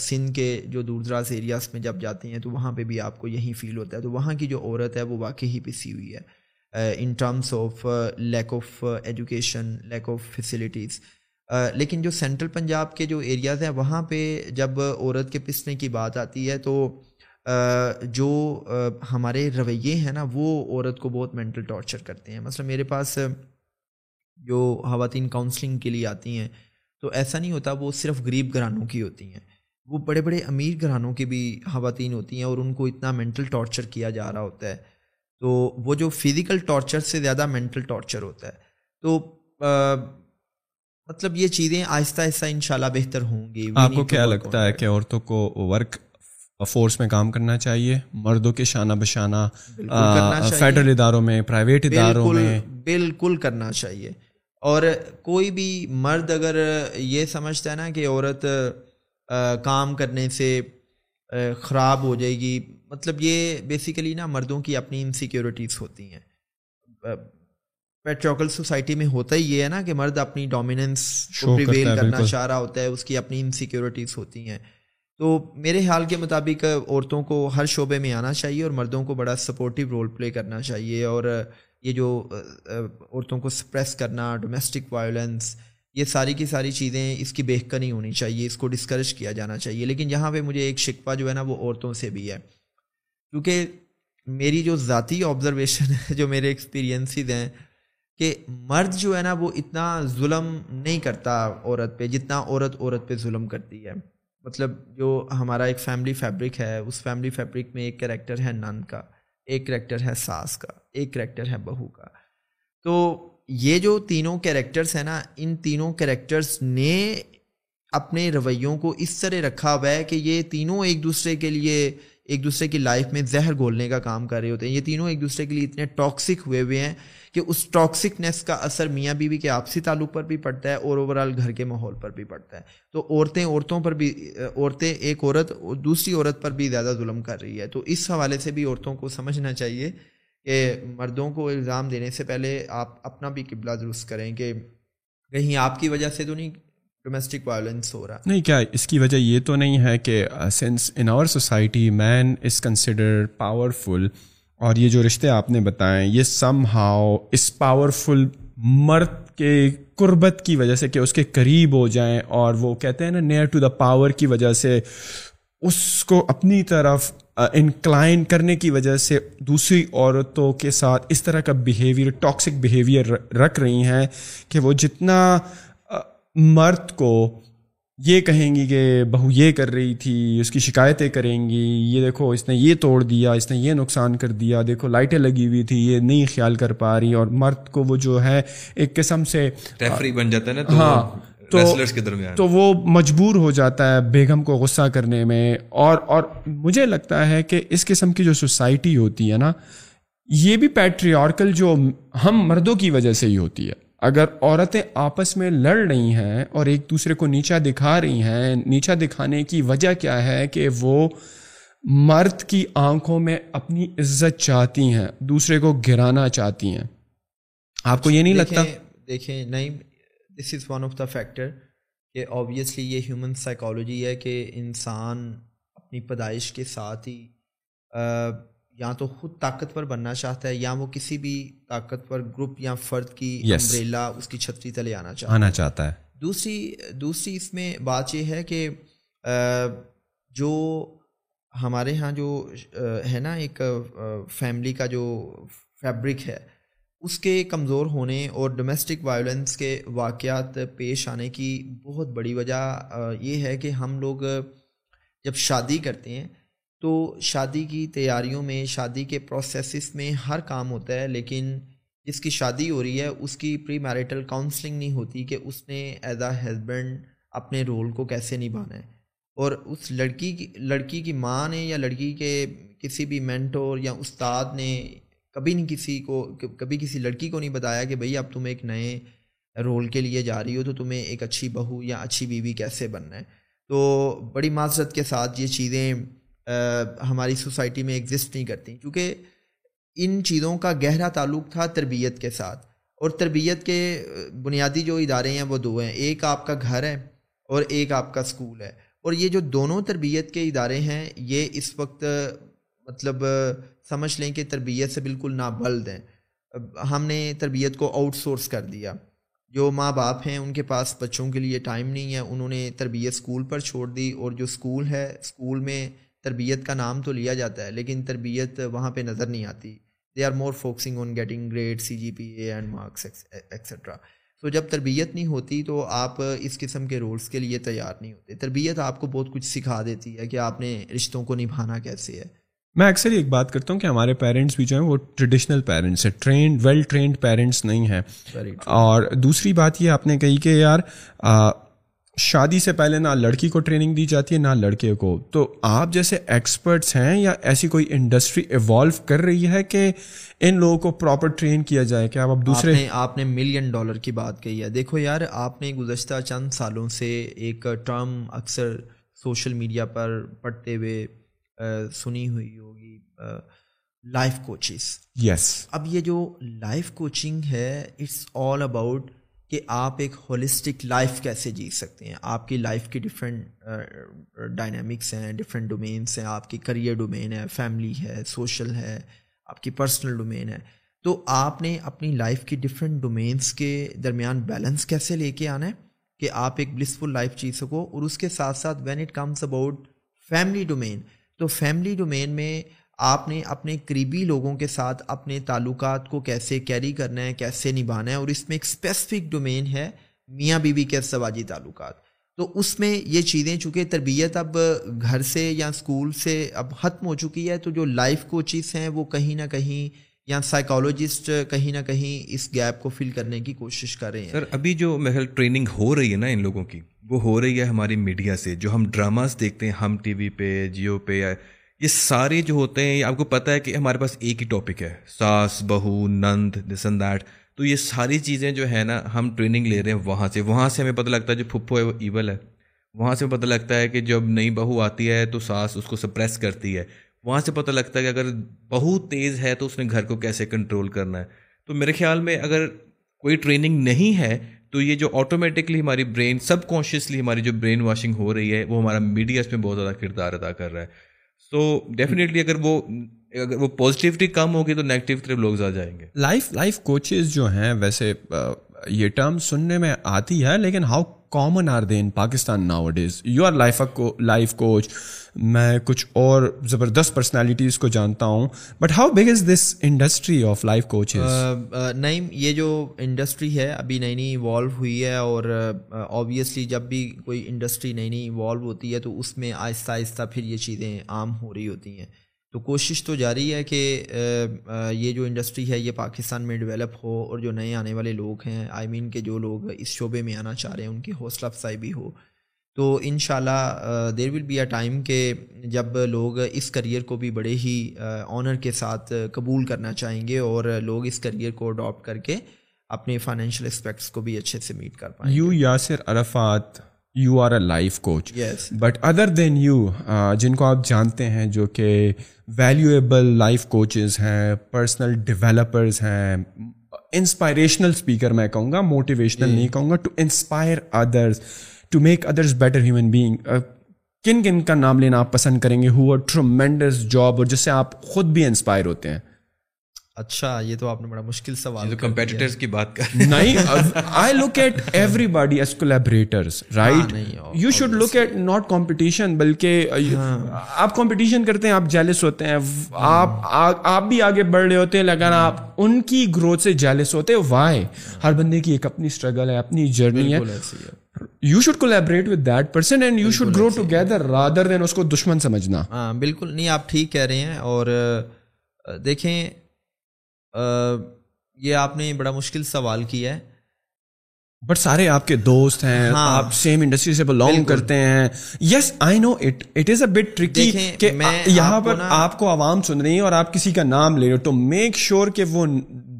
سندھ کے جو دور دراز ایریاز میں جب جاتے ہیں تو وہاں پہ بھی آپ کو یہی فیل ہوتا ہے۔ تو وہاں کی جو عورت ہے وہ واقعی ہی پسی ہوئی ہے in terms of lack of education lack of facilities لیکن جو سینٹرل پنجاب کے جو ایریاز ہیں، وہاں پہ جب عورت کے پسنے کی بات آتی ہے تو جو ہمارے رویے ہیں نا وہ عورت کو بہت مینٹل ٹارچر کرتے ہیں۔ مثلا میرے پاس جو خواتین کاؤنسلنگ کے لیے آتی ہیں تو ایسا نہیں ہوتا وہ صرف غریب گھرانوں کی ہوتی ہیں۔ وہ بڑے بڑے امیر گھرانوں کی بھی خواتین ہوتی ہیں اور ان کو اتنا مینٹل ٹارچر کیا جا رہا ہوتا ہے۔ تو وہ جو فزیکل ٹارچر سے زیادہ مینٹل ٹارچر ہوتا ہے۔ تو مطلب یہ چیزیں آہستہ آہستہ انشاءاللہ بہتر ہوں گی۔ آپ کو کیا لگتا ہے کہ عورتوں کو ورک فورس میں کام کرنا چاہیے۔ مردوں کے شانہ بشانہ فیڈرل اداروں میں پرائیویٹ اداروں میں۔ بالکل کرنا چاہیے۔ اور کوئی بھی مرد اگر یہ سمجھتا ہے نا کہ عورت کام کرنے سے خراب ہو جائے گی مطلب یہ بیسیکلی نا مردوں کی اپنی انسیکیورٹیز ہوتی ہیں۔ پیٹروکل سوسائٹی میں ہوتا ہی یہ ہے نا کہ مرد اپنی ڈومیننس پریویل کرنا چاہ رہا ہوتا ہے اس کی اپنی انسیکیورٹیز ہوتی ہیں۔ تو میرے حال کے مطابق عورتوں کو ہر شعبے میں آنا چاہیے اور مردوں کو بڑا سپورٹیو رول پلے کرنا چاہیے اور یہ جو عورتوں کو سپریس کرنا ڈومیسٹک وائلنس یہ ساری کی ساری چیزیں اس کی بہتر نہیں ہونی چاہیے، اس کو ڈسکریج کیا جانا چاہیے۔ لیکن یہاں پہ مجھے ایک شکوہ جو ہے نا وہ عورتوں سے بھی ہے۔ کیونکہ میری جو ذاتی آبزرویشن ہے، جو میرے ایکسپیرینسز ہیں، کہ مرد جو ہے نا وہ اتنا ظلم نہیں کرتا عورت پہ، جتنا عورت عورت پہ ظلم کرتی ہے۔ مطلب جو ہمارا ایک فیملی فیبرک ہے، اس فیملی فیبرک میں ایک کریکٹر ہے نن کا، ایک کریکٹر ہے ساس کا، ایک کریکٹر ہے بہو کا۔ تو یہ جو تینوں کریکٹرس ہیں نا، ان تینوں کریکٹرس نے اپنے رویوں کو اس طرح رکھا ہوا ہے کہ یہ تینوں ایک دوسرے کے لیے ایک دوسرے کی لائف میں زہر گھولنے کا کام کر رہے ہوتے ہیں۔ یہ تینوں ایک دوسرے کے لیے اتنے ٹاکسک ہوئے ہوئے ہیں کہ اس ٹاکسکنیس کا اثر میاں بیوی کے آپسی تعلق پر بھی پڑتا ہے اور اوور آل گھر کے ماحول پر بھی پڑتا ہے۔ تو عورتیں عورتوں پر بھی، عورتیں ایک عورت دوسری عورت پر بھی زیادہ ظلم کر رہی ہے۔ تو اس حوالے سے بھی عورتوں کو سمجھنا چاہیے کہ مردوں کو الزام دینے سے پہلے آپ اپنا بھی قبلہ درست کریں کہ کہیں آپ کی وجہ سے تو نہیں ڈومیسٹک وائلنس ہو رہا نہیں، کیا اس کی وجہ یہ تو نہیں ہے کہ sense in our society man is consider powerful اور یہ جو رشتے آپ نے بتائیں یہ سم ہاؤ اس پاورفل مرد کے قربت کی وجہ سے کہ اس کے قریب ہو جائیں، اور وہ کہتے ہیں نا نیئر ٹو دا پاور کی وجہ سے اس کو اپنی طرف انکلائن کرنے کی وجہ سے دوسری عورتوں کے ساتھ اس طرح کا بیہیویئر ٹاکسک بیہیویئر رکھ رہی ہیں کہ وہ جتنا مرد کو یہ کہیں گی کہ بہو یہ کر رہی تھی اس کی شکایتیں کریں گی یہ دیکھو اس نے یہ توڑ دیا اس نے یہ نقصان کر دیا دیکھو لائٹیں لگی ہوئی تھی یہ نہیں خیال کر پا رہی اور مرد کو وہ جو ہے ایک قسم سے بن جاتا ہے نا ہاں تو تو وہ مجبور ہو جاتا ہے بیگم کو غصہ کرنے میں اور اور مجھے لگتا ہے کہ اس قسم کی جو سوسائٹی ہوتی ہے نا یہ بھی پیٹریارکل جو ہم مردوں کی وجہ سے ہی ہوتی ہے۔ اگر عورتیں آپس میں لڑ رہی ہیں اور ایک دوسرے کو نیچا دکھا رہی ہیں، نیچا دکھانے کی وجہ کیا ہے کہ وہ مرد کی آنکھوں میں اپنی عزت چاہتی ہیں، دوسرے کو گرانا چاہتی ہیں۔ آپ کو یہ نہیں لگتا؟ دیکھیں نہیں this is one of the factor کہ آبویسلی یہ ہیومن سائیکالوجی ہے کہ انسان اپنی پیدائش کے ساتھ ہی یا تو خود طاقتور بننا چاہتا ہے یا وہ کسی بھی طاقتور گروپ یا فرد کی امبریلا اس کی چھتری تلے آنا چاہتا آنا چاہتا ہے۔ دوسری دوسری اس میں بات یہ ہے کہ جو ہمارے ہاں جو ہے نا ایک فیملی کا جو فیبرک ہے اس کے کمزور ہونے اور ڈومیسٹک وائلنس کے واقعات پیش آنے کی بہت بڑی وجہ یہ ہے کہ ہم لوگ جب شادی کرتے ہیں تو شادی کی تیاریوں میں، شادی کے پروسیسز میں ہر کام ہوتا ہے، لیکن جس کی شادی ہو رہی ہے، اس کی پری میرٹل کاؤنسلنگ نہیں ہوتی کہ اس نے ایز اے ہسبینڈ اپنے رول کو کیسے نبھانا ہے۔ اور اس لڑکی کی لڑکی کی ماں نے یا لڑکی کے کسی بھی مینٹور یا استاد نے کبھی نہیں کسی کو، کبھی کسی لڑکی کو نہیں بتایا کہ بھئی اب تم ایک نئے رول کے لیے جا رہی ہو تو تمہیں ایک اچھی بہو یا اچھی بیوی کیسے بننا ہے۔ تو بڑی معذرت کے ساتھ یہ چیزیں ہماری سوسائٹی میں ایگزسٹ نہیں کرتی۔ کیونکہ ان چیزوں کا گہرا تعلق تھا تربیت کے ساتھ۔ اور تربیت کے بنیادی جو ادارے ہیں وہ دو ہیں۔ ایک آپ کا گھر ہے اور ایک آپ کا اسکول ہے۔ اور یہ جو دونوں تربیت کے ادارے ہیں، یہ اس وقت مطلب سمجھ لیں کہ تربیت سے بالکل نابلد ہیں۔ ہم نے تربیت کو آؤٹ سورس کر دیا۔ جو ماں باپ ہیں، ان کے پاس بچوں کے لیے ٹائم نہیں ہے۔ انہوں نے تربیت اسکول پر چھوڑ دی اور جو اسکول ہے اسکول میں تربیت کا نام تو لیا جاتا ہے لیکن تربیت وہاں پہ نظر نہیں آتی۔ They are more focusing on getting grade C G P A and marks etcetera تو جب تربیت نہیں ہوتی تو آپ اس قسم کے رولس کے لیے تیار نہیں ہوتے۔ تربیت آپ کو بہت کچھ سکھا دیتی ہے کہ آپ نے رشتوں کو نبھانا کیسے ہے۔ میں اکثر ایک بات کرتا ہوں کہ ہمارے پیرنٹس بھی جو ہیں وہ ٹریڈیشنل پیرنٹس ہیں۔ ٹرینڈ ویل ٹرینڈ پیرنٹس نہیں ہیں۔ اور دوسری بات یہ آپ نے کہی کہ یار شادی سے پہلے نہ لڑکی کو ٹریننگ دی جاتی ہے نہ لڑکے کو۔ تو آپ جیسے ایکسپرٹس ہیں یا ایسی کوئی انڈسٹری ایوالو کر رہی ہے کہ ان لوگوں کو پراپر ٹرین کیا جائے کہ آپ اب دوسرے آپ نے ملین ڈالر کی بات کہی ہے۔ دیکھو یار آپ نے گزشتہ چند سالوں سے ایک ٹرم اکثر سوشل میڈیا پر پڑھتے ہوئے سنی ہوئی ہوگی لائف کوچز یس اب یہ جو لائف کوچنگ ہے اٹس آل اباؤٹ کہ آپ ایک ہولسٹک لائف کیسے جی سکتے ہیں؟ آپ کی لائف کی ڈفرینٹ ڈائنامکس uh, ہیں ڈفرینٹ ڈومینس ہیں، آپ کی کریئر ڈومین ہے فیملی ہے سوشل ہے، آپ کی پرسنل ڈومین ہے۔ تو آپ نے اپنی لائف کی ڈفرینٹ ڈومینس کے درمیان بیلنس کیسے لے کے آنا ہے کہ آپ ایک بلسفل لائف جی سکو اور اس کے ساتھ ساتھ when it comes about family domain تو فیملی ڈومین میں آپ نے اپنے قریبی لوگوں کے ساتھ اپنے تعلقات کو کیسے کیری کرنا ہے، کیسے نبھانا ہے، اور اس میں ایک اسپیسیفک ڈومین ہے میاں بیوی کے سواجی تعلقات۔ تو اس میں یہ چیزیں، چونکہ تربیت اب گھر سے یا اسکول سے اب ختم ہو چکی ہے، تو جو لائف کوچز ہیں وہ کہیں نہ کہیں یا سائیکالوجسٹ کہیں نہ کہیں اس گیپ کو فل کرنے کی کوشش کر رہے ہیں۔ سر، ابھی جو محل ٹریننگ ہو رہی ہے نا ان لوگوں کی، وہ ہو رہی ہے ہماری میڈیا سے۔ جو ہم ڈراماز دیکھتے ہیں، ہم ٹی وی پہ جیو پہ یہ سارے جو ہوتے ہیں آپ کو پتہ ہے کہ ہمارے پاس ایک ہی ٹاپک ہے، ساس، بہو، نند دس اینڈ دیٹ تو یہ ساری چیزیں جو ہے نا، ہم ٹریننگ لے رہے ہیں وہاں سے۔ وہاں سے ہمیں پتہ لگتا ہے جو پھپھو ہے، وہ ایول ہے۔ وہاں سے پتہ لگتا ہے کہ جب نئی بہو آتی ہے تو ساس اس کو سپریس کرتی ہے۔ وہاں سے پتہ لگتا ہے کہ اگر بہو تیز ہے تو اس نے گھر کو کیسے کنٹرول کرنا ہے۔ تو میرے خیال میں اگر کوئی ٹریننگ نہیں ہے تو یہ جو آٹومیٹکلی ہماری برین سب کانشیسلی ہماری جو برین واشنگ ہو رہی ہے، وہ ہمارا میڈیا اس میں بہت زیادہ کردار ادا کر رہا ہے۔ تو ڈیفینیٹلی اگر وہ اگر وہ پازیٹیوٹی کم ہوگی تو نیگیٹو طرف لوگ زیادہ جائیں گے۔ لائف لائف کوچز جو ہیں، ویسے یہ ٹرم سننے میں آتی ہے، لیکن how common are they in Pakistan nowadays you are life life coach میں کچھ اور زبردست پرسنالٹیز کو جانتا ہوں. But how big is this industry of life coach نئی یہ جو انڈسٹری ہے ابھی نئی نئی ایوالو ہوئی ہے اور uh, آبویسلی جب بھی کوئی انڈسٹری نئی نئی ایوالو ہوتی ہے تو اس میں آہستہ آہستہ پھر یہ چیزیں عام ہو رہی ہوتی ہیں۔ تو کوشش تو جاری ہے کہ یہ جو انڈسٹری ہے، یہ پاکستان میں ڈیولپ ہو اور جو نئے آنے والے لوگ ہیں آئی مین کہ جو لوگ اس شعبے میں آنا چاہ رہے ہیں، ان کی حوصلہ افزائی بھی ہو۔ تو ان شاء اللہ دیر ول بی اے ٹائم کہ جب لوگ اس کریئر کو بھی بڑے ہی آنر کے ساتھ قبول کرنا چاہیں گے اور لوگ اس کریئر کو اڈاپٹ کر کے اپنے فائنینشیل اسپیکٹس کو بھی اچھے سے میٹ کر پائیں you Yasir Arafat you are a life coach but other than you جن کو آپ جانتے ہیں جو کہ ویلیویبل لائف کوچز ہیں پرسنل ڈیولپرز ہیں انسپائریشنل اسپیکر میں کہوں گا موٹیویشنل نہیں کہوں گا to inspire others to make others better human being کن کن کا نام لینا آپ پسند کریں گے ہو ٹرومینڈس جاب اور جس سے آپ خود بھی انسپائر ہوتے ہیں. اچھا یہ تو آپ نے بڑا مشکل سوال کمپیٹیٹرس کی بات کر نہیں I look at everybody as collaborators right you should look at not competition بلکہ ہاں۔ آپ کمپٹیشن کرتے ہیں آپ جیلس ہوتے ہیں آپ آپ بھی آگے بڑھ رہے ہوتے ہیں لیکن آپ ان کی گروتھ سے جیلس ہوتے ہیں۔ وائی ہر بندے کی ایک اپنی اسٹرگل ہے اپنی جرنی ہے۔ You should collaborate with that person and you should grow together rather than اس کو دشمن سمجھنا۔ ہاں بالکل۔ نہیں آپ ٹھیک کہہ رہے ہیں اور دیکھیں یہ آپ نے بڑا مشکل سوال کیا ہے۔ بٹ سارے آپ کے دوست ہیں ہاں۔ آپ سیم انڈسٹری سے بلونگ کرتے ہیں۔ Yes I know it it is a bit tricky کہ یہاں پر آپ کو عوام سن رہی ہیں اور آپ کسی کا نام لے رہے ہو تو میک شیور کہ وہ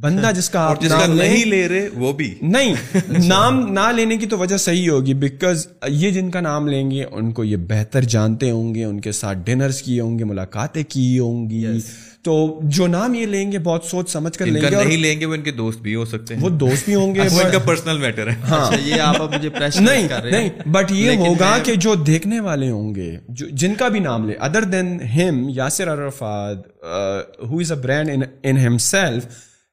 بندہ جس کا آپ نام نہیں لے رہے وہ بھی۔ نہیں نام نہ لینے کی تو وجہ صحیح ہوگی بیکاز یہ جن کا نام لیں گے ان کو یہ بہتر جانتے ہوں گے ان کے ساتھ ڈنرز کیے ہوں گے ملاقاتیں کی ہوں گی۔ تو جو نام یہ لیں گے بہت سوچ سمجھ کر لیں گے نہیں لیں گے وہ ان کے دوست بھی ہو سکتے ہیں۔ وہ دوست بھی ہوں گے وہ ان کا پرسنل میٹر ہے۔ ہاں۔ یہ آپ مجھے نہیں نہیں بٹ یہ ہوگا کہ جو دیکھنے والے ہوں گے جن کا بھی نام لے ادر دین ہم Yasir Arafat who is a brand in himself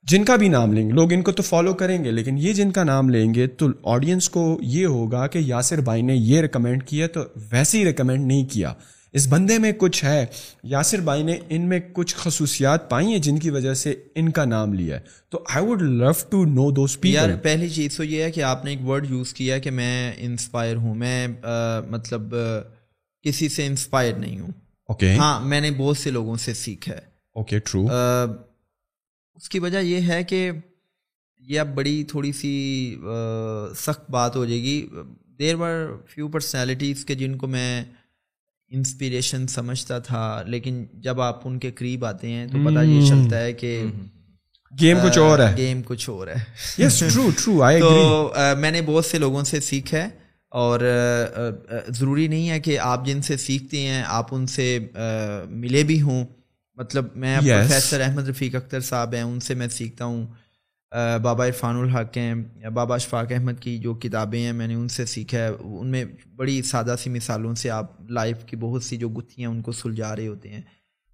جن کا بھی نام لیں گے لوگ ان کو تو فالو کریں گے لیکن یہ جن کا نام لیں گے تو آڈینس کو یہ ہوگا کہ یاسر بھائی نے یہ ریکمینڈ کیا تو ویسے ہی ریکمینڈ نہیں کیا۔ اس بندے میں کچھ ہے یاسر بھائی نے ان میں کچھ خصوصیات پائی ہیں جن کی وجہ سے ان کا نام لیا ہے۔ تو I would love to know those یار پہلی چیز تو یہ ہے کہ آپ نے ایک ورڈ یوز کیا کہ میں انسپائر ہوں میں مطلب کسی سے انسپائر نہیں ہوں۔ اوکے ہاں میں نے بہت سے لوگوں سے سیکھا ہے۔ اوکے ٹرو اس کی وجہ یہ ہے کہ یہ اب بڑی تھوڑی سی سخت بات ہو جائے گی۔ دیر ور فیو پرسنالٹیز کے جن کو میں انسپریشن سمجھتا تھا لیکن جب آپ ان کے قریب آتے ہیں تو پتہ یہ چلتا ہے کہ گیم کچھ اور ہے۔ گیم کچھ اور ہے۔ یس ٹرو ٹرو آئی تو میں نے بہت سے لوگوں سے سیکھا ہے اور ضروری نہیں ہے کہ آپ جن سے سیکھتے ہیں آپ ان سے ملے بھی ہوں۔ مطلب میں پروفیسر احمد رفیق اختر صاحب ہیں ان سے میں سیکھتا ہوں بابا عرفان الحق ہیں بابا اشفاق احمد کی جو کتابیں ہیں میں نے ان سے سیکھا ہے۔ ان میں بڑی سادہ سی مثالوں سے آپ لائف کی بہت سی جو گتھیاں ان کو سلجھا رہے ہوتے ہیں۔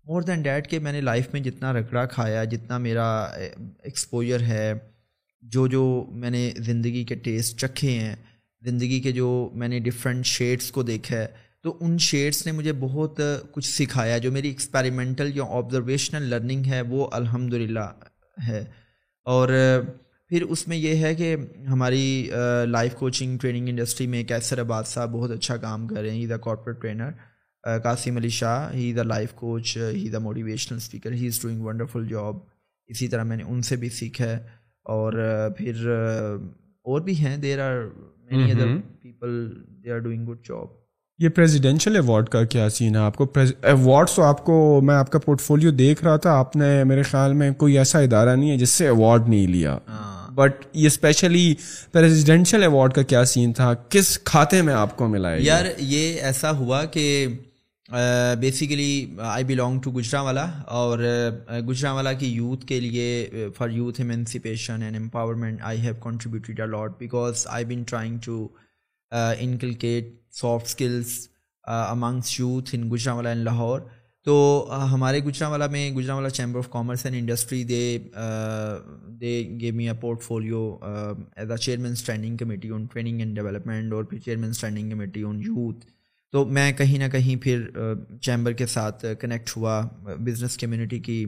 مور دین ڈیٹ کہ میں نے لائف میں جتنا رگڑا کھایا جتنا میرا ایکسپوجر ہے جو جو میں نے زندگی کے ٹیسٹ چکھے ہیں زندگی کے جو میں نے ڈفرینٹ شیڈس کو دیکھا ہے تو ان شیڈس نے مجھے بہت کچھ سکھایا جو میری ایکسپیریمنٹل جو آبزرویشنل لرننگ ہے وہ الحمد ہے۔ اور پھر اس میں یہ ہے کہ ہماری لائف کوچنگ ٹریننگ انڈسٹری میں کیسر عباد صاحب بہت اچھا کام کر رہے ہیں۔ He the corporate trainer Qasim Ali Shah. He the life coach he the motivational speaker he is doing wonderful job اسی طرح میں نے ان سے بھی سیکھا ہے۔ اور پھر اور بھی ہیں۔ There are many other people they are doing good job یہ پریزیڈینشیل ایوارڈ کا کیا سین ہے آپ کو? ایوارڈس تو آپ کو میں آپ کا پورٹ فولیو دیکھ رہا تھا آپ نے میرے خیال میں کوئی ایسا ادارہ نہیں ہے جس سے ایوارڈ نہیں لیا۔ بٹ ہاں۔ یہ اسپیشلی پریزیڈینشیل ایوارڈ کا کیا سین تھا؟ کس کھاتے میں آپ کو ملا ہے یار یہ ایسا ہوا کہ basically I belong to Gujranwala اور گجرا والا کی یوتھ کے لیے for youth emancipation and empowerment I have contributed a lot because I been trying to inculcate soft skills amongst youth in Gujranwala in Lahore تو ہمارے گجرا والا میں Gujranwala chamber of commerce and industry they they gave me a portfolio as a chairman standing committee on training and development اور پھر chairman standing committee on youth تو میں کہیں نہ کہیں پھر چیمبر کے ساتھ کنیکٹ ہوا بزنس کمیونٹی کی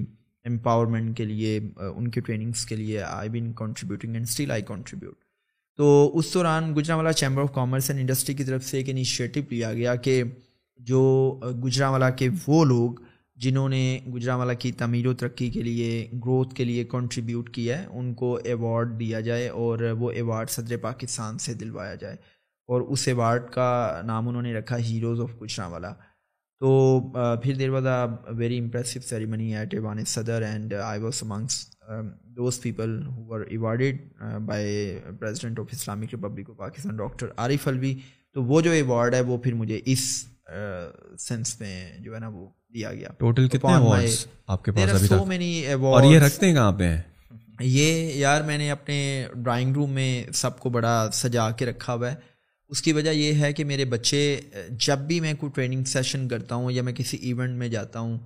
امپاورمنٹ کے لیے ان کی ٹریننگس کے لیے I been contributing and still I contribute تو اس دوران Gujranwala chamber of commerce and industry کی طرف سے ایک انیشیٹو لیا گیا کہ جو گجرا والا کے وہ لوگ جنہوں نے گجرا والا کی تعمیر و ترقی کے لیے، گروتھ کے لیے کنٹریبیوٹ کیا ہے، ان کو ایوارڈ دیا جائے اور وہ ایوارڈ صدر پاکستان سے دلوایا جائے اور اس ایوارڈ کا نام انہوں نے رکھا ہیروز آف گجرا والا تو پھر there was a very impressive ceremony at اے وان صدر and I was amongst those people who are awarded by president of Islamic republic of Pakistan doctor Arif Alvi تو وہ جو ایوارڈ ہے وہ پھر مجھے اس سینس میں جو ہے نا وہ دیا گیا. ٹوٹل کتنے آپ کے پاس ابھی تک؟ اور یہ رکھتے ہیں کہاں پہ یہ یار میں نے اپنے ڈرائنگ روم میں سب کو بڑا سجا کے رکھا ہوا ہے. اس کی وجہ یہ ہے کہ میرے بچے جب بھی میں کوئی ٹریننگ سیشن کرتا ہوں یا میں کسی ایونٹ میں جاتا ہوں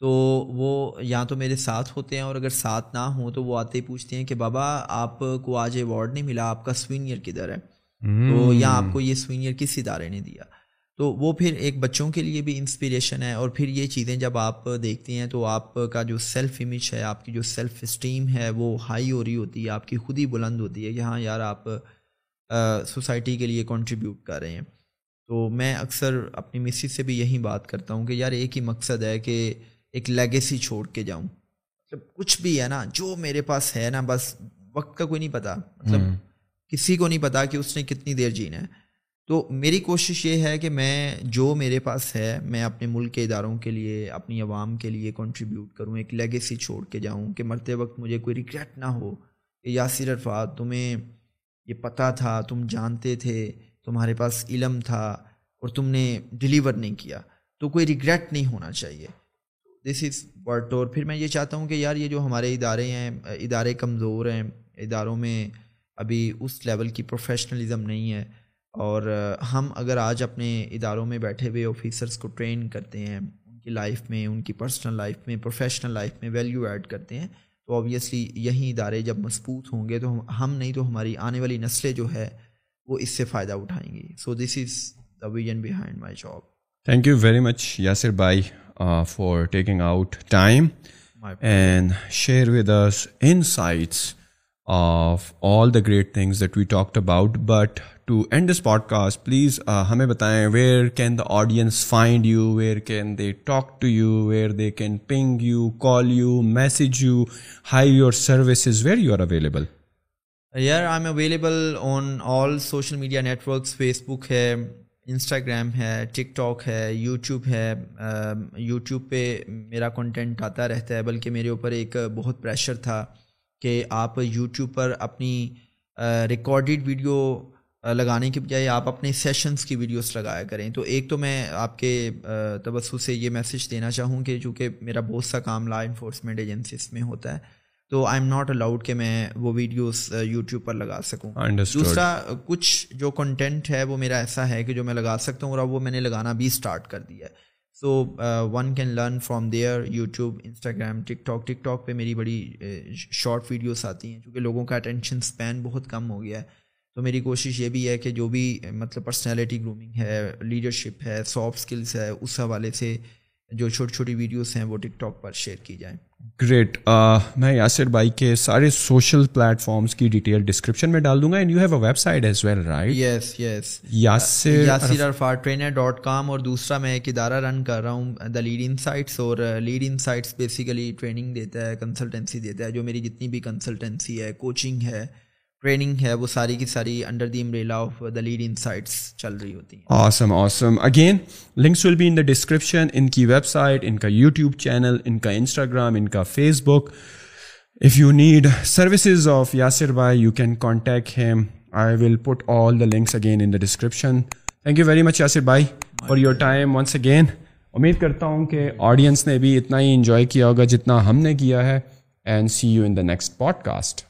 تو وہ یا تو میرے ساتھ ہوتے ہیں اور اگر ساتھ نہ ہوں تو وہ آتے ہی پوچھتے ہیں کہ بابا آپ کو آج ایوارڈ نہیں ملا آپ کا سوینئر کدھر ہے؟ تو یا آپ کو یہ سوینئر کس ادارے نے دیا؟ تو وہ پھر ایک بچوں کے لیے بھی انسپریشن ہے اور پھر یہ چیزیں جب آپ دیکھتے ہیں تو آپ کا جو سیلف امیج ہے آپ کی جو سیلف اسٹیم ہے وہ ہائی ہو رہی ہوتی ہے آپ کی خود ہی بلند ہوتی ہے کہ ہاں یار آپ سوسائٹی کے لیے کنٹریبیوٹ کر رہے ہیں۔ تو میں اکثر اپنی مسی سے بھی یہی بات کرتا ہوں کہ یار ایک ہی مقصد ہے کہ ایک لیگیسی چھوڑ کے جاؤں۔ مطلب کچھ بھی ہے نا جو میرے پاس ہے نا بس وقت کا کوئی نہیں پتا۔ مطلب کسی کو نہیں پتا کہ اس نے کتنی دیر جینا ہے۔ تو میری کوشش یہ ہے کہ میں جو میرے پاس ہے میں اپنے ملک کے اداروں کے لیے اپنی عوام کے لیے کنٹریبیوٹ کروں ایک لیگیسی چھوڑ کے جاؤں کہ مرتے وقت مجھے کوئی ریگریٹ نہ ہو۔ کہ یاسر عرفات تمہیں یہ پتہ تھا تم جانتے تھے تمہارے پاس علم تھا اور تم نے ڈلیور نہیں کیا۔ تو کوئی ریگریٹ نہیں ہونا چاہیے۔ دس از ورٹ اور پھر میں یہ چاہتا ہوں کہ یار یہ جو ہمارے ادارے ہیں، ادارے کمزور ہیں، اداروں میں ابھی اس لیول کی پروفیشنلزم نہیں ہے۔ اور ہم اگر آج اپنے اداروں میں بیٹھے ہوئے آفیسرس کو ٹرین کرتے ہیں، ان کی لائف میں، ان کی پرسنل لائف میں پروفیشنل لائف میں ویلیو ایڈ کرتے ہیں، تو آبویسلی یہی ادارے جب مضبوط ہوں گے تو ہم نہیں تو ہماری آنے والی نسلیں جو ہے، وہ اس سے فائدہ اٹھائیں گی۔ So this is the vision behind my job Thank you for taking out time and share with us insights of all the great things that we talk about but to end this podcast please ہمیں بتائیں where can the audience find you where can they talk to you where they can ping you call you message you have you services where you are available یار I am available on all social media networks Facebook ہے hai, Instagram hai, TikTok hai, YouTube hai. YouTube pe mera content aata rehta hai, balki mere upar ek bahut pressure tha کہ آپ YouTube پر اپنی recorded video لگانے کے بجائے آپ اپنے sessions کی ویڈیوز لگایا کریں تو ایک تو میں آپ کے توسط سے یہ میسیج دینا چاہوں کہ چونکہ میرا بہت سا کام لا انفورسمنٹ ایجنسیز میں ہوتا ہے تو آئی ایم ناٹ الاؤڈ کہ میں وہ ویڈیوز یوٹیوب پر لگا سکوں۔ دوسرا کچھ جو کنٹینٹ ہے وہ میرا ایسا ہے کہ جو میں لگا سکتا ہوں اور وہ میں نے لگانا بھی اسٹارٹ کر دیا ہے۔ So one can learn from there YouTube Instagram TikTok TikTok پہ میری بڑی شارٹ ویڈیوز آتی ہیں کیونکہ لوگوں کا اٹینشن اسپین بہت کم ہو گیا ہے۔ تو میری کوشش یہ بھی ہے کہ جو بھی مطلب پرسنالٹی گرومنگ ہے لیڈرشپ ہے سافٹ اسکلس ہے اس حوالے سے جو چھوٹی چھوٹی ویڈیوز ہیں وہ ٹک ٹاک پر شیئر کی جائیں۔ گریٹ۔ میں یاسر بھائی کے سارے سوشل پلیٹ فارمس کی ڈیٹیل ڈسکرپشن میں ڈال دوں گا and you have a website as well right yes yes Yasir Yasir trainer dot com اور دوسرا میں ایک ادارہ رن کر رہا ہوں دا لیڈ ان سائٹس اور lead in sites basically training دیتا ہے کنسلٹنسی دیتا ہے جو میری جتنی بھی کنسلٹنسی ہے کوچنگ ہے ٹریننگ ہے، وہ ساری کی ساری under the umbrella of the lead insights چل رہی ہوتی ہیں۔ Awesome awesome again links will be in the description ان کی ویب سائٹ ان کا یوٹیوب چینل ان کا انسٹاگرام ان کا Facebook if you need services of Yasir by you can contact him I will put all the links again in the description thank you very much Yasir by for your time once again امید کرتا ہوں کہ audience نے بھی اتنا ہی enjoy کیا ہوگا جتنا ہم نے کیا ہے and see you in the next podcast